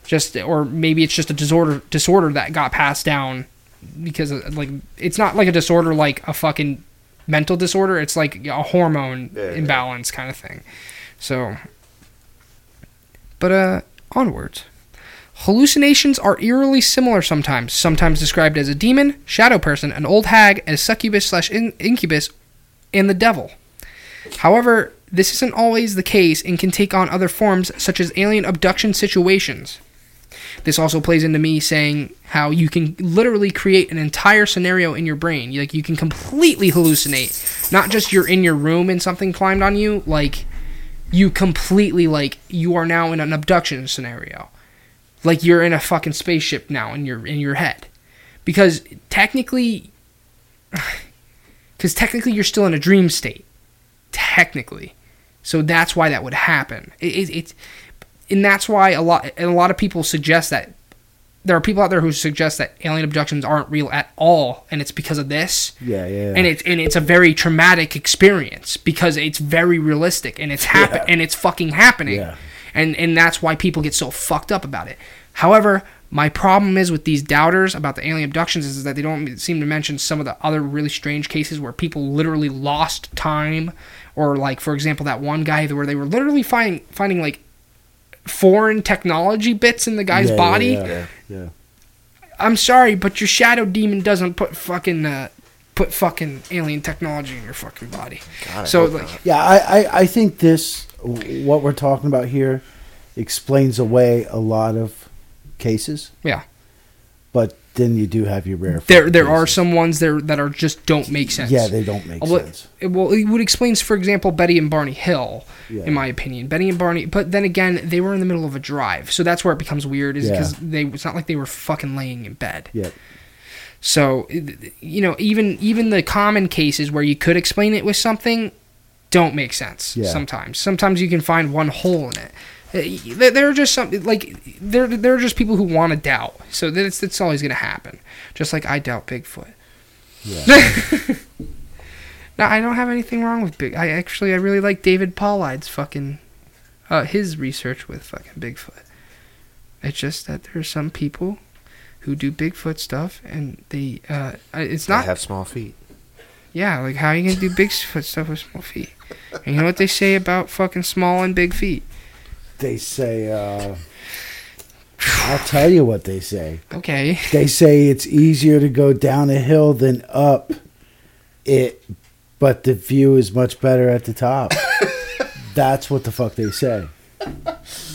Just or maybe it's just a disorder disorder that got passed down because of, like it's not like a disorder like a fucking mental disorder. It's like a hormone Yeah, yeah. imbalance kind of thing. So, but uh, onwards. Hallucinations are eerily similar sometimes, sometimes described as a demon, shadow person, an old hag, a succubus slash incubus, and the devil. However, this isn't always the case and can take on other forms, such as alien abduction situations. This also plays into me saying how you can literally create an entire scenario in your brain. Like you can completely hallucinate, not just you're in your room and something climbed on you. Like you completely like you are now in an abduction scenario. Like you're in a fucking spaceship now in your in your head, because technically, [sighs] because technically you're still in a dream state. Technically, so that's why that would happen. It, it, it's and that's why a lot and a lot of people suggest that there are people out there who suggest that alien abductions aren't real at all, and it's because of this. Yeah, yeah. And it's and it's a very traumatic experience because it's very realistic and it's happen Yeah. and it's fucking happening. Yeah. And and that's why people get so fucked up about it. However, my problem is with these doubters about the alien abductions is that they don't seem to mention some of the other really strange cases where people literally lost time or like for example that one guy where they were literally finding finding like foreign technology bits in the guy's Yeah, yeah, body. Yeah, yeah. I'm sorry, but your shadow demon doesn't put fucking uh, put fucking alien technology in your fucking body. God, so hope like, not. Yeah, I, I, I think this, what we're talking about here, explains away a lot of cases. Yeah. Then you do have your rare. there there are some ones there that are just don't make sense. Yeah, they don't make Well, sense. it- well, it would explain, for example, Betty and Barney Hill, Yeah. in my opinion. Betty and Barney, but then again, they were in the middle of a drive, so that's where it becomes weird. Is Yeah. because they it's not like they were fucking laying in bed. Yeah. So, you know, even even the common cases where you could explain it with something don't make sense Yeah. sometimes. Sometimes you can find one hole in it. Uh, there- are just some like there there are just people who want to doubt. So that's that's always going to happen. Just like I doubt Bigfoot. Yeah. [laughs] No, I don't have anything wrong with Big. I actually I really like David Paulides' fucking uh, his research with fucking Bigfoot. It's just that there are some people who do Bigfoot stuff and they uh it's They not have small feet. yeah, like how are you gonna do Bigfoot stuff with small feet? And you know what they say about fucking small and big feet? They say, uh, I'll tell you what they say. Okay. They say it's easier to go down a hill than up it, but the view is much better at the top. [laughs] That's what the fuck they say.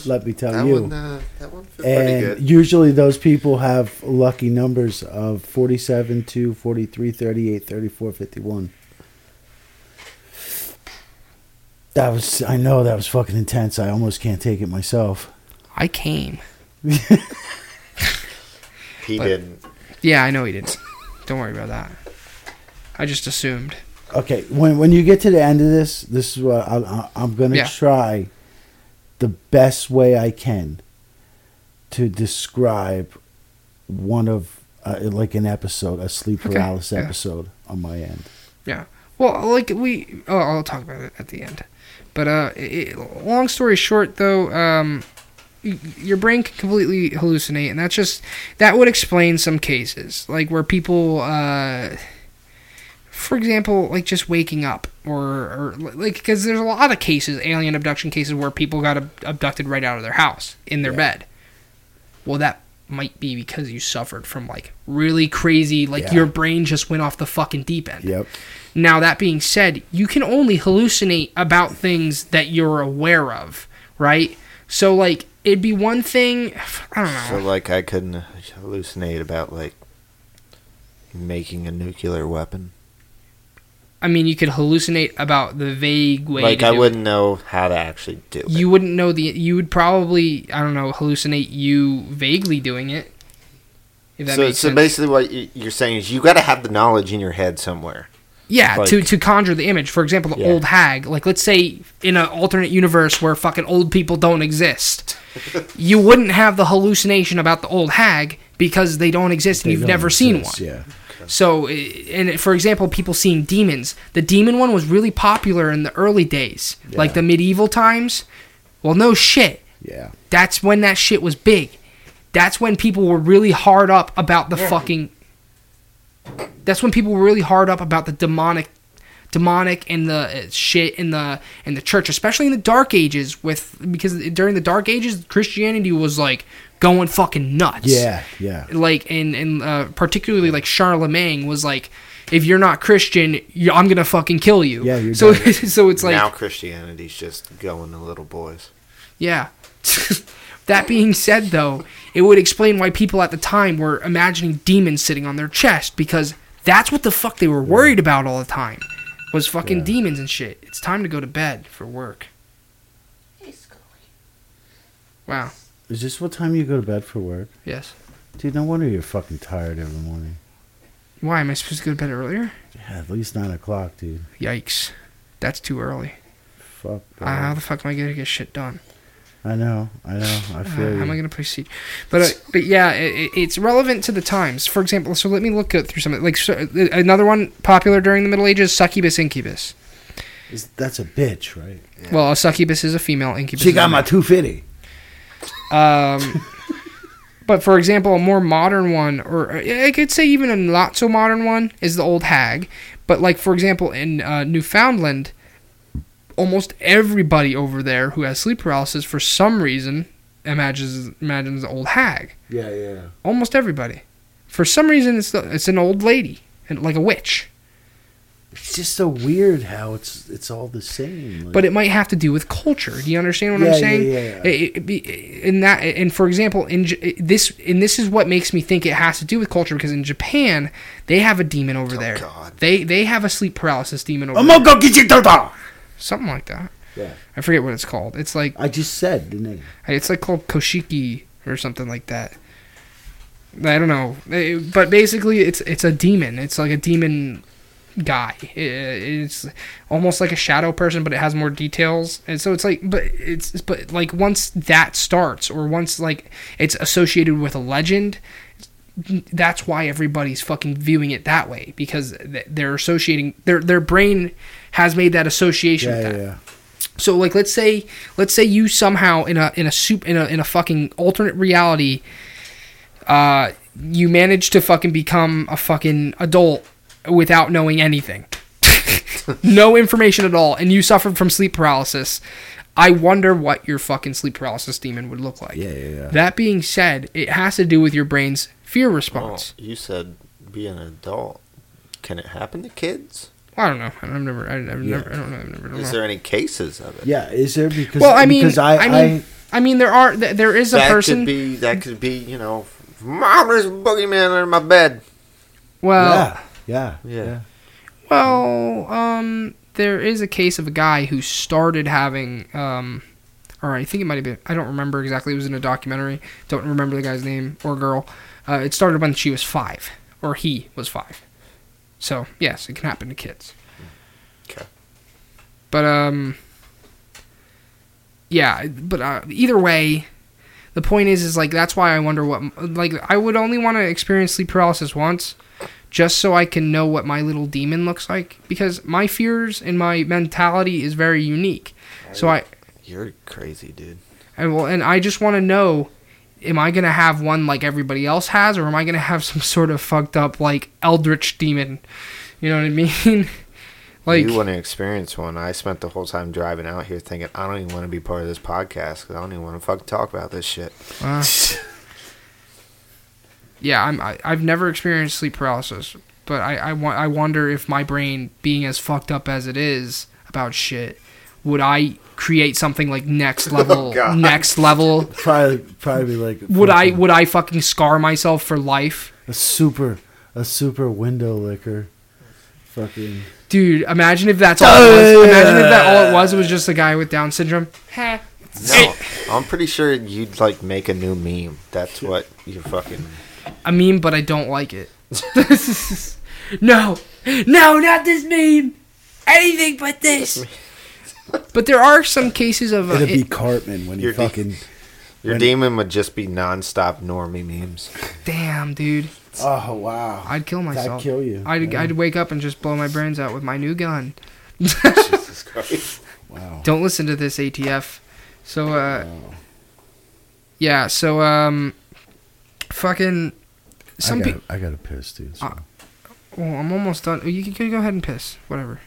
Let me tell That you. one, uh, that one fit pretty and good. usually those people have lucky numbers of 47 2 43 38 34 51 that was i know that was fucking intense i almost can't take it myself I came. [laughs] He but- didn't. Yeah, I know he didn't. Don't worry about that. I just assumed. okay when when you get to the end of this this is what I, I, i'm gonna Yeah. try the best way i can to describe one of uh, like an episode a sleep Okay, paralysis yeah. episode on my end Yeah. Well, like we, oh, I'll talk about it at the end. But uh, it, long story short, though, um, your brain can completely hallucinate, and that's just that would explain some cases, like where people, uh, for example, like just waking up, or or like because there's a lot of cases, alien abduction cases, where people got ab- abducted right out of their house in their Yeah. bed. Well, that might be because you suffered from like really crazy, like Yeah. your brain just went off the fucking deep end. Yep. Now, that being said, you can only hallucinate about things that you're aware of, right? So, like, it'd be one thing. [sighs] I don't know. So like I couldn't hallucinate about like making a nuclear weapon. I mean, you could hallucinate about the vague way. like to I do wouldn't know how to actually do it. You wouldn't know the. You would probably, I don't know, hallucinate you vaguely doing it. If that so makes so sense. basically what you're saying is you got to have the knowledge in your head somewhere. Yeah, Like- to to conjure the image. For example, the Yeah. old hag. Like, let's say in an alternate universe where fucking old people don't exist, [laughs] you wouldn't have the hallucination about the old hag because they don't exist and They you've don't never seen one. exist, Yeah. So, and for example, people seeing demons. The demon one was really popular in the early days, like the medieval times. Well, no shit. Yeah. That's when that shit was big. That's when people were really hard up about the fucking. That's when people were really hard up about the demonic, demonic and the uh, shit in the in the church, especially in the Dark Ages. With because during the Dark Ages, Christianity was like going fucking nuts. Yeah. Yeah. Like and and uh, particularly like Charlemagne was like, if you're not Christian, you, I'm gonna fucking kill you. Yeah, you're so done. [laughs] so it's like now Christianity's just going to little boys. yeah. [laughs] that being said, though, it would explain why people at the time were imagining demons sitting on their chest because that's what the fuck they were worried about all the time was fucking Yeah. demons and shit. It's time to go to bed for work. Wow. Is this what time you go to bed for work? Yes. Dude, no wonder you're fucking tired every morning. Why am I supposed to go to bed earlier? Yeah, at least nine o'clock, dude. Yikes. That's too early. Fuck. Uh, how the fuck am I gonna get shit done? I know. I know. I Uh, feel how am I going to proceed? But uh, but yeah, it, it- it's relevant to the times. For example, so let me look through some like so, uh, another one popular during the Middle Ages: succubus, incubus. Is- That's a bitch, right? Well, a succubus is a female, incubus. She got my male. two fifty. Um, [laughs] but for example, a more modern one, or uh, I could say even a not so modern one, is the old hag. But like for example, in uh, Newfoundland, almost everybody over there who has sleep paralysis for some reason imagines imagines the old hag. Yeah, yeah. Almost everybody. For some reason, it's the, it's an old lady and like a witch. It's just so weird how it's it's all the same. like- But it might have to do with culture. Do you understand what Yeah, I'm saying? yeah, yeah. It- it in that, and for example, in this, and this is what makes me think it has to do with culture because in Japan they have a demon over oh, there. God. They they have a sleep paralysis demon over I'm there. gonna go get you, Toto. Something like that. Yeah. I forget what it's called. It's like I just said, didn't I? it's like called koshiki or something like that. I don't know, Eh, but basically it's it's a demon. It's like a demon guy. Eh, It's almost like a shadow person, but it has more details. And so it's like, but it's but like once that starts, or once like it's associated with a legend, that's why everybody's fucking viewing it that way because they're associating their their brain has made that association Yeah, with yeah, that. yeah. So like let's say let's say you somehow in a in a soup in a in a fucking alternate reality uh you manage to fucking become a fucking adult without knowing anything. [laughs] no information at all and you suffered from sleep paralysis. I wonder what your fucking sleep paralysis demon would look like. Yeah, yeah, yeah. That being said, it has to do with your brain's fear Well, response. you said be an adult. Can it happen to kids? I don't know. I've never I, I've Yeah. never I don't know. I've never don't Is know. there any cases of it? Yeah, is there because Well, I mean, because I, I mean, I mean, there are there is a that person. could be. That could be. You know, mom, there's a boogeyman under my bed. well, yeah, yeah, Yeah. yeah. Well, um, there is a case of a guy who started having, um, or I think it might have been, I don't remember exactly. It was in a documentary. Don't remember the guy's name or girl. Uh, it started when she was five, or he was five. So yes, it can happen to kids. Okay. But um, yeah. But uh, either way, the point is, is like that's why I wonder what like I would only want to experience sleep paralysis once, just so I can know what my little demon looks like because my fears and my mentality is very unique. So I, You're crazy, dude. And well, and I just want to know. Am I gonna have one like everybody else has, or am I gonna have [laughs] some sort of fucked up like eldritch demon? You know what I [laughs] mean? like, you want to experience one. I spent the whole time driving out here thinking I don't even want to be part of this podcast because I don't even want to fucking talk about this shit. uh, [laughs] yeah, I'm I, I've never experienced sleep paralysis, but I I, wa- I wonder if my brain being as fucked up as it is about shit, would I create something like next [laughs] oh, level God. next level? [laughs] Probably, probably like. Would I would I fucking scar myself for life? a super, a super window licker? Fucking. Dude, imagine if that's all it was. Imagine if that all it was was just a guy with Down syndrome. Heh. No, I'm pretty sure you'd like make a new meme. That's what you fucking. a meme, but I don't like it. [laughs] no, no, not this meme. Anything but this. But there are some cases of uh, It'd be it- Cartman when he You're de- fucking. Your demon would just be non-stop normie memes. damn, dude. Oh wow! I'd kill myself. That'd kill you. I'd, Yeah. I'd wake up and just blow my brains out with my new gun. Jesus [laughs] Christ. Wow. Don't listen to this ATF. So uh, Wow. yeah. So um, fucking some I people. got, I got to piss, dude. so- Uh, Well, I'm almost done. You can go ahead and piss. Whatever.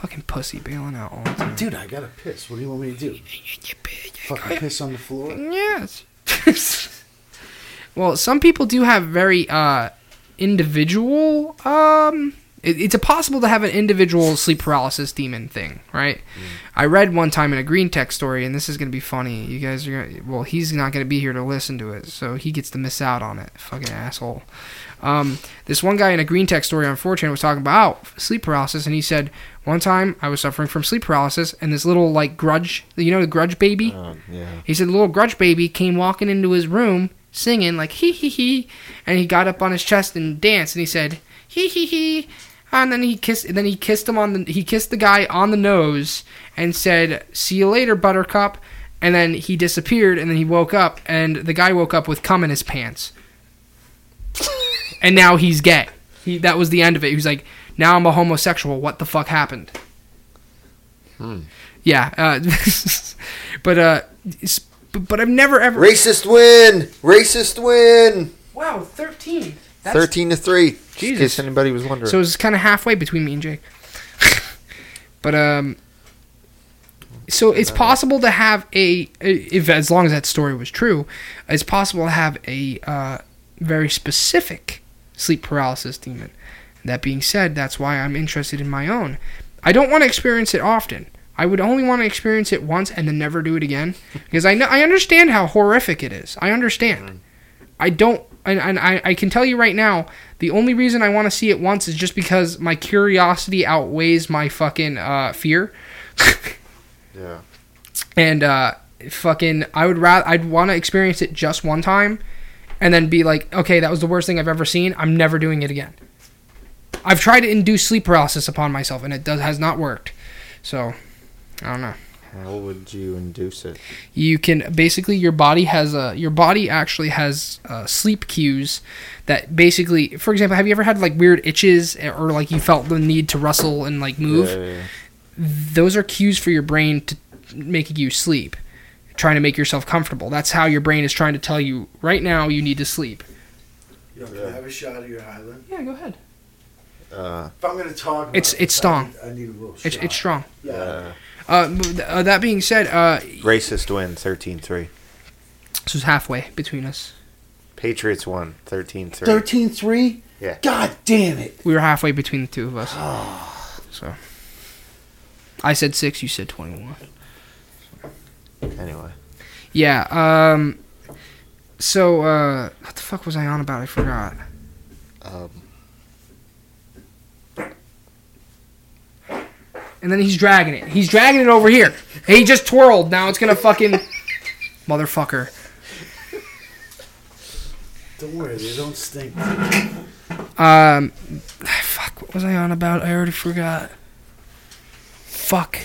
Fucking pussy bailing out all the time. Dude, I gotta piss. What do you want me to do? Fucking piss on the floor? Yes. [laughs] well, some people do have very uh, individual. Um, it, it's a possible to have an individual sleep paralysis demon thing, right? I read one time in a greentext story, and this is gonna be funny. You guys are gonna. Well, he's not gonna be here to listen to it, so he gets to miss out on it. Fucking asshole. Um, this one guy in a greentext story on 4chan was talking about sleep paralysis, and he said one time I was suffering from sleep paralysis, and this little like grudge, you know, the grudge baby. Um, yeah. He said the little grudge baby came walking into his room singing like hee hee hee, and he got up on his chest and danced, and he said hee hee hee, and then he kissed, and then he kissed him on the he kissed the guy on the nose and said see you later Buttercup, and then he disappeared, and then he woke up, and the guy woke up with cum in his pants, and now he's gay. He that was the end of it. He was like, now I'm a homosexual. What the fuck happened? Hmm. Yeah, uh, [laughs] but uh, but, I've never ever. Racist win! Racist win! Wow, thirteen. 13 to 3. Just in Jesus. case anybody was wondering. So it's kind of halfway between me and Jake. [laughs] but um, so it's possible to have a if as long as that story was true, it's possible to have a uh, very specific sleep paralysis demon. That being said, that's why I'm interested in my own. I don't want to experience it often. I would only want to experience it once and then never do it again [laughs] because I know I understand how horrific it is. I understand. I don't, and, and I, I can tell you right now, the only reason I want to see it once is just because my curiosity outweighs my fucking uh, fear. [laughs] yeah. and uh, fucking, I would rather, I'd want to experience it just one time, and then be like, okay, that was the worst thing I've ever seen. I'm never doing it again. I've tried to induce sleep paralysis upon myself, and it does has not worked. So, I don't know. How would you induce it? you can basically your body has a your body actually has uh, sleep cues that basically for example have you ever had like weird itches or like you felt the need to rustle and like move Yeah, yeah, yeah. those are cues for your brain to make you sleep trying to make yourself comfortable that's how your brain is trying to tell you right now you need to sleep Yo, can I have a shot of your Highland? yeah go ahead Uh, If I'm gonna talk, about It's- this, it's strong. I need, I need a little it's, shot. it's strong Yeah. uh, uh, that being said uh, racist win 13 3. this was halfway between us Patriots won 13 3. 13-3? Yeah. God damn it. we were halfway between the two of us [sighs] so i said six you said 21 Anyway. Yeah, um so uh what the fuck was I on about? I forgot. Um, And then he's dragging it. He's dragging it over here. He just twirled. Now it's gonna fucking motherfucker. Don't worry, they don't stink. Um fuck, what was I on about? I already forgot. Fuck.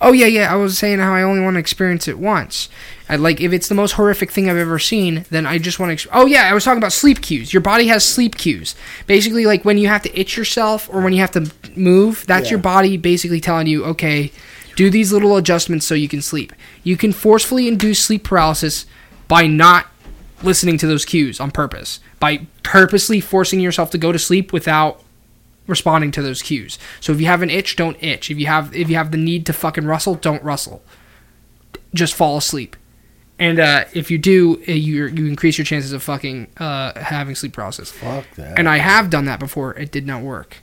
Oh yeah, yeah. I was saying how I only want to experience it once. I like if it's the most horrific thing I've ever seen, then I just want to. Ex- oh yeah, I was talking about sleep cues. Your body has sleep cues. Basically, like when you have to itch yourself or when you have to move, that's Yeah. your body basically telling you, okay, do these little adjustments so you can sleep. You can forcefully induce sleep paralysis by not listening to those cues on purpose, by purposely forcing yourself to go to sleep without responding to those cues. So if you have an itch, don't itch. If you have if you have the need to fucking rustle, don't rustle. Just fall asleep. And uh, if you do, uh, you you increase your chances of fucking uh, having sleep paralysis. Fuck that. And I have done that before. It did not work.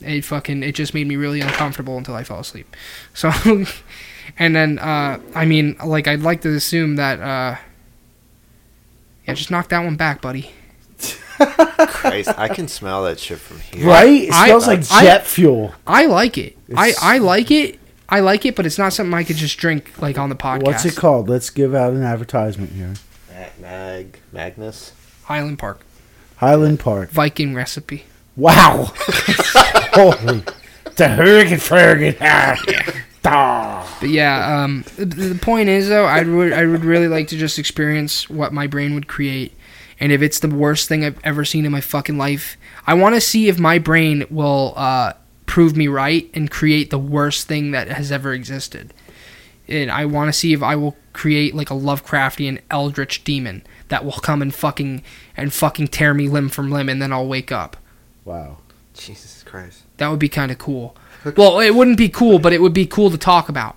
It fucking it just made me really uncomfortable until I fell asleep. [laughs] So, and then uh, I mean, like I'd like to assume that uh, yeah, just knock that one back, buddy. Christ, I can smell that shit from here. right? It I- smells like I- jet fuel. I like it. I It's- I like it. I like it, but it's not something I could just drink like on the podcast. What's it called? Let's give out an advertisement here. Mag, Mag Magnus. Highland Park Highland Park. Viking recipe. Wow. [laughs] Holy. The hurricane fergen. [laughs] Ah. But yeah, um, the, the point is though, I would I would really like to just experience what my brain would create, and if it's the worst thing I've ever seen in my fucking life, I want to see if my brain will uh, prove me right and create the worst thing that has ever existed. And I want to see if I will create like a Lovecraftian eldritch demon that will come and fucking and fucking tear me limb from limb, and then I'll wake up. Wow. Jesus Christ. That would be kind of cool. Well, it wouldn't be cool, but it would be cool to talk about.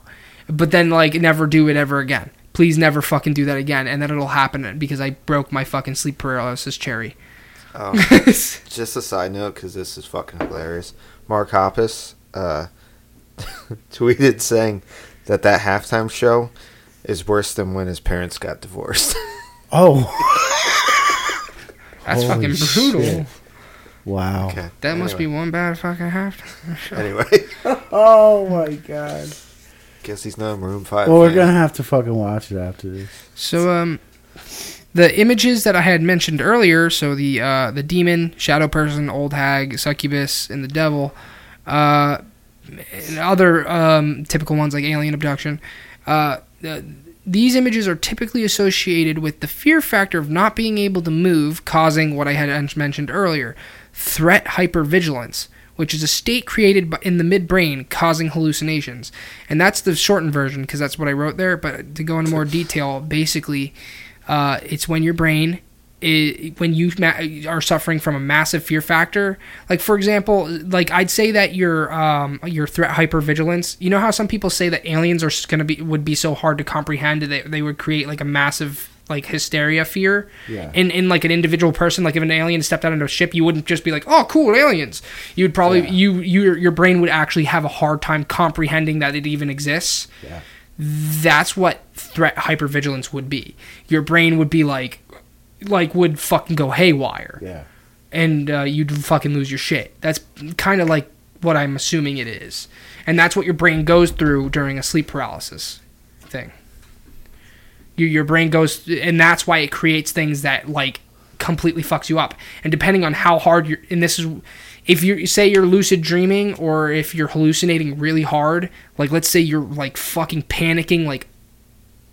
But then, like, never do it ever again. Please never fucking do that again. And then it'll happen because I broke my fucking sleep paralysis cherry. Oh, [laughs] just a side note, because this is fucking hilarious. Mark Hoppus uh, [laughs] tweeted saying that that halftime show is worse than when his parents got divorced. [laughs] Oh. That's Holy fucking brutal. shit. Wow. okay. That must be one bad fucking half. Anyway, Oh my god. Guess he's not a Maroon Five. Well, we're fan. gonna have to fucking watch it after this. So, um, the images that I had mentioned earlier, so the uh, the demon, shadow person, old hag, succubus, and the devil, uh, and other um, typical ones like alien abduction. Uh, the, these images are typically associated with the fear factor of not being able to move, causing what I had mentioned earlier, threat hypervigilance, which is a state created in the midbrain causing hallucinations. And that's the shortened version because that's what I wrote there. But to go into more detail, basically, uh, it's when your brain, when you ma- are suffering from a massive fear factor. Like for example, like I'd say that your um, your threat hypervigilance. You know how some people say that aliens are going to be would be so hard to comprehend that they, they would create like a massive like hysteria fear Yeah. in in like an individual person like if an alien stepped out into a ship you wouldn't just be like oh cool aliens you would probably Yeah. you your your brain would actually have a hard time comprehending that it even exists Yeah. that's what threat hypervigilance would be your brain would be like like would fucking go haywire Yeah. and uh, you'd fucking lose your shit that's kind of like what i'm assuming it is and that's what your brain goes through during a sleep paralysis thing your, your brain goes and that's why it creates things that like completely fucks you up. And depending on how hard you're and this is if you say you're lucid dreaming or if you're hallucinating really hard like let's say you're like fucking panicking like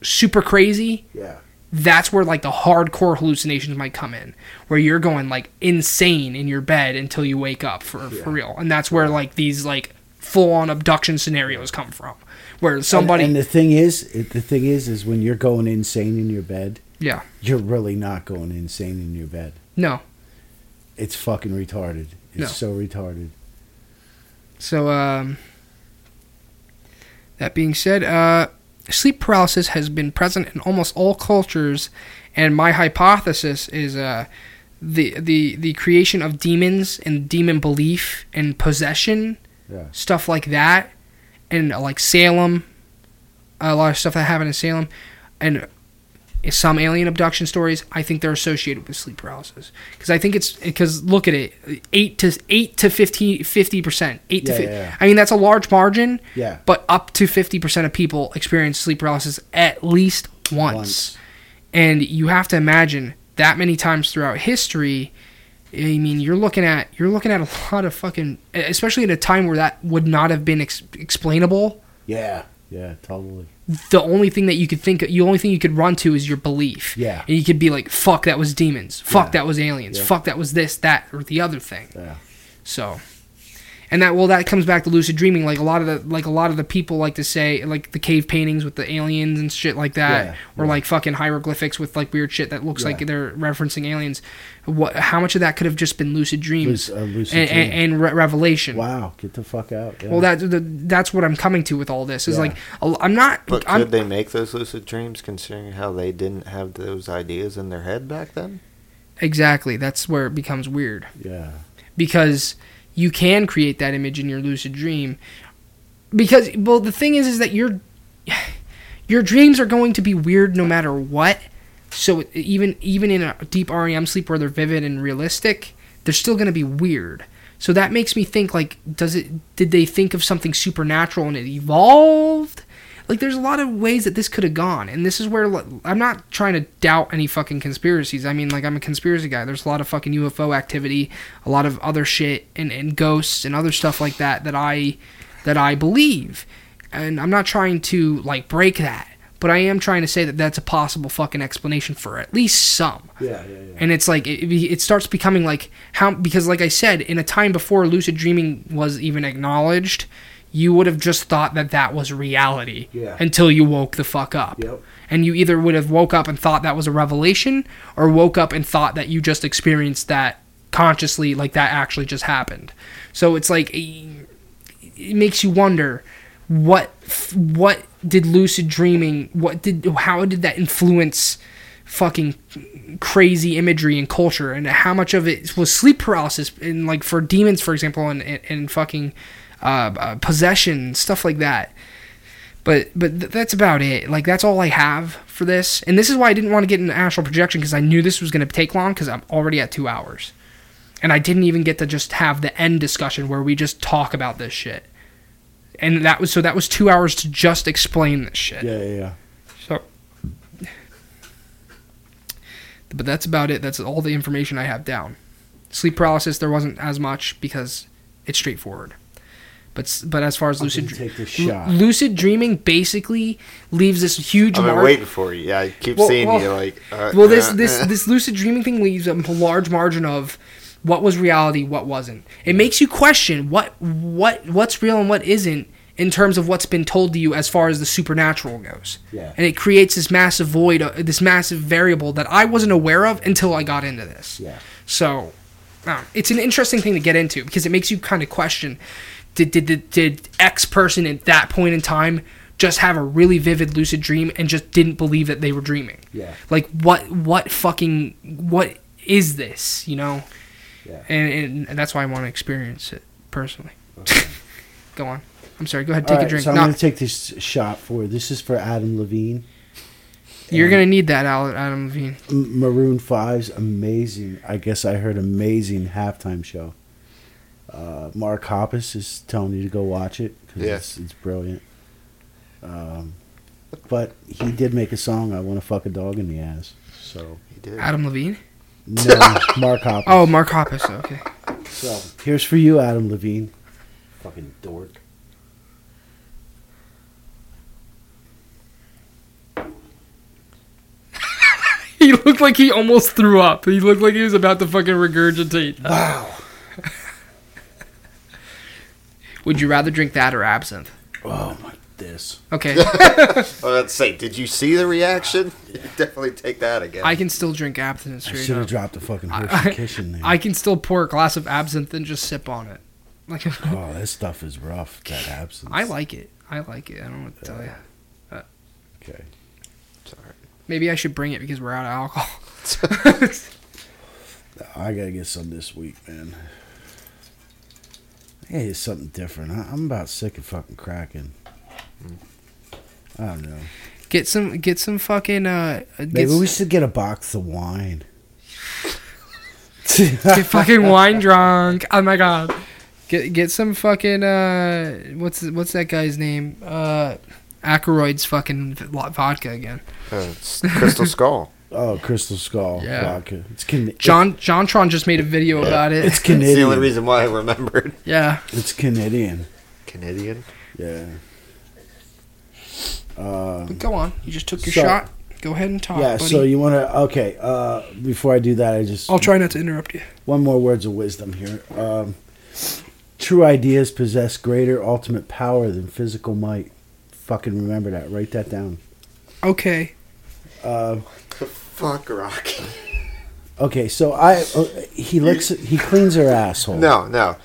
super crazy Yeah. that's where like the hardcore hallucinations might come in where you're going like insane in your bed until you wake up for, for real. And that's where like these like full-on abduction scenarios come from where somebody And, and the thing is, the thing is, is when you're going insane in your bed, yeah you're really not going insane in your bed. no It's fucking retarded. It's No. so retarded. So, um, that being said, uh, sleep paralysis has been present in almost all cultures, and my hypothesis is uh, the the the creation of demons and demon belief and possession, Yeah. stuff like that, and like Salem, a lot of stuff that happened in Salem, and some alien abduction stories. I think they're associated with sleep paralysis because I think it's because look at it, eight to eight to 50 percent, eight to Yeah, 50. yeah, yeah. I mean that's a large margin, Yeah. but up to fifty percent of people experience sleep paralysis at least once. Once. and you have to imagine that many times throughout history. I mean, you're looking at you're looking at a lot of fucking, especially at a time where that would not have been ex- explainable. Yeah. Yeah. Totally. The only thing that you could think, the only thing you could run to is your belief. Yeah. and you could be like, "Fuck, that was demons. Fuck, Yeah. that was aliens. Yeah. Fuck, that was this, that, or the other thing." Yeah. So, and that well that comes back to lucid dreaming like a lot of the like a lot of the people like to say like the cave paintings with the aliens and shit like that Yeah, or yeah. like fucking hieroglyphics with like weird shit that looks Yeah. like they're referencing aliens what how much of that could have just been lucid dreams Luc- uh, lucid and, and, dream. and re- revelation Wow, get the fuck out. Yeah. well that the, that's what i'm coming to with all this is Yeah. like i'm not But I'm, could they make those lucid dreams considering how they didn't have those ideas in their head back then? exactly that's where it becomes weird yeah. because you can create that image in your lucid dream. Because well the thing is is that your [sighs] your dreams are going to be weird no matter what. So even even in a deep REM sleep where they're vivid and realistic they're still going to be weird. So that makes me think like does it did they think of something supernatural and it evolved like there's a lot of ways that this could have gone and this is where like, i'm not trying to doubt any fucking conspiracies. I mean like i'm a conspiracy guy. There's a lot of fucking ufo activity a lot of other shit and, and ghosts and other stuff like that that i that i believe. And i'm not trying to like break that but i am trying to say that that's a possible fucking explanation for at least some. Yeah, yeah, yeah. and it's like it, it starts becoming like how because like i said in a time before lucid dreaming was even acknowledged you would have just thought that that was reality Yeah. until you woke the fuck up Yep. and you either would have woke up and thought that was a revelation or woke up and thought that you just experienced that consciously like that actually just happened so it's like it makes you wonder what what did lucid dreaming what did how did that influence fucking crazy imagery and culture and how much of it was sleep paralysis and like for demons for example and and, and fucking uh, uh, possession stuff like that. But but th- that's about it. Like that's all i have for this. And this is why i didn't want to get an astral projection because i knew this was going to take long because i'm already at two hours. And i didn't even get to just have the end discussion where we just talk about this shit. And that was so that was two hours to just explain this shit. Yeah, yeah, yeah. so but that's about it. That's all the information i have down. Sleep paralysis there wasn't as much because it's straightforward but but as far as I'm lucid take this Lu- shot. lucid dreaming basically leaves this huge I've been mark waiting for you. Yeah, I keep Well- seeing well- you like. Uh, well this uh, this uh. this lucid dreaming thing leaves a large margin of what was reality what wasn't it makes you question what what what's real and what isn't in terms of what's been told to you as far as the supernatural goes Yeah. and it creates this massive void uh, this massive variable that i wasn't aware of until i got into this Yeah. so uh, it's an interesting thing to get into because it makes you kind of question did, did, did, did X person at that point in time just have a really vivid lucid dream and just didn't believe that they were dreaming? Yeah. Like what what fucking what is this, you know? Yeah. And, and, and that's why I want to experience it personally. Okay. [laughs] Go on. I'm sorry. Go ahead. Take right, a drink. So I'm No, gonna take this shot for. This is for Adam Levine. you're gonna need that, Adam Levine. Maroon 5's amazing. I guess I heard amazing halftime show. Uh, Mark Hoppus is telling you to go watch it because Yes. it's, it's brilliant. Um, but he did make a song. I want to fuck a dog in the ass. So He did. Adam Levine. no, [laughs] Mark Hoppus. Oh, Mark Hoppus. Okay. So here's for you, Adam Levine. Fucking dork. [laughs] He looked like he almost threw up. He looked like he was about to fucking regurgitate. Wow. Would you rather drink that or absinthe? Oh my, this. Okay, [laughs] I was about to say, did you see the reaction? [laughs] You definitely take that again. I can still drink absinthe I straight should have up. dropped the fucking I- Hershey Kiss in there. I can still pour a glass of absinthe and just sip on it. [laughs] Like oh, this stuff is rough. That absence. I like it. I like it. I don't want to tell you. Uh, okay. Sorry. Maybe I should bring it because we're out of alcohol. I gotta get some this week, man. Hey, it's something different. I, I'm about sick of fucking cracking. I don't know. get some. Get some fucking. Uh, get, Maybe we should get a box of wine. get fucking wine drunk. Oh my god. Get get some fucking. Uh, what's what's that guy's name? Uh, Aykroyd's fucking vodka again. Uh, it's Crystal Skull. Oh, Crystal Skull Yeah. vodka. It's can- John JonTron just made a video about it. It's It's the only Canadian. reason why I remembered. yeah. It's Canadian. Canadian. Yeah. Um, Go on. You just took your So- shot. Go ahead and talk, yeah. buddy. So you want to? Okay. Uh, before I do that, I just I'll try not to interrupt you. one more words of wisdom here. Um, True ideas possess greater ultimate power than physical might. Fucking remember that. Write that down. Okay. Uh, Fuck Rocky. okay, so I uh, he looks he cleans her asshole. No, no.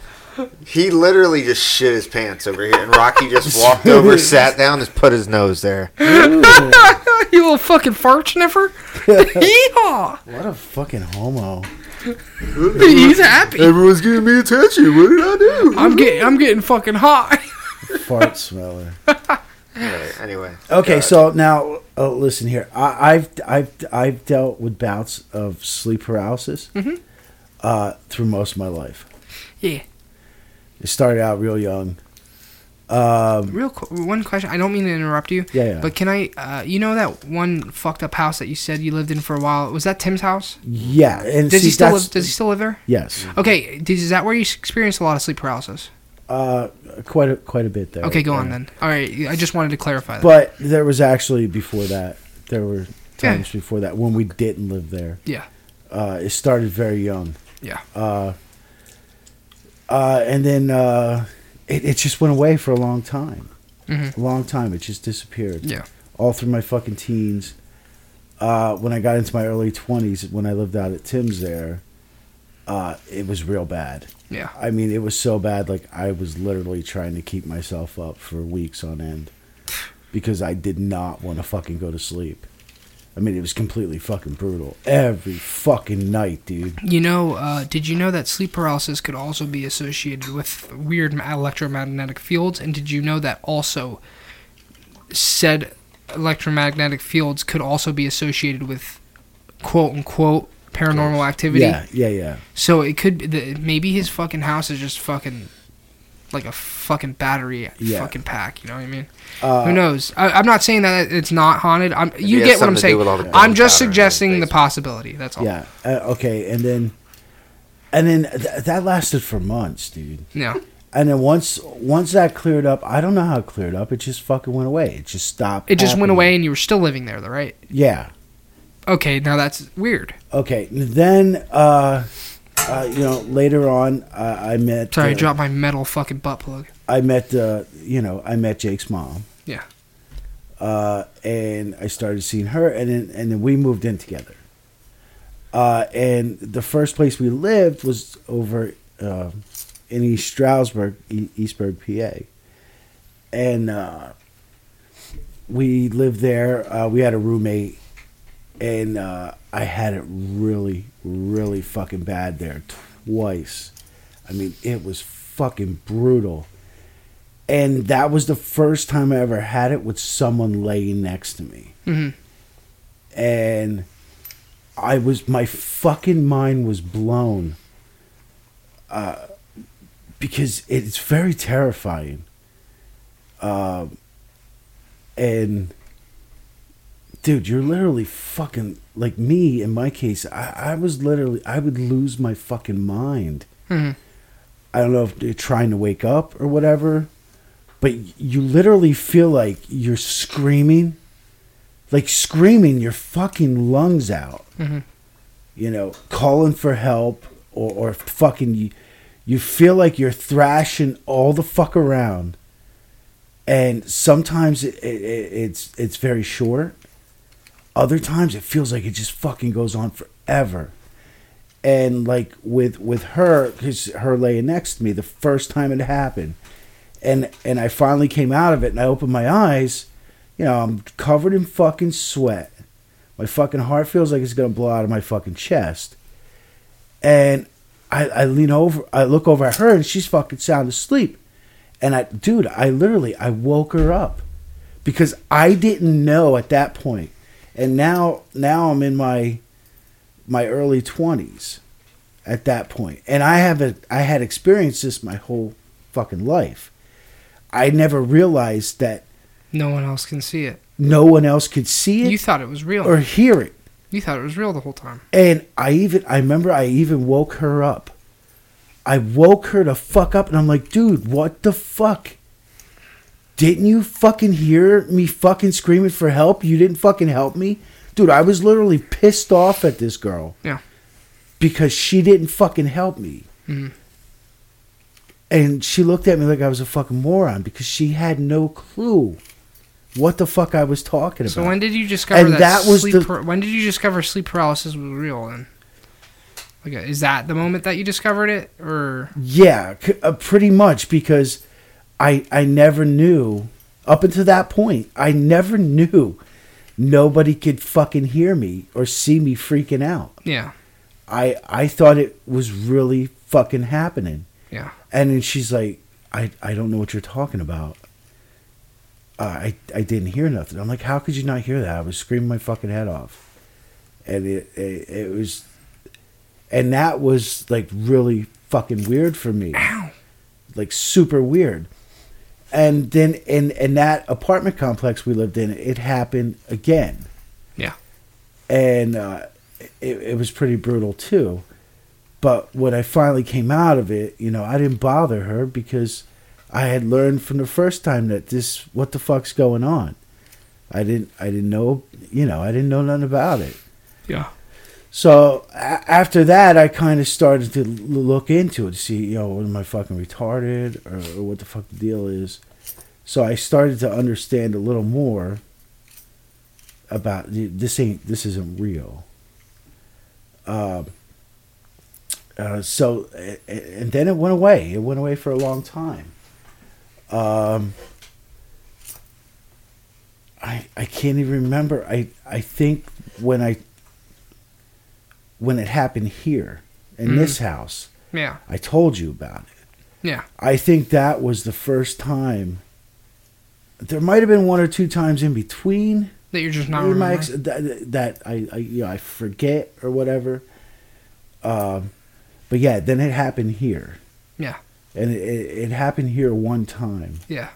He literally just shit his pants over here, and Rocky just [laughs] walked over, sat down, just put his nose there. Ooh, [laughs] you little fucking fart sniffer. [laughs] Yeehaw! what a fucking homo. He's happy. Everyone's giving me attention. What did I do? I'm getting I'm getting fucking hot. Fart smeller. Anyway, anyway. Okay, God. so now uh, listen here. I, I've I've I've dealt with bouts of sleep paralysis Mhm. uh, through most of my life. Yeah. It started out real young. Um, Real qu- one question. I don't mean to interrupt you, yeah, yeah, but can I? Uh, you know that one fucked up house that you said you lived in for a while? Was that Tim's house? yeah. And Does see, he still live? Does he still live there? Yes, Okay. Is that where you experienced a lot of sleep paralysis? Uh, quite a quite a bit there. Okay, go on Yeah. then. All right. I just wanted to clarify that. But there was actually before that. There were Yeah. times before that when we didn't live there. Yeah. Uh, it started very young. Yeah. Uh, uh, and then uh, it, it just went away for a long time. Mhm. A long time. It just disappeared. Yeah. All through my fucking teens. Uh, when I got into my early 20s, when I lived out at Tim's there, uh, it was real bad. Yeah. I mean, it was so bad. Like I was literally trying to keep myself up for weeks on end because I did not want to fucking go to sleep. I mean, it was completely fucking brutal every fucking night, dude. You know, uh, did you know that sleep paralysis could also be associated with weird electromagnetic fields? And did you know that also said electromagnetic fields could also be associated with quote unquote paranormal activity? Yeah, yeah, yeah. So it could be the, maybe his fucking house is just fucking like a fucking battery Yeah. fucking pack. You know what I mean? Uh, Who knows? I, I'm not saying that it's not haunted. I'm, you get what I'm something to do saying. with all the I'm just gunpowder in his suggesting the possibility. That's all. Yeah. Uh, okay, and then, and then th- that lasted for months, dude. Yeah. And then once once that cleared up, I don't know how it cleared up. It just fucking went away. It just stopped. It just went away, and you were still living there, though, right? Yeah. Okay, now that's weird. Okay. Then, uh, uh, you know, later on, uh, I met. Sorry, I uh, dropped my metal fucking butt plug. I met, uh, you know, I met Jake's mom. Yeah. Uh, and I started seeing her, and then and then we moved in together. Uh, and the first place we lived was over uh, in East Stroudsburg, e- Eastburg, PA, and uh, we lived there. Uh, we had a roommate, and uh, I had it really, really fucking bad there twice. I mean, it was fucking brutal. And that was the first time I ever had it with someone laying next to me. hmm And I was, my fucking mind was blown. Uh, because it's very terrifying. Um, and, dude, you're literally fucking, like me in my case, I, I was literally, I would lose my fucking mind. hmm I don't know if they're trying to wake up or whatever, but you literally feel like you're screaming, like screaming your fucking lungs out. Mhm. You know, calling for help or, or fucking you, you feel like you're thrashing all the fuck around. And sometimes it, it, it's it's very short. Other times it feels like it just fucking goes on forever. And like with with her because her laying next to me the first time it happened and and i finally came out of it and i opened my eyes you know i'm covered in fucking sweat. My fucking heart feels like it's gonna blow out of my fucking chest. And i i lean over i look over at her and she's fucking sound asleep. And i dude i literally i woke her up. Because i didn't know at that point and now now i'm in my my early 20s at that point and i have a i had experienced this my whole fucking life i never realized that No one else can see it. no one else could see it You thought it was real. or hear it you thought it was real the whole time. and i even i remember i even woke her up i woke her to fuck up and i'm like dude what the fuck didn't you fucking hear me fucking screaming for help you didn't fucking help me dude i was literally pissed off at this girl Yeah. because she didn't fucking help me Mhm. and she looked at me like I was a fucking moron because she had no clue what the fuck I was talking about. So when did you discover And that, that was sleep? the- par- when did you discover sleep paralysis was real? Then, like, uh, is that the moment that you discovered it, or Yeah, c- uh, pretty much because I I never knew up until that point. I never knew nobody could fucking hear me or see me freaking out. yeah, I I thought it was really fucking happening. yeah, And then she's like, I I don't know what you're talking about. Uh, I I didn't hear nothing. I'm like, how could you not hear that? I was screaming my fucking head off, and it it, it was, and that was like really fucking weird for me ow, like super weird. And then in in that apartment complex we lived in, it happened again. Yeah. And uh, it, it was pretty brutal too. But when I finally came out of it, you know, I didn't bother her because I had learned from the first time that this what the fuck's going on. I didn't I didn't know, you know, I didn't know nothing about it. yeah, So a- after that, I kind of started to look into it to see, you know, am I fucking retarded or, or what the fuck the deal is. So I started to understand a little more about this. Ain't this isn't real. Um. Uh, so and then it went away. It went away for a long time. Um. I I can't even remember. I I think when I when it happened here in Mhm. this house. yeah, I told you about it. yeah, I think that was the first time. There might have been one or two times in between that you're just not remembering. ex- that, that I, I you know I forget or whatever. Um, but yeah, then it happened here. Yeah. and it, it, it happened here one time. Yeah.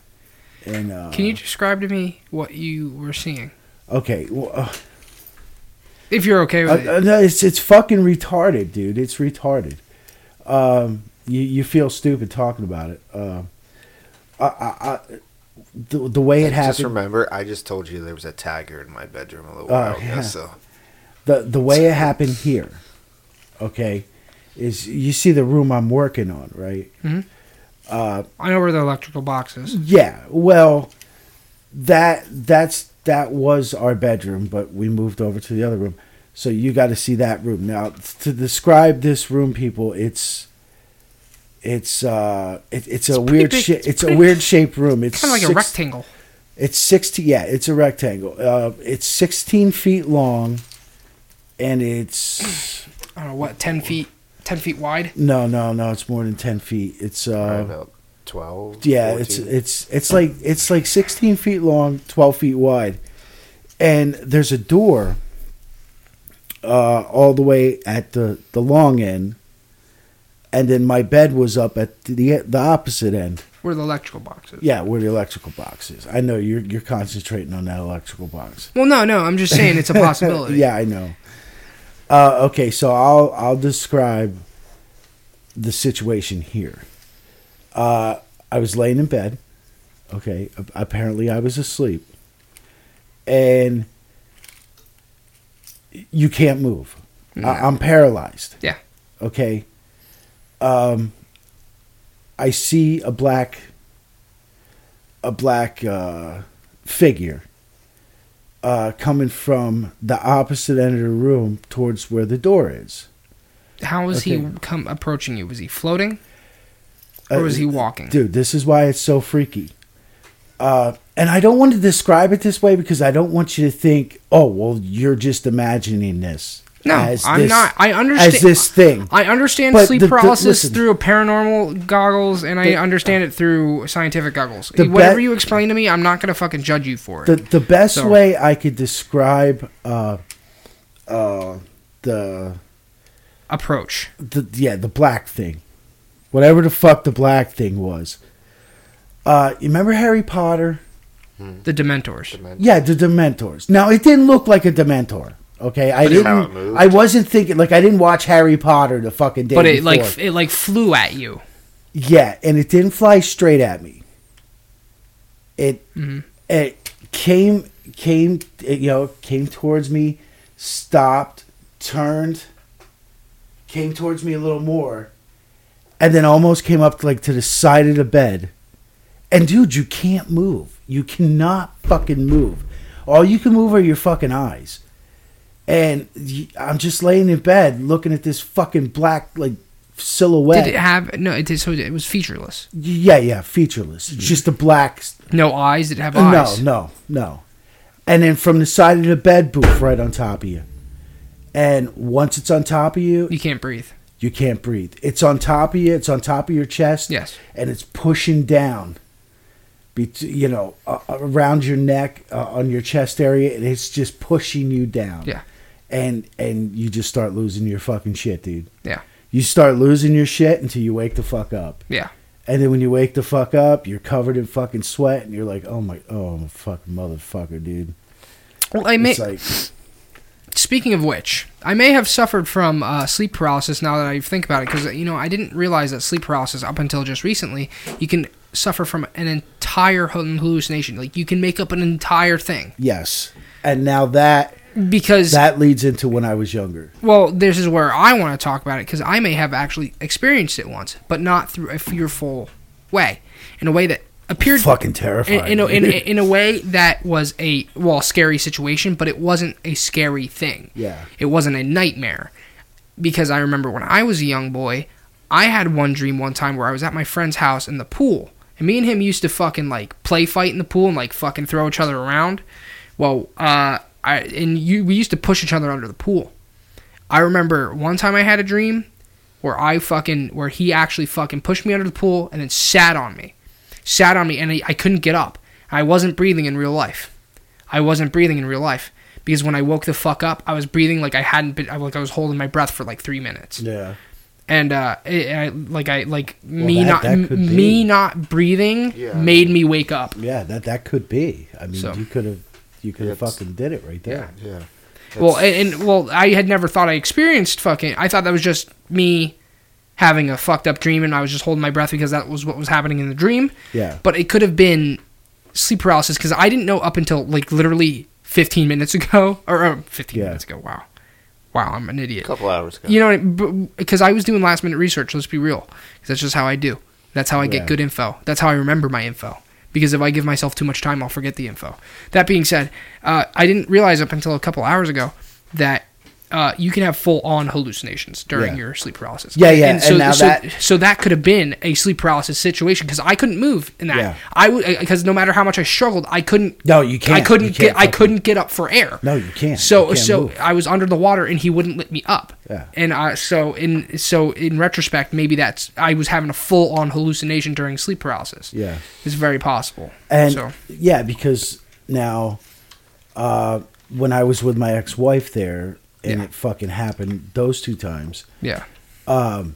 And uh, Can you describe to me what you were seeing, Okay, well, uh, if you're okay with Uh, it? uh, no, it's it's fucking retarded, dude. It's retarded. Um, you you feel stupid talking about it. Um, I, I, I, the the way it Just happened, Just remember, I just told you there was a tagger in my bedroom a little Oh, while ago. yeah. So the the way it happened here, okay, is you see the room I'm working on, right? Mhm. Uh, I know where the electrical box is. yeah. Well, that that's that was our bedroom, but we moved over to the other room. So you got to see that room now. To describe this room, people, it's it's uh it, it's, a It's pretty weird big. shape. It's It's a weird shaped room. It's Kind of like a rectangle. It's sixteen. Yeah, it's a rectangle. Uh, it's sixteen feet long, and it's I don't know what, ten feet, ten feet wide. no, no, no. It's more than ten feet. It's probably uh, about twelve. yeah, it's it's it's like it's like sixteen feet long, twelve feet wide, and there's a door. Uh, all the way at the the long end, and then my bed was up at the the opposite end. Where the electrical box is. Yeah, where the electrical box is. I know you're you're concentrating on that electrical box. Well, no, no. I'm just saying it's a [laughs] possibility. yeah, I know. Uh, okay, so I'll I'll describe the situation here. Uh, I was laying in bed. Okay, apparently I was asleep, and you can't move. I, I'm paralyzed. Yeah. Okay. Um, I see a black, a black uh, figure uh, coming from the opposite end of the room towards where the door is. How was he come approaching you? Was he floating or was Uh, he walking? Dude, this is why it's so freaky. Uh, and I don't want to describe it this way because I don't want you to think, oh, well, you're just imagining this. No, I'm this- not. I understand. As this thing. I understand But sleep the- the- paralysis listen. through paranormal goggles, and I understand it through scientific goggles. Whatever be- you explain to me, I'm not gonna fucking judge you for it. The, the best So- way I could describe uh, uh, the, Approach. the, yeah, the black thing, whatever the fuck the black thing was. Uh, you remember Harry Potter? The Dementors. Dementia. Yeah, the Dementors. Now it didn't look like a Dementor. Okay, I But how it didn't. moved. I wasn't thinking like I didn't watch Harry Potter the fucking day But it like before. f- it like flew at you. yeah, and it didn't fly straight at me. It Mhm. it came came it, you know came towards me, stopped, turned, came towards me a little more, and then almost came up to, like to the side of the bed. And dude, you can't move. You cannot fucking move. All you can move are your fucking eyes. And I'm just laying in bed looking at this fucking black like silhouette. Did it have no? It did, so it was featureless. yeah, yeah, featureless. It's just a black No eyes. Did it have eyes? no, no, no. And then from the side of the bed, boof, right on top of you. And once it's on top of you, You can't breathe. You can't breathe. It's on top of you. It's on top of your chest. Yes. And it's pushing down, bet- you know, uh, around your neck, uh, on your chest area, and it's just pushing you down. Yeah. And and you just start losing your fucking shit, dude. Yeah. You start losing your shit until you wake the fuck up. Yeah. And then when you wake the fuck up, you're covered in fucking sweat, and you're like, "Oh my, oh fucking motherfucker, dude!" Well, I may. It's like, Speaking of which, I may have suffered from uh, sleep paralysis now that I think about it, because you know I didn't realize that sleep paralysis up until just recently you can suffer from an entire hallucination. Like you can make up an entire thing yes. And now that because that leads into when I was younger. well, this is where I want to talk about it because I may have actually experienced it once, but not through a fearful way, in a way that appeared Fucking terrifying. in, in, a, in, in a way that was a well scary situation, but it wasn't a scary thing. Yeah. it wasn't a nightmare because I remember when I was a young boy, I had one dream one time where I was at my friend's house in the pool, and me and him used to fucking like play fight in the pool and like fucking throw each other around. Well, uh, I and you we used to push each other under the pool. I remember one time I had a dream where I fucking where he actually fucking pushed me under the pool and then sat on me, sat on me, and I, I couldn't get up. I wasn't breathing in real life. I wasn't breathing in real life because when I woke the fuck up, I was breathing like I hadn't been, like I was holding my breath for like three minutes, Yeah. and uh, it, I, like I like me that- not that m- me not breathing Yeah. made me wake up. Yeah, that that could be. I mean, So. you could have you could have fucking did it right there. Yeah. Well, and, and well, I had never thought I experienced fucking. I thought that was just me having a fucked up dream, and I was just holding my breath because that was what was happening in the dream. Yeah. But it could have been sleep paralysis because I didn't know up until like literally 15 minutes ago, [laughs] or, or 15 Yeah. minutes ago. Wow, wow, I'm an idiot. A couple hours ago. You know, because I was doing last minute research. Let's be real, 'cause that's just how I do. That's how I Yeah. get good info. That's how I remember my info. Because if I give myself too much time, I'll forget the info. That being said, uh, I didn't realize up until a couple hours ago that uh, you can have full on hallucinations during Yeah. your sleep paralysis. Yeah, yeah, so, and now so, that- so that could have been a sleep paralysis situation because I couldn't move in that. Yeah. I would because no matter how much I struggled, I couldn't. No, you can't. I couldn't get. can't I couldn't get up for air. No, you can't. So You can't so move. I was under the water and he wouldn't let me up. Yeah. And uh, so in so in retrospect, maybe that's I was having a full on hallucination during sleep paralysis. Yeah. It's very possible. And so yeah, because now, uh, when I was with my ex-wife there, and Yeah. it fucking happened those two times. yeah, um,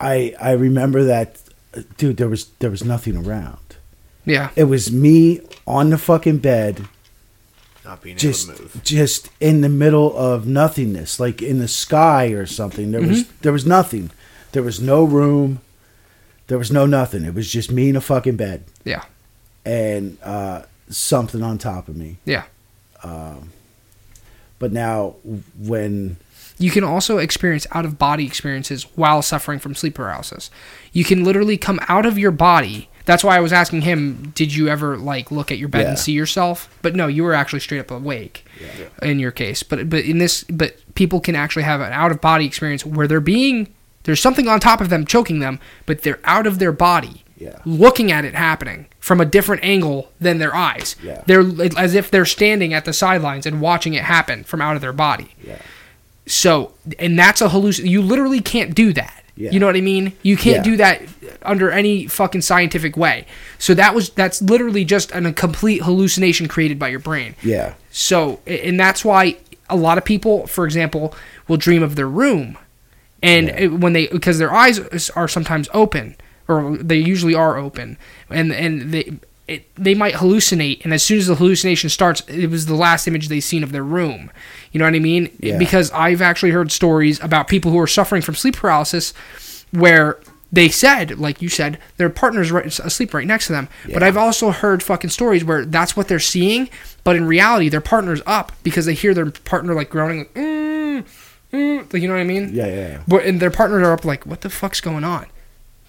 I I remember that, dude. There was there was nothing around. yeah, It was me on the fucking bed, Not being just able to move. just in the middle of nothingness, like in the sky or something. There was mm-hmm. there was nothing. There was no room. There was no nothing. It was just me in a fucking bed yeah, and uh, something on top of me. yeah. Um, But now when You can also experience out of body experiences while suffering from sleep paralysis. You can literally come out of your body. That's why I was asking him, did you ever like look at your bed Yeah. and see yourself? But no, you were actually straight up awake in your case. But but in this but people can actually have an out of body experience where they're being there's something on top of them choking them, but they're out of their body. Yeah. Looking at it happening from a different angle than their eyes. Yeah. They're as if they're standing at the sidelines and watching it happen from out of their body. yeah So, and that's a halluc. You literally can't do that. Yeah. You know what I mean? You can't Yeah. do that under any fucking scientific way. So that was that's literally just an, a complete hallucination created by your brain. yeah So, and that's why a lot of people, for example, will dream of their room, and Yeah. it- when they because their eyes are sometimes open, or they usually are open, and and they. It, they might hallucinate, and as soon as the hallucination starts, it was the last image they seen of their room. You know what I mean? Yeah. Because I've actually heard stories about people who are suffering from sleep paralysis, where they said, like you said, their partner's right, asleep right next to them. But I've also heard fucking stories where that's what they're seeing, but in reality, their partner's up because they hear their partner like groaning, like, mm, mm, like, you know what I mean? Yeah, yeah, yeah. But and their partners are up like, what the fuck's going on?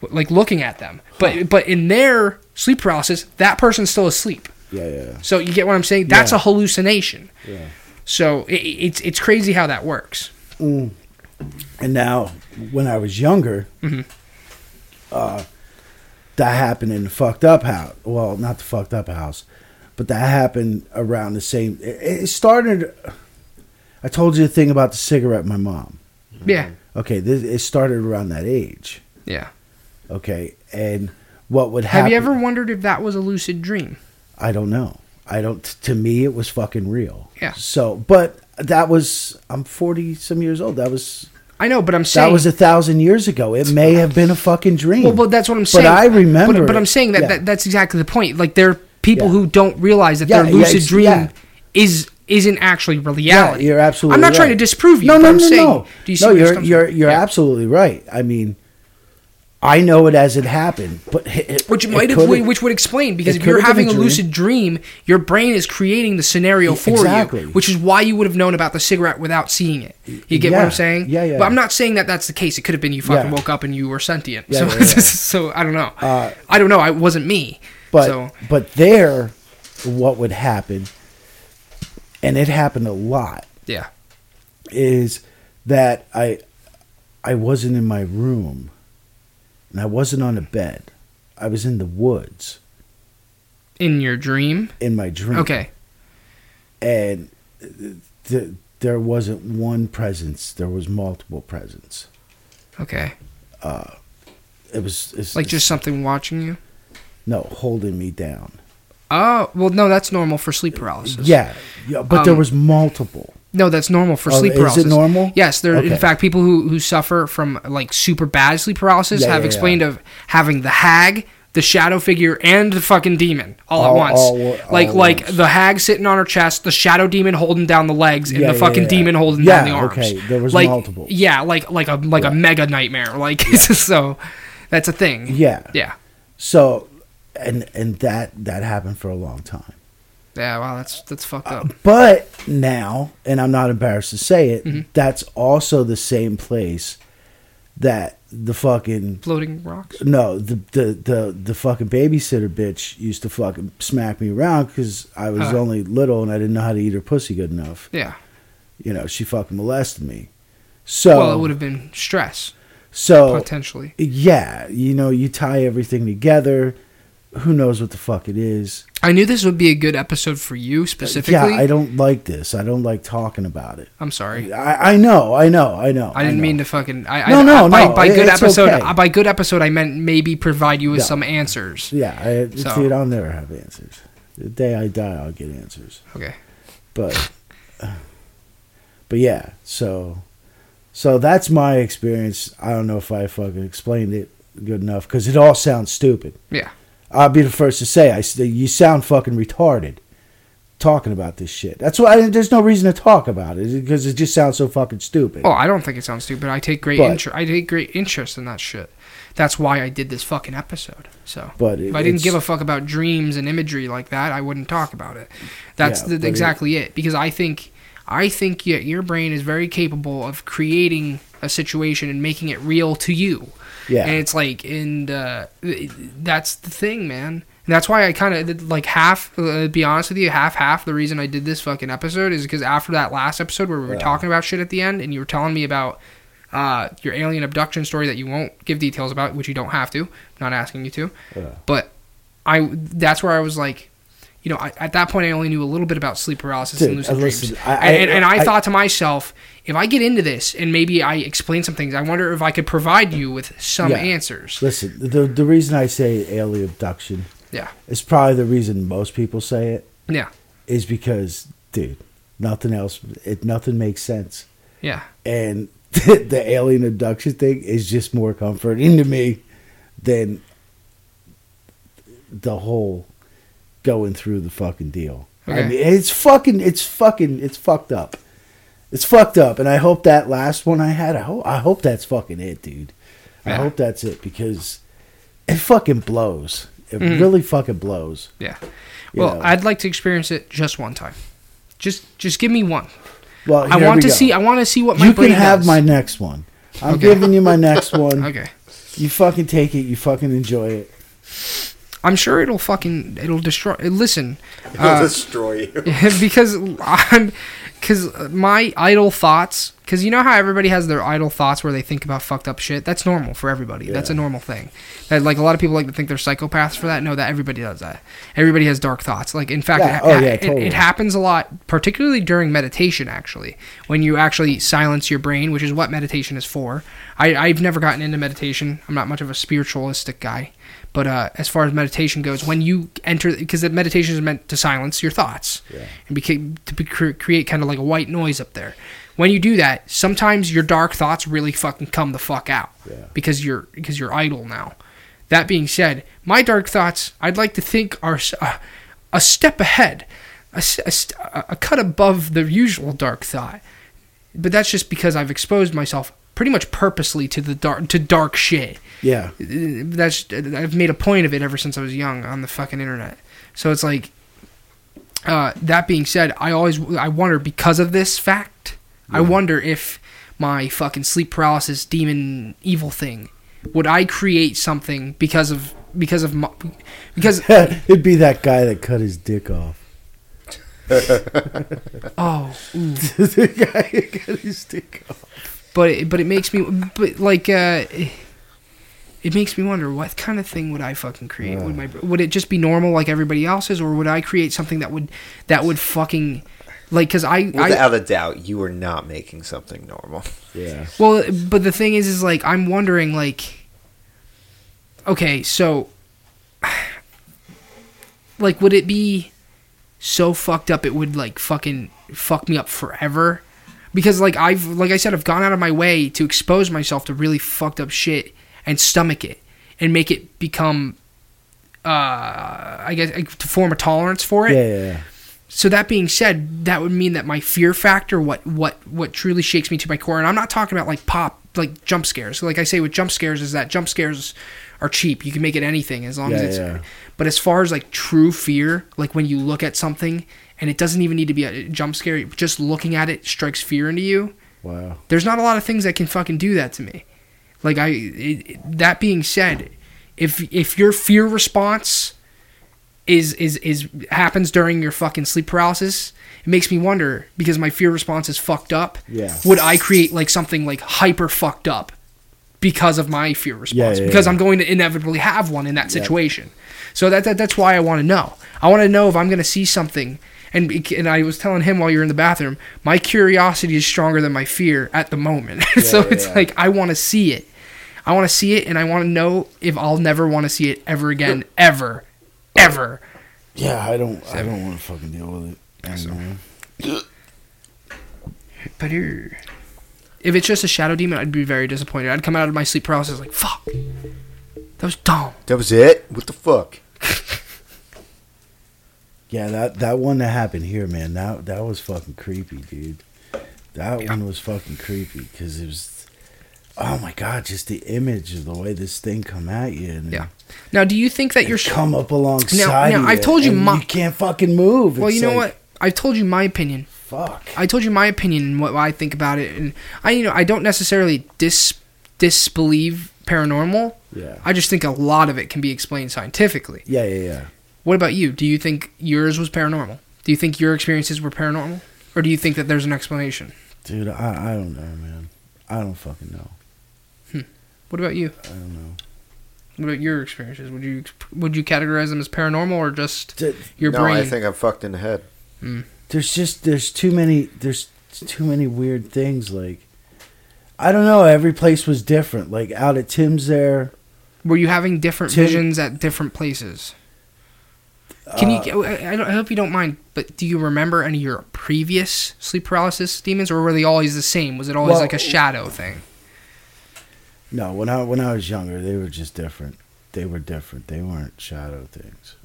Like looking at them. But but in their sleep paralysis, that person's still asleep. Yeah, yeah, So you get what I'm saying? That's Yeah. a hallucination. yeah. So it, it's it's crazy how that works. And now, when I was younger, Mm-hmm. uh, that happened in the fucked up house. Well, not the fucked up house, but that happened around the same. It, it started. I told you the thing about the cigarette, my mom. Yeah. Okay, this, it started around that age. Yeah. Okay, and what would happen? Have you ever wondered if that was a lucid dream? I don't know. I don't. To me, it was fucking real. Yeah. So, but that was. I'm forty some years old. That was. I know, but I'm saying That was a thousand years ago. It may have been a fucking dream. Well, but that's what I'm saying. But I remember. But, but I'm saying that, Yeah. that that's exactly the point. Like there are people Yeah. who don't realize that Yeah, their lucid dream is isn't actually reality. Yeah, you're absolutely. I'm not right. trying to disprove you. No, but no, I'm no, saying, no. Do you see no, you're you're you're absolutely right. I mean, I know it as it happened, but it, Which it might have, which would explain because if you're having a a dream. lucid dream, your brain is creating the scenario for Exactly. you, which is why you would have known about the cigarette without seeing it. You get what I'm saying? Yeah, yeah. But I'm not saying that that's the case. It could have been you fucking Yeah. woke up and you were sentient. Yeah, so, yeah, yeah. [laughs] so I don't know. Uh, I don't know. I it wasn't me. But so but there, what would happen, and it happened a lot, yeah, is that I I wasn't in my room, and I wasn't on a bed. I was in the woods in your dream. in my dream. Okay. and th- there wasn't one presence. There was multiple presence. Okay. It was it's, Like just something watching you. no holding me down. Oh well, no, that's normal for sleep paralysis. Yeah, yeah, but there Um, was multiple. No, that's normal for Oh, sleep paralysis. is it normal? Yes, there. In fact, people who who suffer from like super bad sleep paralysis Yeah, have yeah, explained yeah. of having the hag, the shadow figure, and the fucking demon all, at oh, once. Oh, all- all like at like once. the hag sitting on her chest, the shadow demon holding down the legs, and the fucking demon holding down the arms. okay, there was like, multiple. Yeah, like like a like a mega nightmare. Like [laughs] so, that's a thing. Yeah. Yeah. So, and and that that happened for a long time. Yeah. Wow, that's that's fucked up. But now, and I'm not embarrassed to say it, Mm-hmm. that's also the same place that the fucking Floating rocks. no the the the, the fucking babysitter bitch used to fucking smack me around because I was Huh. only little and I didn't know how to eat her pussy good enough. Yeah. You know, she fucking molested me. So Well, it would have been stress so potentially. yeah, you know, you tie everything together. Who knows what the fuck it is? I knew this would be a good episode for you specifically. Yeah, I don't like this. I don't like talking about it. I'm sorry. I, I know, I know, I know. I didn't know. mean to fucking. I, No, I, no, I, by, no, By good it's episode, okay. uh, by good episode, I meant maybe provide you with No. some answers. Yeah, I, So- dude, I'll never have answers. The day I die, I'll get answers. Okay. But, [sighs] but yeah. So, so that's my experience. I don't know if I fucking explained it good enough because it all sounds stupid. Yeah. I'll be the first to say, I you sound fucking retarded talking about this shit. That's why I, there's no reason to talk about it because it just sounds so fucking stupid. Oh, I don't think it sounds stupid. I take great interest. I take great interest in that shit. That's why I did this fucking episode. So, But it- if I didn't give a fuck about dreams and imagery like that, I wouldn't talk about it. That's Yeah, the, but it- exactly it. Because I think, I think your brain is very capable of creating a situation and making it real to you. Yeah. And it's like, and uh, that's the thing, man. And that's why I kind of like half. Uh, be honest with you, half half. The reason I did this fucking episode is because after that last episode where we were Yeah. talking about shit at the end, and you were telling me about uh, your alien abduction story that you won't give details about, which you don't have to. I'm not asking you to. Yeah. But I, that's where I was like, you know, I, at that point I only knew a little bit about sleep paralysis Dude, and lucid listen, dreams, I- and, and, and I, thought to myself, if I get into this and maybe I explain some things, I wonder if I could provide you with some Yeah. answers. Listen, the the reason I say alien abduction Yeah, is probably the reason most people say it yeah, is because, dude, nothing else, it nothing makes sense, yeah. and [laughs] the alien abduction thing is just more comforting to me than the whole going through the fucking deal. I mean, it's fucking, it's fucking, it's fucked up. It's fucked up, and I hope that last one I had, I hope, I hope that's fucking it, dude. I hope that's it because it fucking blows. It Mhm. really fucking blows. Yeah. You Well, know. I'd like to experience it just one time. Just just give me one. Well, I want we to go. see. I want to see what my You can have does. my next one. I'm Okay. giving you my next [laughs] one. Okay. You fucking take it. You fucking enjoy it. I'm sure it'll fucking it'll destroy. Listen, [laughs] It'll uh, destroy you. [laughs] because [laughs] I'm because my idle thoughts. Because you know how everybody has their idle thoughts where they think about fucked up shit. That's normal for everybody. That's a normal thing. That like a lot of people like to think they're psychopaths for that. No, that everybody does that. Everybody has dark thoughts. Like in fact, Yeah. it, Oh, yeah, it- it happens a lot, particularly during meditation. Actually, when you actually silence your brain, which is what meditation is for. I, I've never gotten into meditation. I'm not much of a spiritualistic guy. But uh, as far as meditation goes, when you enter, because meditation is meant to silence your thoughts Yeah. and became, to be, cre- create kind of like a white noise up there. When you do that, sometimes your dark thoughts really fucking come the fuck out Yeah. because you're because you're idle now. That being said, my dark thoughts, I'd like to think are uh, a step ahead, a, s- a st- a- a cut above the usual dark thought. But that's just because I've exposed myself pretty much purposely to the dark to dark shit Yeah. that's I've made a point of it ever since I was young on the fucking internet. So it's like, uh, that being said, I always I wonder because of this fact. I wonder if my fucking sleep paralysis demon evil thing would I create something because of because of my, because [laughs] It'd be that guy that cut his dick off. [laughs] oh [laughs] the guy that cut his dick off. But it, but it makes me but like uh it makes me wonder what kind of thing would I fucking create would my would it just be normal like everybody else's or would I create something that would that would fucking like cuz I, I Without a doubt, you are not making something normal. Yeah. well but the thing is is like I'm wondering like okay so like would it be so fucked up it would like fucking fuck me up forever because like I've like I said I've gone out of my way to expose myself to really fucked up shit and stomach it and make it become uh I guess to form a tolerance for it. Yeah, yeah, yeah. So that being said, that would mean that my fear factor, what what what truly shakes me to my core, and I'm not talking about like pop like jump scares. Like I say with jump scares, is that jump scares are cheap. You can make it anything as long as it's. yeah. But as far as like true fear, like when you look at something and it doesn't even need to be a jump scare, just looking at it strikes fear into you. Wow. There's not a lot of things that can fucking do that to me. Like I, it, that being said, if if your fear response is is is happens during your fucking sleep paralysis, it makes me wonder because my fear response is fucked up. Yeah. Would I create like something like hyper fucked up because of my fear response? yeah, because yeah. I'm going to inevitably have one in that situation. So that, that that's why I want to know. I want to know if I'm going to see something. And, and I was telling him while you're in the bathroom, my curiosity is stronger than my fear at the moment. [laughs] so yeah, it's yeah. like I want to see it. I want to see it, and I want to know if I'll never want to see it ever again, ever, ever. Yeah, I don't. I don't want to fucking deal with it. [laughs] But here, if it's just a shadow demon, I'd be very disappointed. I'd come out of my sleep paralysis like, "Fuck, that was dumb." That was it? What the fuck? [laughs] Yeah, that that one that happened here, man. That that was fucking creepy, dude. That one was fucking creepy because it was. Oh my god! Just the image of the way this thing come at you, and Yeah. Now, do you think that you're come up alongside. now, you I've told you my- you can't fucking move. Well, It's you know like, what? I've told you my opinion. Fuck. I told you my opinion and what I think about it, and I, you know, I don't necessarily dis disbelieve paranormal. Yeah. I just think a lot of it can be explained scientifically. Yeah, yeah, yeah. What about you? Do you think yours was paranormal? Do you think your experiences were paranormal, or do you think that there's an explanation? Dude, I I don't know, man. I don't fucking know. Hmm. What about you? I don't know. What about your experiences? Would you would you categorize them as paranormal or just Th- your no, brain? I think I'm fucked in the head. Hmm. There's just there's too many there's too many weird things. Like I don't know. Every place was different. Like out at Tim's there. Were you having different Tim- visions at different places? Can uh, you? I, I I hope you don't mind, but do you remember any of your previous sleep paralysis demons, or were they always the same? Was it always Well- like a shadow thing? No, when I when I was younger, they were just different. They were different. They weren't shadow things.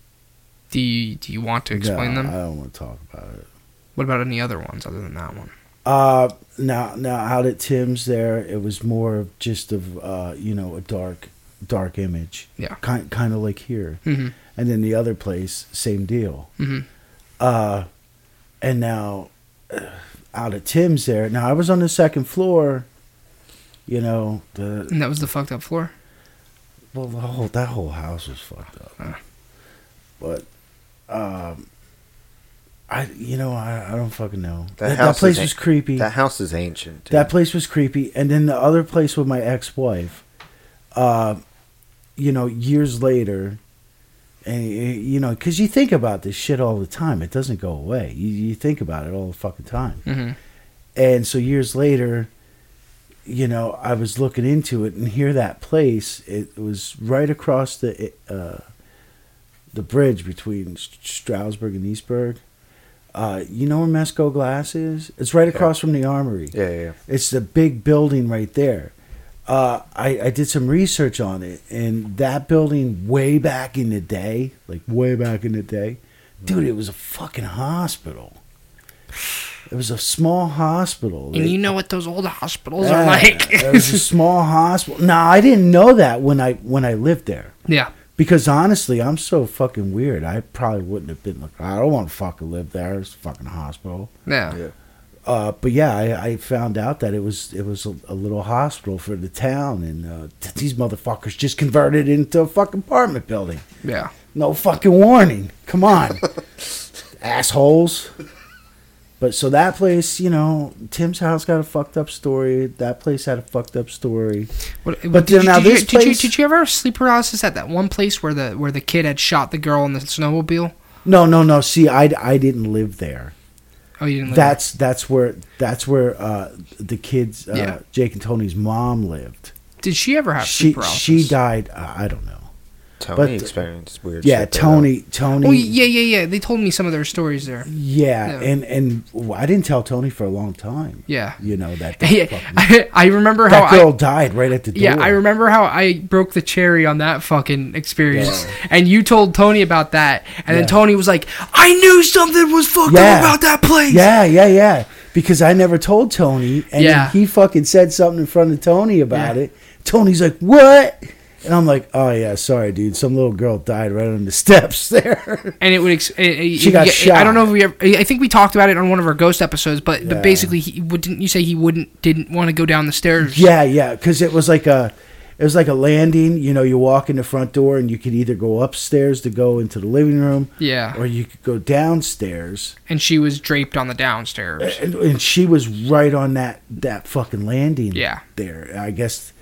Do you do you want to explain No, them? I don't want to talk about it. What about any other ones other than that one? Uh now now out at Tim's there, it was more of just of uh you know a dark dark image. Yeah. Kind kind of like here, Mm-hmm. And then the other place, same deal. Mm-hmm. Uh, and now uh, out of Tim's there. Now I was on the second floor. You know the And that was the fucked up floor. well the whole that whole house was fucked up. Ah. But um, I you know I, I don't fucking know. That That, that, place is was creepy. That house is ancient. dude. That place was creepy, and then the other place with my ex-wife, uh, you know, years later, and you know, because you think about this shit all the time, it doesn't go away. You, you think about it all the fucking time, Mm-hmm. and so years later, you know, I was looking into it, and here that place, it was right across the uh, the bridge between Stroudsburg and Eastburg. Uh, you know where Mesko Glass is? It's right across from the Armory. yeah, yeah, yeah. It's the big building right there. Uh, I, I did some research on it, and that building, way back in the day, like way back in the day, dude, it was a fucking hospital. It was a small hospital. And They- you know what those old hospitals Yeah, are like. it was a [laughs] small hospital. No, I didn't know that when I when I lived there. yeah. Because honestly, I'm so fucking weird. I probably wouldn't have been like, I don't want to fucking live there. It's a fucking hospital. Yeah. Yeah. Uh, but yeah, I, I found out that it was it was a, a little hospital for the town, and uh, th- these motherfuckers just converted it into a fucking apartment building. Yeah. No fucking warning. Come on, [laughs] assholes. But so that place, you know, Tim's house got a fucked up story. That place had a fucked up story. What, But did, now you, did, this you, did, you, did you ever have sleep paralysis at that one place where the where the kid had shot the girl in the snowmobile? No, no, no. See, I, I didn't live there. Oh, you didn't. Live That's that's where that's where uh, the kids, uh, Yeah. Jake and Tony's mom lived. Did she ever have She sleep paralysis? she died. Uh, I don't know. Tony But- uh, experienced weird. Yeah, shit there, Tony. Tony. Oh yeah, yeah, yeah. They told me some of their stories there. Yeah, Yeah. and and well, I didn't tell Tony for a long time. Yeah. You know that. [laughs] that Yeah, fucking- [laughs] I, I remember how that girl I. died right at the door. Yeah, I remember how I broke the cherry on that fucking experience, Yeah. and you told Tony about that, and Yeah. then Tony was like, "I knew something was fucked Yeah. up about that place." Yeah, yeah, yeah. Because I never told Tony, and Yeah. he fucking said something in front of Tony about Yeah. it. Tony's like, "What?" And I'm like, "Oh yeah, sorry, dude. Some little girl died right on the [laughs] steps there." and it would. Ex- She got shot. I don't know if we. Ever, I think we talked about it on one of our ghost episodes, but Yeah. but basically, he would, didn't you say he wouldn't didn't want to go down the stairs? yeah, yeah. Because it was like a, it was like a landing. You know, you walk in the front door, and you could either go upstairs to go into the living room, yeah. or you could go downstairs. And she was draped on the downstairs. and, and she was right on that that fucking landing Yeah. there i guess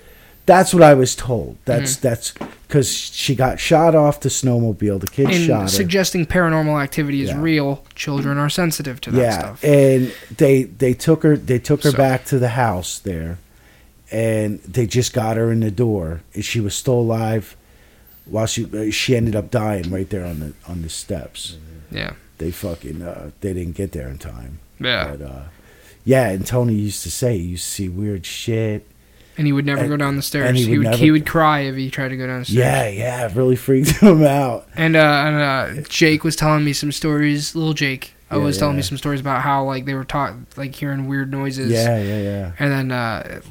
that's what i was told that's Mm-hmm. that's because she got shot off the snowmobile the kid shot And her suggesting paranormal activity is Yeah. real. Children are sensitive to that yeah stuff. and they they took her they took her So- back to the house there and they just got her in the door and she was still alive while she uh, she ended up dying right there on the on the steps Yeah. they fucking uh, they didn't get there in time Yeah. But uh, yeah, and Tony used to say "You see weird shit. And he would never and- go down the stairs. he He would never- he would cry if he tried to go down the stairs. Yeah, yeah, it really freaked [laughs] him out. And uh, and uh, Jake was telling me some stories. Little Jake Yeah, was telling me some stories about how like they were taught like hearing weird noises. Yeah, yeah, yeah. And then uh,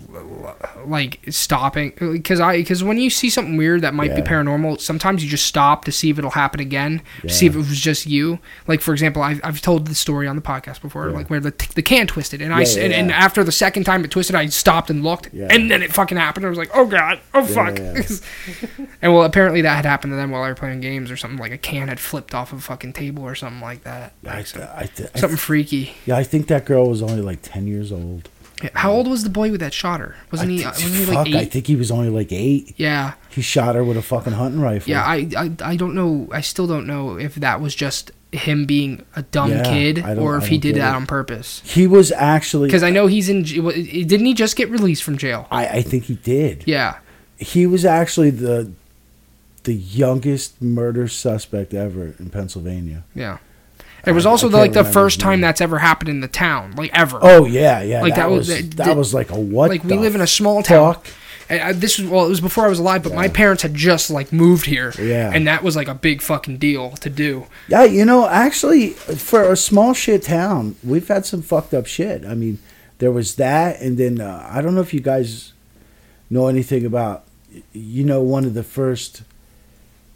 like stopping because I because when you see something weird that might be paranormal, sometimes you just stop to see if it'll happen again. to See if it was just you. Like for example, I've, I've told the story on the podcast before, Yeah. like where the the can twisted, and I Yeah, yeah, and, and after the second time it twisted, I stopped and looked, Yeah. and then it fucking happened. I was like, oh god, oh fuck. yeah. [laughs] and well, apparently that had happened to them while they were playing games or something. Like a can had flipped off a fucking table or something like that. Like, so- I, th- I something freaky. yeah, I think that girl was only like ten years old. How old was the boy with that shot her? Wasn't he? thi- Wasn't he fuck, like I think he was only like eight. Yeah. He shot her with a fucking hunting rifle. Yeah, I, I I don't know. I still don't know if that was just him being a dumb Yeah, kid or if he did that it. on purpose. he was actually. Because I know he's in. Didn't he just get released from jail? I, I think he did. Yeah. He was actually the the youngest murder suspect ever in Pennsylvania. Yeah. It was also the, like the first time that's ever happened in the town, like ever. Oh yeah, yeah. Like, that, that was- that- that was like a what? like we live in a small town. fuck? And I, this was well, it was before I was alive, but my parents had just like moved here. Yeah. And that was like a big fucking deal to do. Yeah, you know, actually, for a small shit town, we've had some fucked up shit. I mean, there was that, and then uh, I don't know if you guys know anything about, you know, one of the first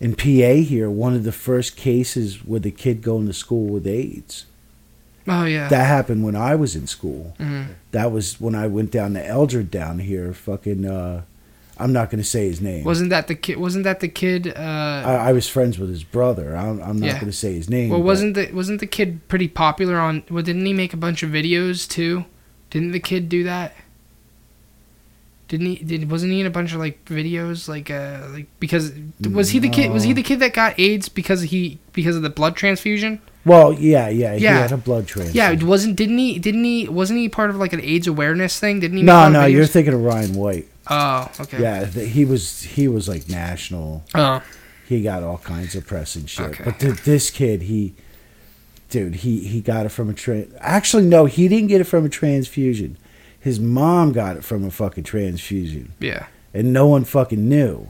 in PA here, one of the first cases with a kid going to school with AIDS. Oh yeah. That happened when I was in school. Mhm. That was when I went down to Eldred down here. Fucking, uh, I'm not going to say his name. wasn't that the kid? Wasn't that the kid? Uh, I, I was friends with his brother. I'm, I'm not Yeah. going to say his name. well, wasn't the wasn't the kid pretty popular on? Well, didn't he make a bunch of videos too? Didn't the kid do that? Didn't he? Did wasn't he in a bunch of like videos like uh like because was he the kid? Was he the kid that got AIDS because he because of the blood transfusion? Well, yeah, yeah, He Yeah. had a blood transfusion. Yeah, wasn't didn't he? Didn't he? Wasn't he part of like an AIDS awareness thing? Didn't he? make No, of no, you're thinking of Ryan White. oh, okay. Yeah, th- he was he was like national. Oh, He got all kinds of press and shit. Okay. But th- this kid, he, dude, he he got it from a trans. Actually, no, he didn't get it from a transfusion. His mom got it from a fucking transfusion, yeah. and no one fucking knew.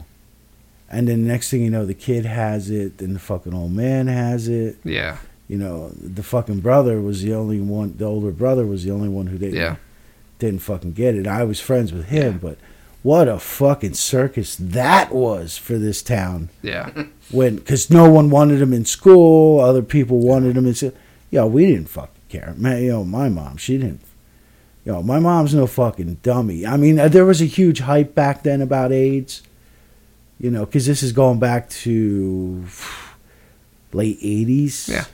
And then next thing you know, the kid has it, then the fucking old man has it. Yeah. You know, the fucking brother was the only one. The older brother was the only one who didn't Yeah. didn't fucking get it. I was friends with him, but what a fucking circus that was for this town Yeah. [laughs] when because no one wanted him in school other people wanted him in school Yeah, we didn't fucking care man yo my mom she didn't yo my mom's no fucking dummy i mean uh, there was a huge hype back then about aids you know because this is going back to late 80s Yeah.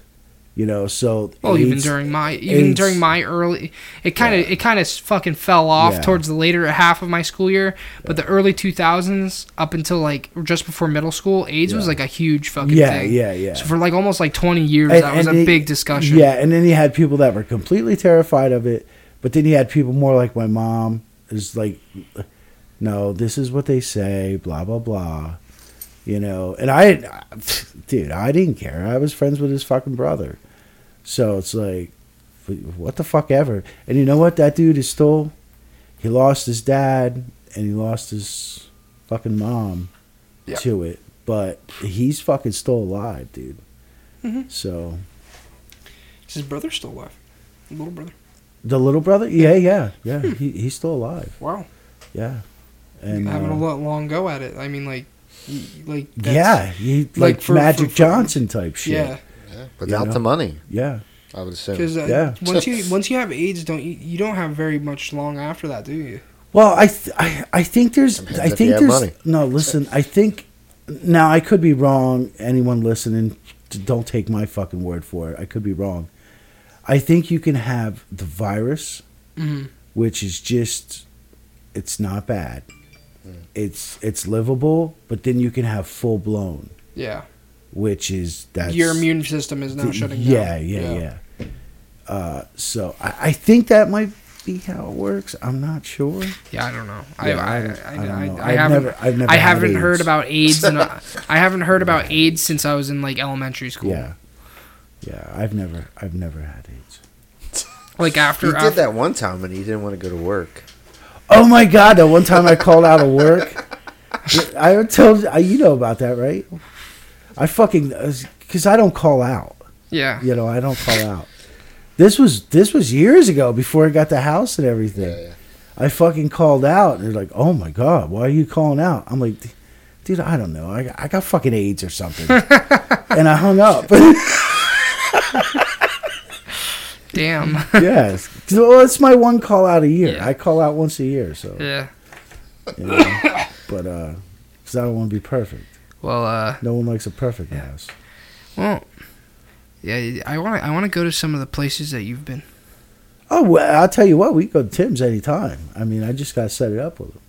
you know so Well, even during my even AIDS- during my early, it kind of it kind of fucking fell off Yeah. towards the later half of my school year. But the early two thousands up until like just before middle school, AIDS was like a huge fucking yeah thing. yeah yeah So for like almost like twenty years, And- that was a it- big discussion. Yeah, and then you had people that were completely terrified of it, but then you had people more like my mom is like, no, this is what they say, blah blah blah, you know. And I, dude, I didn't care. I was friends with his fucking brother, so it's like, what the fuck ever. And you know what? That dude is still, he lost his dad and he lost his fucking mom to it, but he's fucking still alive, dude. Mhm. So. Is his brother still alive? Little brother. The little brother? Yeah, yeah, yeah. He he's still alive. Wow. Yeah, and having a uh, lo- long go at it. I mean, like, like that's- yeah, he like, like for- Magic for- for- Johnson type shit. yeah. Yeah, without know? the money, yeah. I would assume. Because uh, Yeah. once you [laughs] once you have AIDS, don't you, you don't have very much long after that, do you? Well, I th- I I think there's Depends I think there's money. no. Listen, I think now I could be wrong. Anyone listening, don't take my fucking word for it. I could be wrong. I think you can have the virus, Mm-hmm. which is just it's not bad. Hmm. It's it's livable, but then you can have full blown, Yeah. which is that Your immune system is now The- shutting yeah, down. Yeah, yeah, yeah. Uh, so I, I think that might be how it works. I'm not sure. Yeah, I don't know. Yeah, I, I, I, I, don't know. I haven't. never, I've never I haven't heard about AIDS. And, [laughs] I haven't heard about AIDS since I was in like elementary school. Yeah, yeah. I've never, I've never had AIDS. [laughs] Like after. you did that one time and he didn't want to go to work. Oh my god! The one time I called out of work, I told you, you know about that, right? I fucking uh, because I don't call out. yeah. You know, I don't call out. This was this was years ago before I got the house and everything. Yeah, yeah. I fucking called out, and they're like, "Oh my god, why are you calling out?" I'm like, "Dude, I don't know. I, I got fucking AIDS or something," [laughs] and I hung up. [laughs] Damn. yes, well, it's my one call out a year. Yeah. I call out once a year, so yeah. you know. but uh, because I don't want to be perfect. Well, uh, No one likes a perfect ass. well, yeah. I want. I want to go to some of the places that you've been. Oh, well, I'll tell you what. We can go to Tim's anytime. I mean, I just got to set it up with him.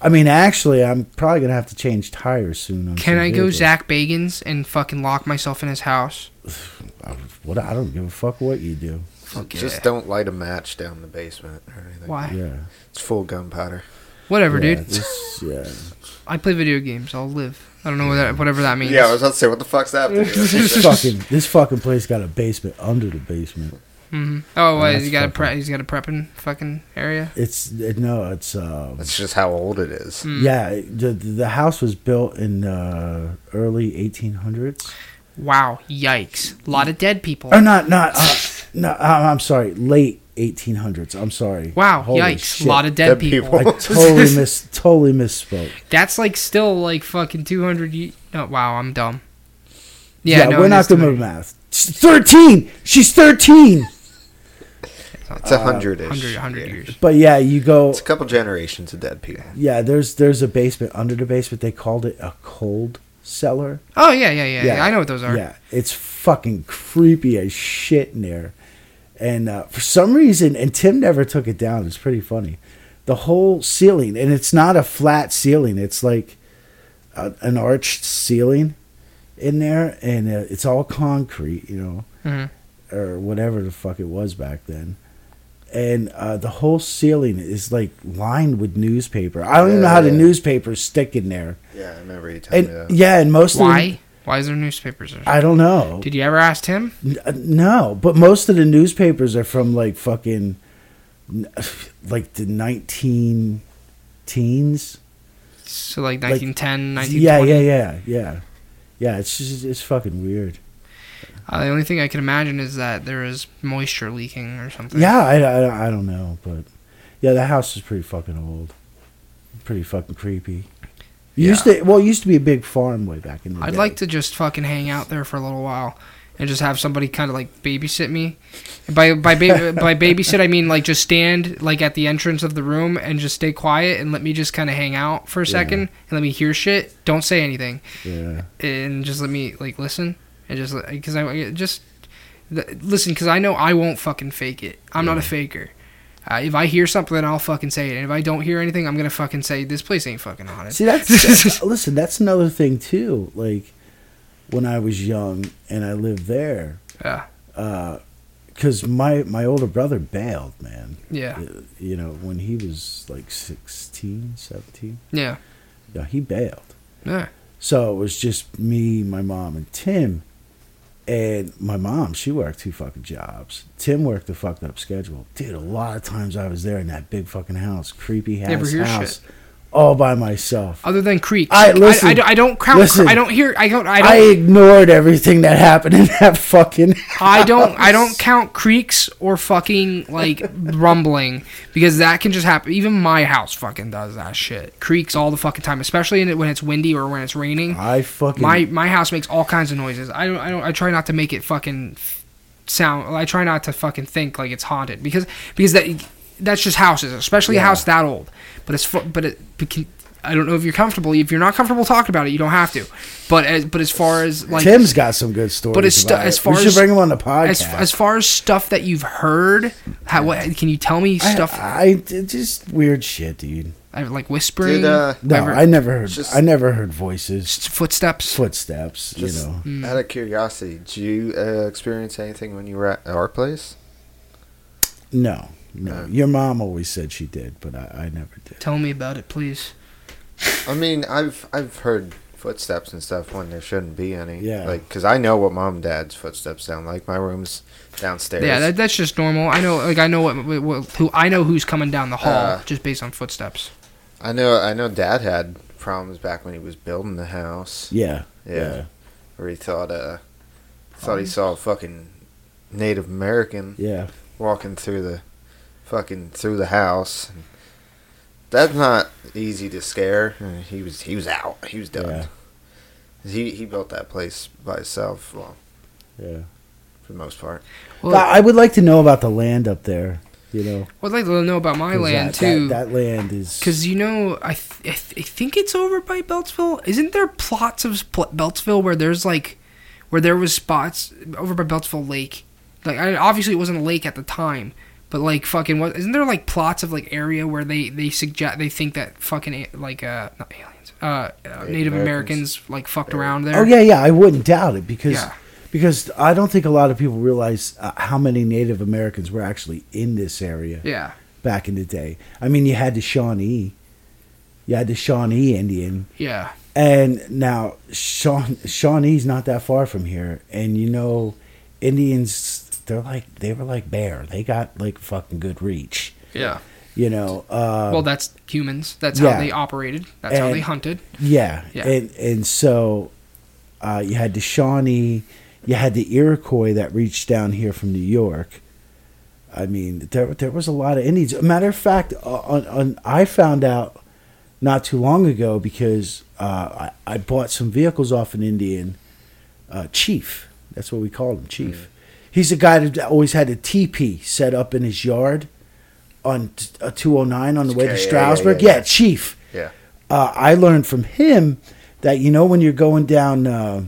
I mean, actually, I'm probably gonna have to change tires soon. on Can I go. Zach Bagans and fucking lock myself in his house? [sighs] I- What I don't give a fuck what you do. Fuck Just yeah. don't light a match down the basement or anything. Why? Yeah, It's full gunpowder. Whatever, yeah, dude. this- yeah. I play video games. I'll live. I don't know what that, whatever that means. Yeah, I was about to say, what the fuck's that? to [laughs] this fucking this fucking place got a basement under the basement. hmm Oh, wait, he's got a fucking- pre- he's got a prepping fucking area. It's it, no, it's um, That's just how old it is. Mm. yeah. The the house was built in uh, early 1800s. Wow, yikes! A lot of dead people. Or not not uh, no. uh, I'm sorry, late 1800s. I'm sorry. Wow, Holy yikes! shit. A lot of dead, Dead people. people. I totally [laughs] miss totally misspoke. That's like still like fucking two hundred. Ye- no, wow, I'm dumb. Yeah, Yeah, no, we're it not is good 200. with math. She's 13. She's 13. It's a hundred ish. 100, 100 years. But yeah, you go. It's a couple generations of dead people. Yeah, there's there's a basement under the basement. They called it a cold cellar. Oh yeah, yeah, yeah, yeah. I know what those are. Yeah, it's fucking creepy as shit in there. And uh, for some reason, and Tim never took it down. It's pretty funny. The whole ceiling, and it's not a flat ceiling. It's like a, an arched ceiling in there, and uh, it's all concrete, you know, Mhm. or whatever the fuck it was back then. And uh, the whole ceiling is like lined with newspaper. I don't even know how the newspapers stick in there. Yeah, I remember you telling me And that. yeah, and most of them, Why? Why is there newspapers? There? I don't know. Did you ever ask him? N- uh, No, but most of the newspapers are from like fucking [sighs] like the 19 teens. So like Like- 1910, Yeah, yeah, yeah, yeah. Yeah, it's just it's fucking weird. Uh, the only thing I can imagine is that there is moisture leaking or something. Yeah, I, I, I don't know, but yeah, the house is pretty fucking old. Pretty fucking creepy. Used to well, it used to be a big farm way back in the I'd day. like to just fucking hang out there for a little while and just have somebody kind of like babysit me. And by by ba- [laughs] by babysit I mean like just stand like at the entrance of the room and just stay quiet and let me just kind of hang out for a Yeah. second and let me hear shit. Don't say anything Yeah. and just let me like listen and just because I just th- listen because I know I won't fucking fake it. I'm not a faker. Uh, if I hear something, I'll fucking say it. And if I don't hear anything, I'm gonna fucking say this place ain't fucking haunted. See, that's [laughs] listen. That's another thing too. Like when I was young and I lived there, Yeah, because my my older brother bailed, man. yeah, Uh, You know, when he was like 16, 17, yeah, yeah, he bailed. yeah. So it was just me, my mom, and Tim. And my mom, she worked two fucking jobs. Tim worked a fucked up schedule. Dude, a lot of times I was there in that big fucking house, creepy Never hear house, shit. All by myself. Other than creeks, I- listen, I, I, I don't count. listen. I don't hear. I don't. I I don't. ignored everything that happened in that fucking house. I don't. I don't count creaks or fucking like rumbling because that can just happen. Even my house fucking does that shit. Creaks all the fucking time, especially in it when it's windy or when it's raining. I fucking My my house makes all kinds of noises. I don't. I don't. I try not to make it fucking sound. I try not to fucking think like it's haunted because because that that's just houses, especially a house that old. But it's but it. But I don't know if you're comfortable. If you're not comfortable talking about it, you don't have to. But as but as far as like Tim's got some good stories. But it's stu- about as far we should as- bring him on the podcast. as, as far as stuff that you've heard, how, what, can you tell me stuff I, I- just weird shit, dude. I, like whispering, Did, uh, No, Ever- I never heard. Just- I never heard voices, footsteps? footsteps. Just you know, Mm. out of curiosity, did you uh, experience anything when you were at our place? no, no. Uh. Your mom always said she did, but I, I never did. Tell me about it, please. I mean, I've I've heard footsteps and stuff when there shouldn't be any. Yeah. Like, cause I know what mom and dad's footsteps sound like. My room's downstairs. Yeah, that, that's just normal. I know, like I know what, what, what who I know who's coming down the hall Uh. just based on footsteps. I know. I know. Dad had problems back when he was building the house. Yeah, Yeah. Where he thought uh thought he saw a fucking Native American yeah. walking through the fucking through the house. That's not easy to scare. He was he was out. He was done. He he built that place by himself. Well, yeah. for the most part. Well, I would like to know about the land up there. You know, I'd like to know about my 'cause land that, too. That, that land is Because you know, I, th- I, th- I think it's over by Beltzville. Isn't there plots of Spl- Beltzville where there's like, where there was spots over by Beltzville Lake? Like, I, obviously it wasn't a lake at the time, but like fucking what? Isn't there like plots of like area where they they suggest they think that fucking like uh not aliens uh, uh Native Americans. Americans like fucked around there? Oh yeah, yeah. I wouldn't doubt it because Yeah. because I don't think a lot of people realize uh, how many Native Americans were actually in this area Yeah. back in the day. I mean, you had the Shawnee, you had the Shawnee Indian, Yeah. and now Shawn, Shawnee's not that far from here, and you know, Indians. They're like they were like bear. They got like fucking good reach. Yeah. You know. Uh, well, that's humans. That's yeah. how they operated. That's how they hunted. Yeah, Yeah. and and so uh, you had the Shawnee, you had the Iroquois that reached down here from New York. I mean, there there was a lot of Indians. Matter of fact, uh, on, on I found out not too long ago because uh, I, I bought some vehicles off an Indian uh, chief. That's what we called him, chief. He's a guy that always had a teepee set up in his yard on t- a 209 on the way Yeah, to Stroudsburg. yeah, Yeah, yeah. Chief. Yeah. Uh, I learned from him that you know when you're going down, uh,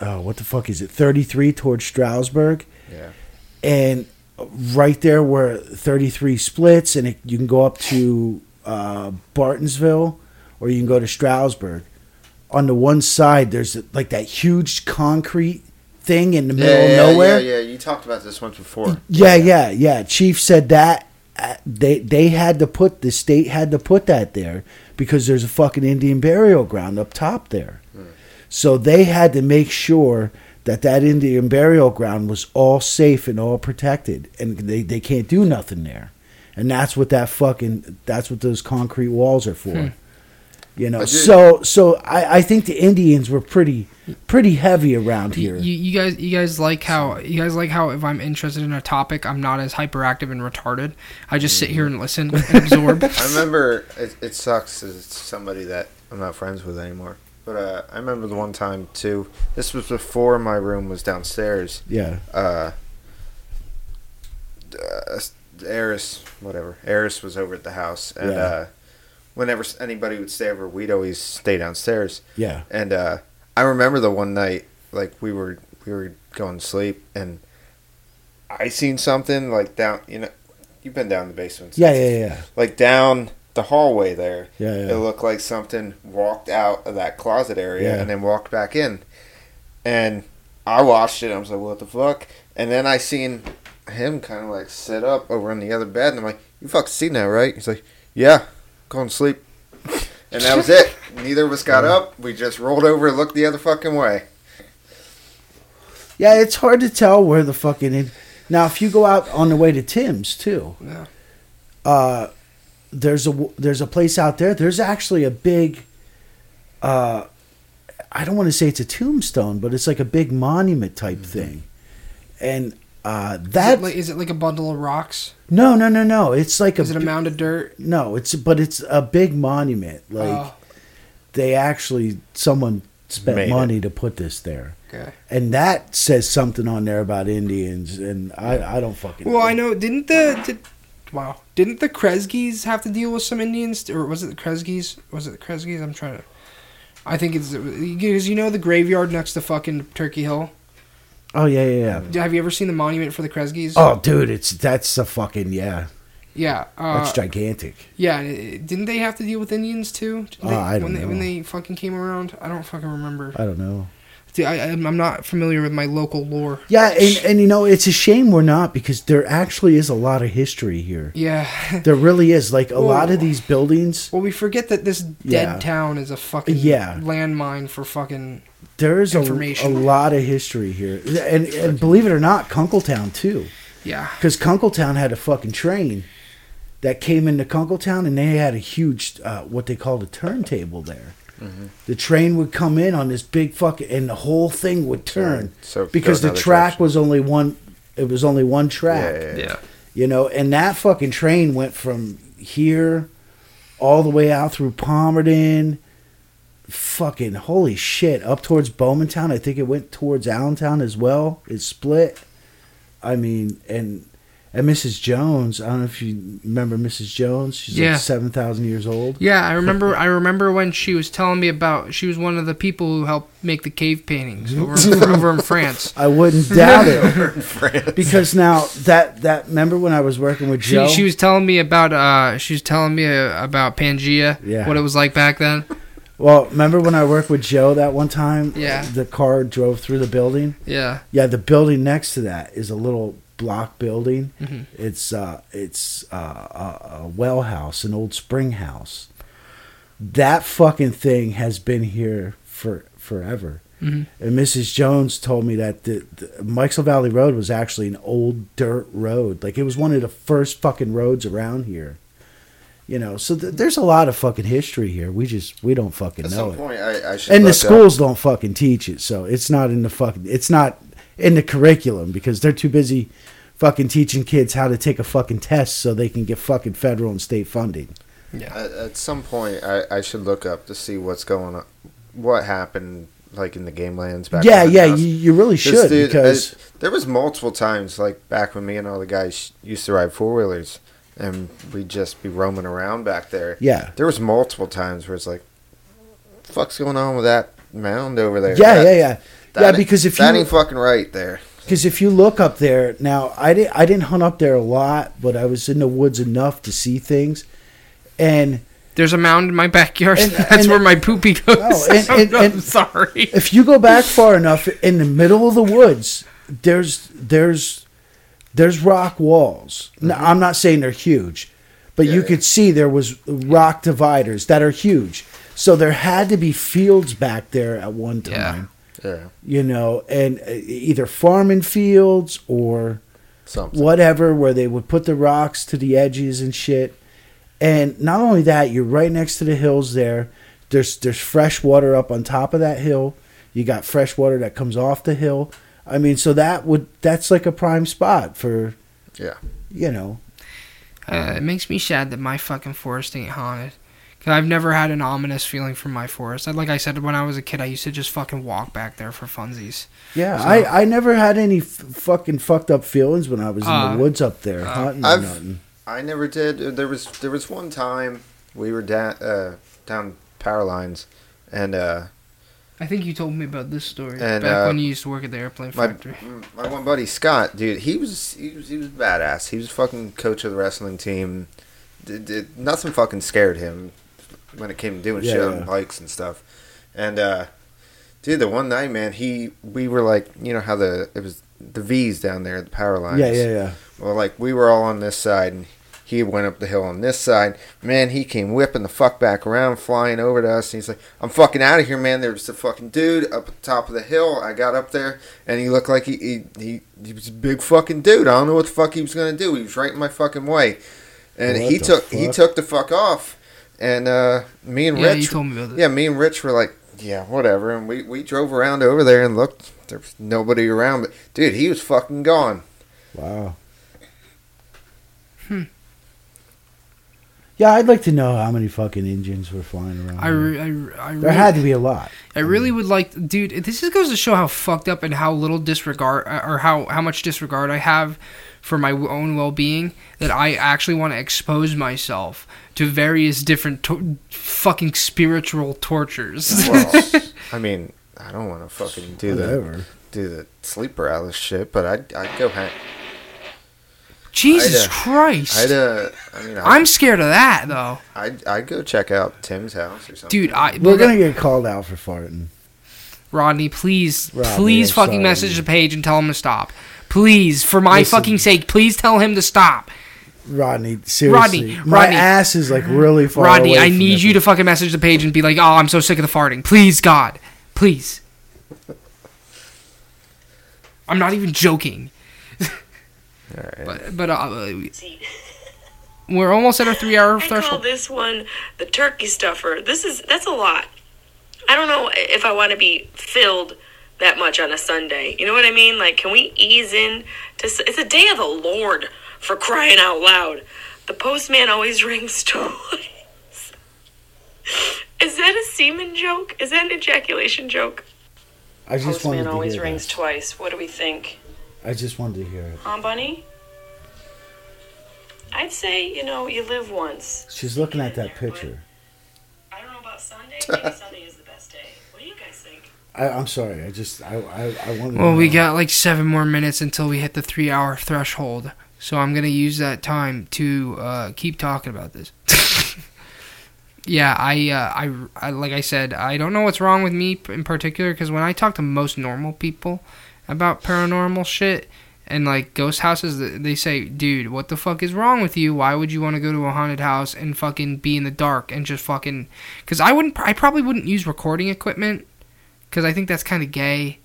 uh, what the fuck is it, 33 towards Stroudsburg, Yeah. and right there where 33 splits, and it, you can go up to uh, Bartonsville, or you can go to Stroudsburg. On the one side, there's like that huge concrete thing in the middle yeah, of nowhere. Yeah, yeah, you talked about this once before. Yeah, yeah, yeah. Chief said that uh, they they had to put the state had to put that there because there's a fucking Indian burial ground up top there. So they had to make sure that that Indian burial ground was all safe and all protected, and they they can't do nothing there. And that's what that fucking that's what those concrete walls are for. You know, I so so I, I think the Indians were pretty pretty heavy around here. you, you guys, you guys like how you guys like how if I'm interested in a topic, I'm not as hyperactive and retarded. I just sit here and listen and [laughs] absorb. I remember it, it sucks as somebody that I'm not friends with anymore. But uh, I remember the one time too. This was before my room was downstairs. yeah, Uh, uh, Eris, whatever. Eris was over at the house, and Yeah. uh, whenever anybody would stay over, we'd always stay downstairs. yeah, And uh, I remember the one night, like we were we were going to sleep, and I seen something like down. You know, you've been down the basement. yeah, yeah, yeah, Like down the hallway there. yeah, yeah. It looked like something walked out of that closet area Yeah. and then walked back in. And I watched it. I was like, "What the fuck?" And then I seen him kind of like sit up over on the other bed, and I'm like, "You fucking seen that, right?" He's like, "Yeah, going to sleep." And that was it. Neither of us got up. We just rolled over and looked the other fucking way. Yeah, it's hard to tell where the fucking. In- now, if you go out on the way to Tim's too, Yeah. uh, there's a there's a place out there. There's actually a big. Uh, I don't want to say it's a tombstone, but it's like a big monument type thing, and uh, Is it, like, is it like a bundle of rocks? no no no no. It's like Is a it a mound of dirt? no. It's but it's a big monument. Like Oh, they actually someone spent Made it. money to put this there. okay. and that says something on there about Indians, and I, I don't fucking. Well, I know. Didn't the did, wow? Didn't the Kresges have to deal with some Indians, or was it the Kresges? Was it the Kresges? I'm trying to. I think it's because you know the graveyard next to fucking Turkey Hill. Oh yeah, yeah, yeah. Have you ever seen the monument for the Kresges? Oh, dude, it's that's a fucking yeah. yeah. Uh, That's gigantic. yeah. Didn't they have to deal with Indians too? Didn't Oh, they, I don't when they when they fucking came around. I don't fucking remember. I don't know. See, I, I'm I'm not familiar with my local lore. Yeah, and and you know it's a shame we're not because there actually is a lot of history here. Yeah. [laughs] There really is. Like a lot of these buildings, well, we forget that this dead Yeah. town is a fucking Yeah. landmine for fucking. There is a, a lot of history here, and and believe it or not, Kunkletown too. Yeah. Because Kunkletown had a fucking train that came into Kunkletown, and they had a huge uh, what they called a turntable there. The train would come in on this big fucking, and the whole thing would turn So because the track direction. was only one. It was only one track, Yeah, yeah, yeah. you know, and that fucking train went from here all the way out through Palmerton. Fucking holy shit! Up towards Bowmantown. I think it went towards Allentown as well. It split. I mean, and and Mrs. Jones. I don't know if you remember Mrs. Jones. She's Yeah. like seven thousand years old. Yeah, I remember. I remember when she was telling me about. She was one of the people who helped make the cave paintings over in, over in France. [laughs] I wouldn't doubt it [laughs] because now that that remember when I was working with She, Joe. she was telling me about. Uh, she was telling me uh, about Pangea. Yeah. What it was like back then. Well, remember when I worked with Joe that one time? Yeah. The car drove through the building. Yeah. Yeah, the building next to that is a little block building. Mhm. It's uh, it's uh, a, a well house, an old spring house. That fucking thing has been here for forever. Mhm. And Mrs. Jones told me that the, the Valley Road was actually an old dirt road. Like it was one of the first fucking roads around here. You know, so th- there's a lot of fucking history here. We just we don't fucking At know some it point, I, I should and the look up- schools don't fucking teach it, so it's not in the fucking it's not in the curriculum because they're too busy fucking teaching kids how to take a fucking test so they can get fucking federal and state funding. Yeah. At, at some point, I, I should look up to see what's going on, what happened like in the game lands back. yeah, yeah, you, you really should dude, because uh, there was multiple times like back when me and all the guys used to ride four wheelers, and we'd just be roaming around back there. yeah, There was multiple times where it's like, "Fuck's going on with that mound over there?" yeah, That- yeah, yeah, that yeah. Because if that you ain't fucking right there. Because if you look up there now, I didn't I didn't hunt up there a lot, but I was in the woods enough to see things, and There's a mound in my backyard. And- [laughs] That's and- where my poopy goes. Oh, and- [laughs] and- I'm [laughs] sorry. if you go back far enough, in the middle of the woods, there's there's there's rock walls. Now, I'm not saying they're huge, but you Yeah. could see there was rock dividers that are huge. So there had to be fields back there at one time, Yeah, you know, and uh, either farming fields or something. whatever where they would put the rocks to the edges and shit. And not only that, you're right next to the hills there. There's there's fresh water up on top of that hill. You got fresh water that comes off the hill. I mean, so that would that's like a prime spot for Yeah. you know. Uh, it makes me sad that my fucking forest ain't haunted. Cause I've never had an ominous feeling from my forest. Like I said, when I was a kid, I used to just fucking walk back there for funsies. Yeah, So- I I never had any f- fucking fucked up feelings when I was in Uh, the woods up there uh, hunting or I've- nothing. I never did. Uh, There was there was one time we were down uh, down power lines, and uh, I think you told me about this story And, back uh, when you used to work at the airplane my factory. my one buddy Scott, dude, he was he was he was badass. He was fucking coach of the wrestling team. Did, did, nothing fucking scared him when it came to doing Yeah, shit yeah. on bikes and stuff. And uh, dude, the one night, man, he we were like, you know how the it was the V's down there the power lines. Yeah, yeah, yeah. Well, like we were all on this side, and he went up the hill on this side. Man, he came whipping the fuck back around, flying over to us. And he's like, "I'm fucking out of here, man." There was a fucking dude up at the top of the hill. I got up there, and he looked like he he he, he was a big fucking dude. I don't know what the fuck he was gonna do. He was right in my fucking way, and What he the took he took the fuck off. And uh, me and yeah, Rich, told me about yeah, me and Rich were like, yeah, whatever. And we, we drove around over there and looked. There was nobody around, but dude, he was fucking gone. Wow. Hmm. Yeah, I'd like to know how many fucking engines were flying around. I, re- I, re- I there really, had to be a lot. I really would like, dude. This just goes to show how fucked up and how little disregard, uh, or how how much disregard I have for my own well being. That I actually want to expose myself to various different to- fucking spiritual tortures. Well, [laughs] I mean, I don't want to fucking do the Whatever. do the sleep paralysis shit, but I'd I'd go hang. Jesus I'd, uh, Christ! I'd uh, I mean, I'd, I'm scared of that though, I'd I'd go check out Tim's house or something. dude. I We're gonna get called out for farting. Rodney, please, Rodney, please I'm fucking sorry. message the page and tell him to stop. Please, for my Listen. fucking sake, please tell him to stop. Rodney, seriously, Rodney, my Rodney. ass is like really far. Rodney, away I from need this. you to fucking message the page and be like, "Oh, I'm so sick of the farting. Please, God, please." I'm not even joking, All right. but but uh, [laughs] we're almost at our three-hour I call this one the turkey stuffer. This is that's a lot. I don't know if I want to be filled that much on a Sunday. You know what I mean? Like, can we ease in to? It's a day of the Lord for crying out loud. The postman always [laughs] rings twice. Is that a semen joke? Is that an ejaculation joke? I just wanted Postman to always hear rings that. twice. What do we think? I just wanted to hear it. Huh, Bunny? I'd say, you know, you live once. She's looking at that picture. I don't know about Sunday. Maybe Sunday is the best day. What do you guys think? I, I'm sorry. I just I I, I wanted. Well, to we got like seven more minutes until we hit the three-hour threshold, so I'm gonna use that time to uh, keep talking about this. [laughs] yeah, I, uh, I, I, like I said, I don't know what's wrong with me in particular because when I talk to most normal people about paranormal shit and like ghost houses, they say, "Dude, what the fuck is wrong with you? Why would you want to go to a haunted house and fucking be in the dark and just fucking?" Because I wouldn't, I probably wouldn't use recording equipment because I think that's kind of gay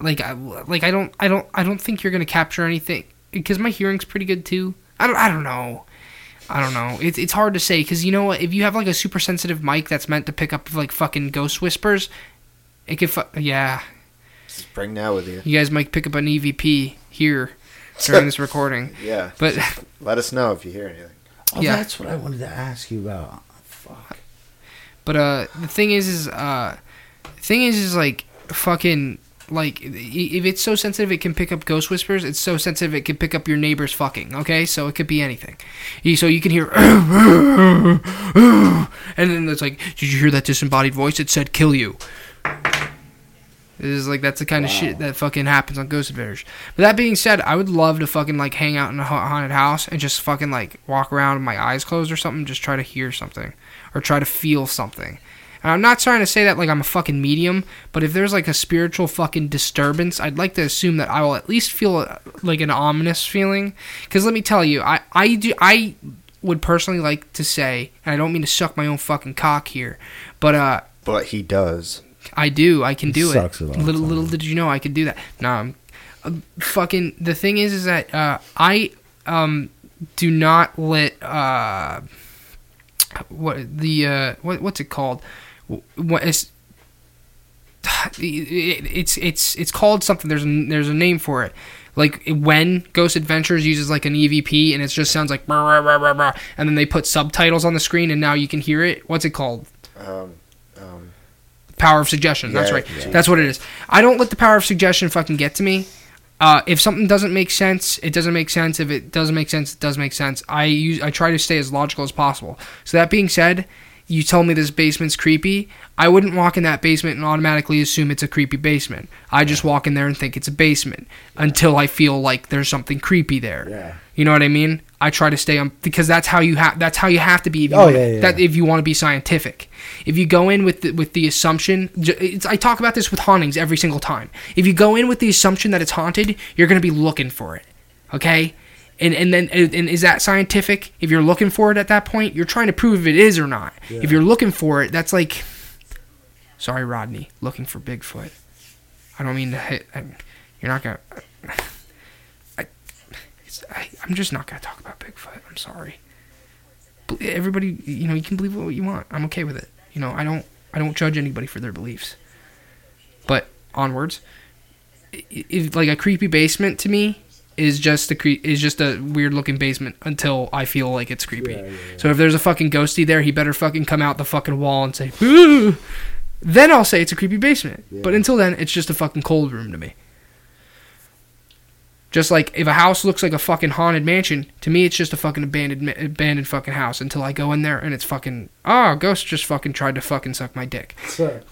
like I like I don't I don't I don't think you're gonna capture anything because my hearing's pretty good too. I don't I don't know. I don't know. It's it's hard to say because you know what? If you have like a super sensitive mic that's meant to pick up like fucking ghost whispers, it could. Fu- yeah, Just bring that with you. you guys might pick up an EVP here [laughs] during this recording. Yeah. But [laughs] Let us know if you hear anything. Oh, yeah. that's what I wanted to ask you about. Fuck. But uh, the thing is, is uh, thing is, is like fucking like if it's so sensitive it can pick up ghost whispers. It's so sensitive it can pick up your neighbors fucking. Okay, so it could be anything. So you can hear, [laughs] and then it's like, did you hear that disembodied voice? It said kill you. It is like that's the kind of shit that fucking happens on Ghost Adventures. But that being said, I would love to fucking like hang out in a haunted house and just fucking like walk around with my eyes closed or something, just try to hear something or try to feel something. And I'm not trying to say that like I'm a fucking medium, but if there's like a spiritual fucking disturbance, I'd like to assume that I will at least feel uh, like an ominous feeling. Because let me tell you, I I do I would personally like to say, and I don't mean to suck my own fucking cock here, but uh. But he does. I do. I can He do sucks it. it little little did you know I could do that. No, I'm uh, fucking. The thing is, is that uh, I um do not let uh what the uh what what's it called? What [sighs] is it's it's it's called something. There's a, there's a name for it. Like when Ghost Adventures uses like an EVP and it just sounds like "Brr, brr, brr, brr, brr," and then they put subtitles on the screen and now you can hear it. What's it called? Um, Power of suggestion. That's Yeah, right. yeah. That's what it is. I don't let the power of suggestion fucking get to me. Uh, if something doesn't make sense, it doesn't make sense. If it doesn't make sense, it does make sense. I use I try to stay as logical as possible. So that being said, you tell me this basement's creepy. I wouldn't walk in that basement and automatically assume it's a creepy basement. I just walk in there and think it's a basement until I feel like there's something creepy there. Yeah. You know what I mean? I try to stay on because that's how you have that's how you have to be if you Oh, wanna, yeah, yeah, that yeah. if you want to be scientific. If you go in with the, with the assumption, it's, I talk about this with hauntings every single time. If you go in with the assumption that it's haunted, you're going to be looking for it. Okay? And and then and, is that scientific? If you're looking for it at that point, you're trying to prove if it is or not. If you're looking for it, that's like Sorry, Rodney, looking for Bigfoot. I don't mean to hit I, you're not going to I, it's, I, I'm just not gonna talk about Bigfoot. I'm sorry. Everybody, you know, you can believe what you want. I'm okay with it. You know, I don't, I don't judge anybody for their beliefs. But onwards, like a creepy basement to me is just a cre- is just a weird looking basement until I feel like it's creepy. Yeah, yeah, So if there's a fucking ghosty there, he better fucking come out the fucking wall and say, "Boo!" Then I'll say it's a creepy basement. But until then, it's just a fucking cold room to me. Just like if a house looks like a fucking haunted mansion, to me it's just a fucking abandoned abandoned fucking house until I go in there and it's fucking oh, ghost just fucking tried to fucking suck my dick.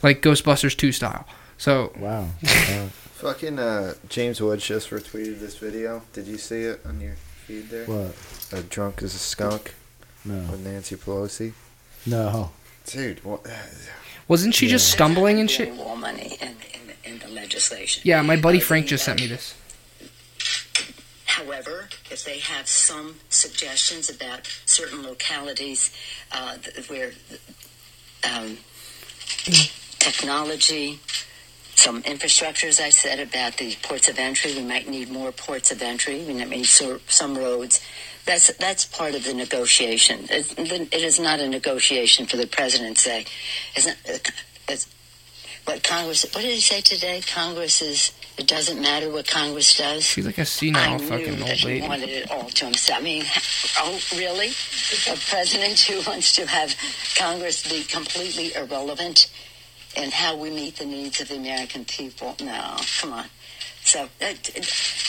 Like Ghostbusters 2 style. So, Wow. Wow. [laughs] fucking uh, James Woods just retweeted this video. Did you see it on your feed there? what? A drunk as a skunk No. with Nancy Pelosi. No. Dude, what? wasn't she just stumbling and shit? More money in, in, in the legislation. Yeah, my buddy Frank just sent me this. However, if they have some suggestions about certain localities uh, where um, technology, some infrastructure, as I said about the ports of entry, we might need more ports of entry. We might need some roads. That's that's part of the negotiation. It, is not a negotiation for the president to say. It's not, it's, what Congress? What did he say today? Congress is. It doesn't matter what Congress does. She's like a I senile knew fucking that old he lady. wanted it all to himself. I mean, [laughs] oh, really? A president who [laughs] wants to have Congress be completely irrelevant in how we meet the needs of the American people? No, come on. So uh,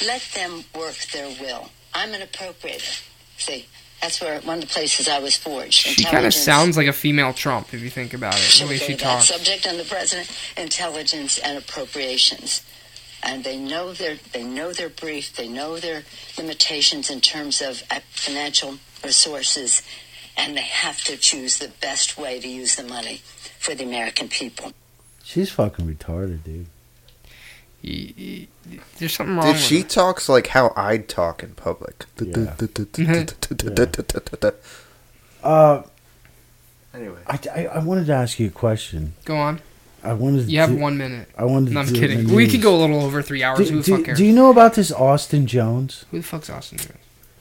let them work their will. I'm an appropriator. See, that's where one of the places I was forged. She kind of sounds like a female Trump if you think about it, the way she talks. subject on the president? Intelligence and appropriations. And they know their they know their brief. They know their limitations in terms of uh, financial resources, and they have to choose the best way to use the money for the American people. She's fucking retarded, dude. Y- y- There's something wrong. Dude, with she her. talks like how I'd talk in public. Yeah. Anyway, Uh, I, I, I wanted to ask you a question. Go on. I wanted. To You have do- one minute. I wanted. No, I'm do kidding. We could go a little over three hours. Do, Who the do- fuck cares? do you know about this Austin Jones? Who the fuck's Austin Jones?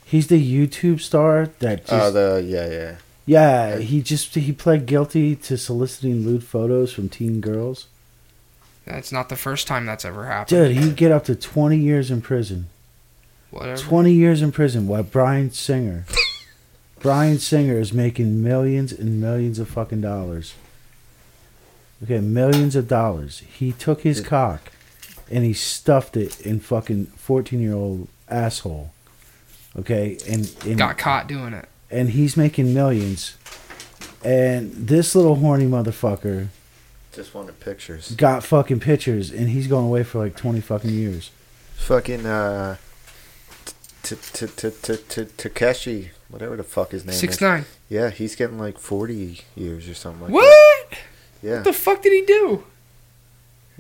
He's the YouTube star that oh, just oh, the yeah, yeah. yeah. He just he pled guilty to soliciting lewd photos from teen girls. That's not the first time that's ever happened. Dude, he'd get up to twenty years in prison. Whatever. Twenty years in prison. Why Bryan Singer, [laughs] Bryan Singer is making millions and millions of fucking dollars. Okay, millions of dollars. He took his cock and he stuffed it in fucking fourteen year old asshole. Okay, and, and Got caught doing it. and he's making millions. And this little horny motherfucker Just wanted pictures. got fucking pictures, and he's going away for like twenty fucking years. Fucking uh, Tekashi, whatever the fuck his name Six is. nine. Yeah, he's getting like forty years or something like What? That. Yeah, What the fuck did he do?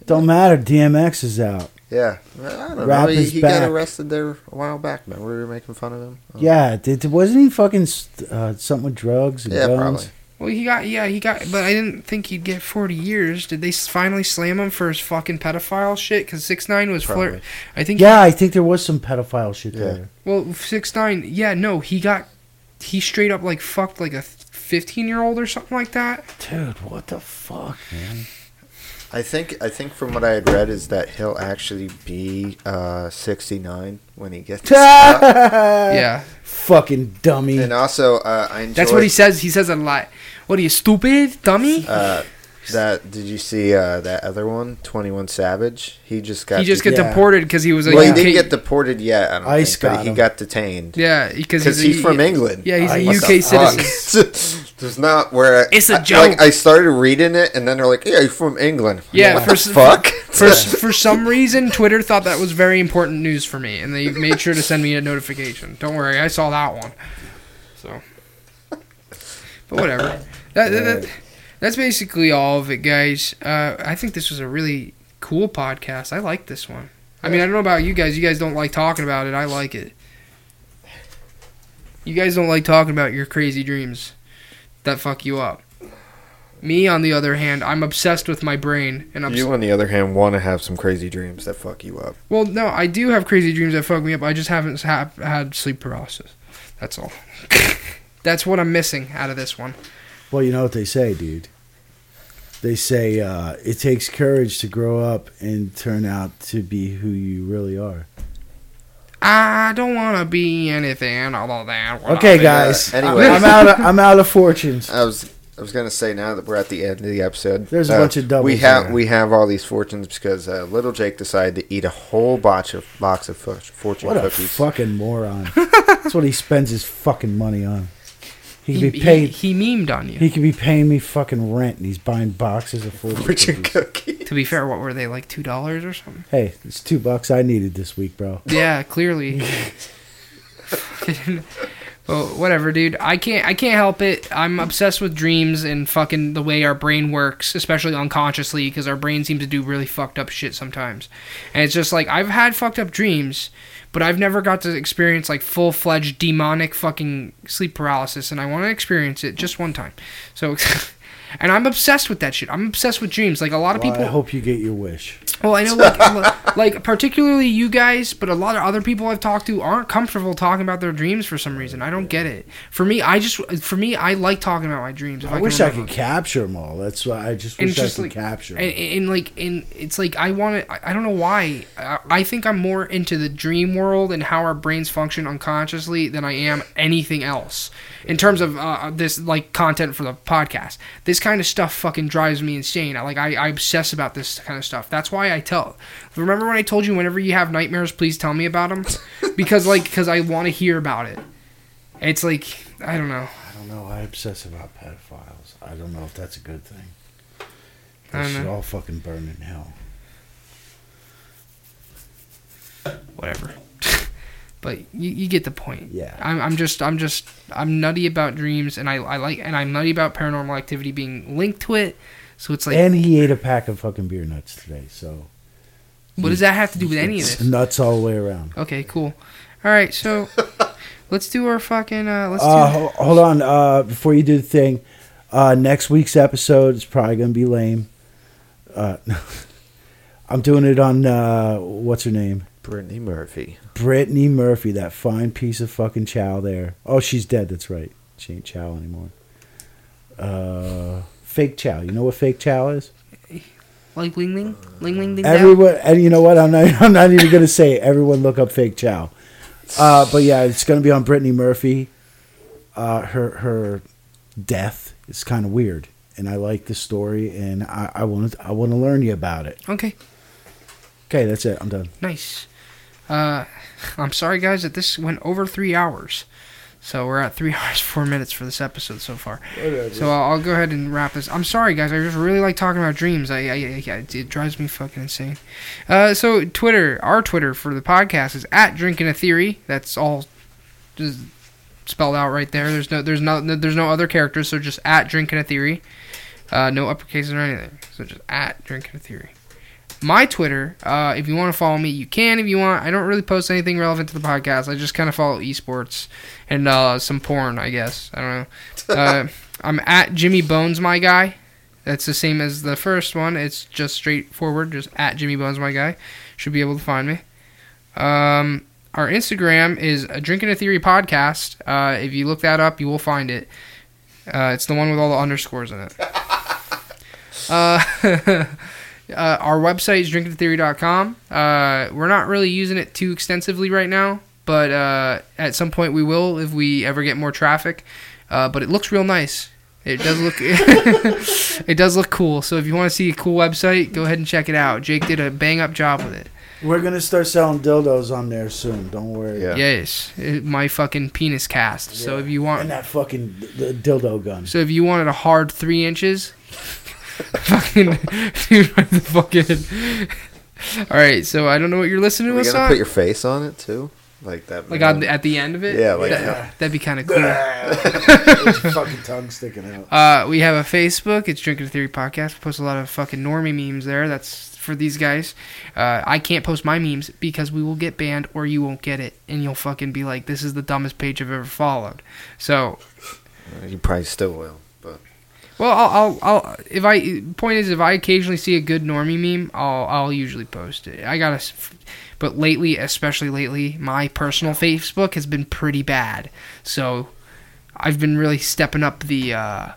Don't matter. DMX is out. yeah. I don't Rap know. He, is he back. got arrested there a while back. Remember we were making fun of him? Oh. Yeah, did, wasn't he fucking uh, something with drugs and Yeah, guns? probably. Well, he got yeah, he got, but I didn't think he'd get forty years. Did they finally slam him for his fucking pedophile shit? Because six nine was flirt. I think. Yeah, I think there was some pedophile shit Yeah. there. Well, six nine. Yeah, no, he got. He straight up like fucked like a fifteen year old or something like that. Dude, what the fuck, man? I think I think from what I had read is that he'll actually be uh, 69 when he gets [laughs] yeah, Fucking dummy. And also, uh, I enjoyed that's what he says. He says a lot. What are you stupid, dummy? Uh, that did you see uh, that other one, Twenty One Savage? He just got he just de- got yeah. deported because he was a well, he UK. didn't get deported yet. I don't Ice think, but got he him. got detained yeah, because because he's, he's a- from England. Yeah, he's a What UK the fuck? citizen. [laughs] There's not where I- It's a I- joke. Like I started reading it, and then they're like, "Yeah, you're from England." Yeah, what [laughs] for the s- fuck. [laughs] For for some reason, Twitter thought that was very important news for me, and they made sure to send me a notification. Don't worry, I saw that one. So, but whatever. That, that, that- that's basically all of it, guys. Uh, I think this was a really cool podcast. I like this one. I mean, I don't know about you guys. You guys don't like talking about it. I like it. You guys don't like talking about your crazy dreams that fuck you up. Me, on the other hand, I'm obsessed with my brain, and I'm you, on the other hand, want to have some crazy dreams that fuck you up. well, no, I do have crazy dreams that fuck me up. I just haven't ha- had sleep paralysis. That's all. [laughs] That's what I'm missing out of this one. Well, you know what they say, dude. They say uh, it takes courage to grow up and turn out to be who you really are. I don't want to be anything other than. what Okay, I am. guys. anyway. I'm out. Of, I'm out of fortunes. I was I was gonna say now that we're at the end of the episode. There's a uh, bunch of doubles We have there. we have all these fortunes because uh, little Jake decided to eat a whole box of box of fu- fortune What a cookies. fucking moron. [laughs] That's what he spends his fucking money on. He He, could be he, paid. he memed on you. He could be paying me fucking rent, and he's buying boxes of fortune fortune cookies. cookies. to be fair, what were they like two dollars or something? Hey, it's two bucks I needed this week, bro. Yeah, clearly. [laughs] [laughs] well, whatever, dude. I can't. I can't help it. I'm obsessed with dreams and fucking the way our brain works, especially unconsciously, because our brain seems to do really fucked up shit sometimes. And it's just like I've had fucked up dreams, but I've never got to experience like full fledged demonic fucking sleep paralysis, and I want to experience it just one time. So. [laughs] And I'm obsessed with that shit. I'm obsessed with dreams. Like a lot of Well, people. I hope you get your wish. Well, I know, like, [laughs] like particularly you guys, but a lot of other people I've talked to aren't comfortable talking about their dreams for some reason. I don't get it. For me, I just, for me, I like talking about my dreams. If I, I wish I could capture them all. That's why I just And wish just I could like- capture. And, and like, and it's like I want to. I I don't know why. I, I think I'm more into the dream world and how our brains function unconsciously than I am anything else in terms of uh, this like content for the podcast. This kind of stuff fucking drives me insane. I like I, I obsess about this kind of stuff. That's why I tell. Remember when I told you whenever you have nightmares, please tell me about them [laughs] because like because I want to hear about it. It's like I don't know. I don't know. I obsess about pedophiles. I don't know if that's a good thing. I They should know. all fucking burn in hell. whatever. But you, you get the point. Yeah. I'm, I'm just I'm just I'm nutty about dreams and I, I like and I'm nutty about paranormal activity being linked to it. So it's like and he ate a pack of fucking beer nuts today. So what does that have to do with any of this? nuts all the way around. Okay, cool. All right, so [laughs] let's do our fucking uh let's Uh, do ho- hold on. Uh, before you do the thing, uh, next week's episode is probably gonna be lame. Uh, [laughs] I'm doing it on uh, what's her name, Brittany Murphy. Brittany Murphy, that fine piece of fucking chow there. Oh, she's dead. That's right. She ain't chow anymore. Uh, fake chow. You know what fake chow is? like ling ling ling ling ding down. Everyone, and you know what? I'm not. [laughs] I'm not even gonna say it. Everyone, look up fake chow. Uh, but yeah, it's gonna be on Brittany Murphy. Uh, her her death is kind of weird, and I like the story, and I, I want to I want to learn you about it. Okay, Okay, that's it. I'm done. nice. Uh, I'm sorry, guys, that this went over three hours. So we're at three [laughs] hours four minutes for this episode so far. So I'll, I'll go ahead and wrap this. I'm sorry, guys. I just really like talking about dreams. I, I, I it drives me fucking insane. Uh, so Twitter, our Twitter for the podcast is at Drinking a Theory. That's all, just spelled out right there. There's no, there's no, there's no other characters. So just at Drinking a Theory. Uh, no uppercases or anything. So just at Drinking a Theory. My Twitter, uh, if you want to follow me, you can. If you want, I don't really post anything relevant to the podcast. I just kind of follow esports and uh, some porn, I guess. I don't know. [laughs] Uh, I'm at Jimmy Bones, my guy. That's the same as the first one. It's just straightforward, just at Jimmy Bones, my guy. Should be able to find me. Um, our Instagram is a Drinking a Theory podcast. Uh, if you look that up, you will find it. Uh, it's the one with all the underscores in it. [laughs] [laughs] Uh, our website is drinkingtheory.com. Uh, we're not really using it too extensively right now, but uh, at some point we will if we ever get more traffic. Uh, but it looks real nice. It does look [laughs] it does look cool. So if you want to see a cool website, go ahead and check it out. Jake did a bang up job with it. We're gonna start selling dildos on there soon. Don't worry. Yeah. Yes, it, my fucking penis cast. So if you want And that fucking the dildo gun. So if you wanted a hard three inches, fucking [laughs] dude, the fucking. All right, so I don't know what you're listening Are to us gonna on. put your face on it too, like that? like on the, at the end of it. Yeah, like that, that'd be kind of [laughs] cool. Fucking tongue sticking out. Uh, we have a Facebook. It's Drinking Theory Podcast. We post a lot of fucking normie memes there. That's for these guys. Uh, I can't post my memes because we will get banned or you won't get it, and you'll fucking be like, "This is the dumbest page I've ever followed." So you probably still will, Well, I'll, I'll, I'll, if I, point is, if I occasionally see a good normie meme, I'll, I'll usually post it. I gotta, but lately, especially lately, my personal Facebook has been pretty bad. So, I've been really stepping up the uh,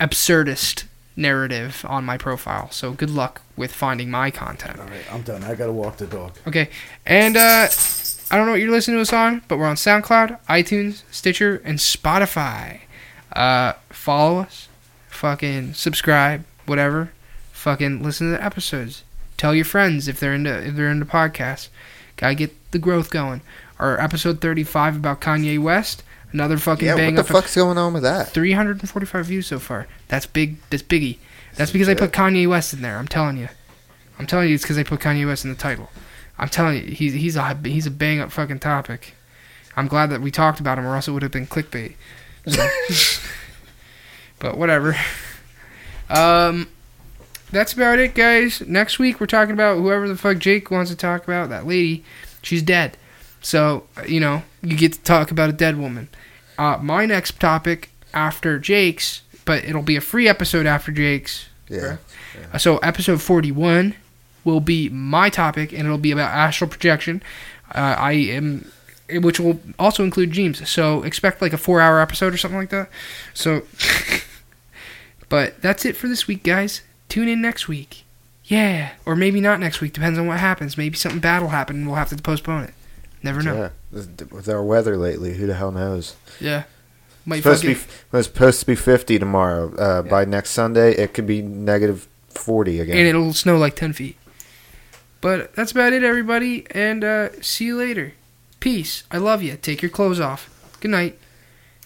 absurdist narrative on my profile. So, good luck with finding my content. All right, I'm done. I gotta walk the dog. Okay, and uh, I don't know what you're listening to us on, but we're on SoundCloud, iTunes, Stitcher, and Spotify. Uh, follow us, fucking subscribe, whatever. Fucking listen to the episodes. Tell your friends if they're into if they're into podcasts. Gotta get the growth going. Our episode 35 about Kanye West, another fucking yeah, bang what the fuck's going on with that? 345 views so far. That's big. That's biggie. That's because I put Kanye West in there. I'm telling you. I'm telling you, it's because I put Kanye West in the title. I'm telling you, he's he's a he's a bang up fucking topic. I'm glad that we talked about him, or else it would have been clickbait. So- [laughs] [laughs] but whatever. Um, that's about it, guys. Next week we're talking about whoever the fuck Jake wants to talk about. That lady, she's dead. So you know you get to talk about a dead woman. Uh, my next topic after Jake's, but it'll be a free episode after Jake's. Yeah. Uh, So episode 41 will be my topic, and it'll be about astral projection. Uh, I am, which will also include dreams. So expect like a four-hour episode or something like that. So, [laughs] but that's it for this week, guys. Tune in next week. Yeah, or maybe not next week. Depends on what happens. Maybe something bad will happen, and we'll have to postpone it. Never know. Yeah. With our weather lately, who the hell knows? Yeah. Might It's supposed to be well, it's supposed to be 50 tomorrow. Uh, By next Sunday, it could be negative 40 again. and it'll snow like 10 feet. But that's about it, everybody, and uh, see you later. Peace. I love you. Take your clothes off. Good night.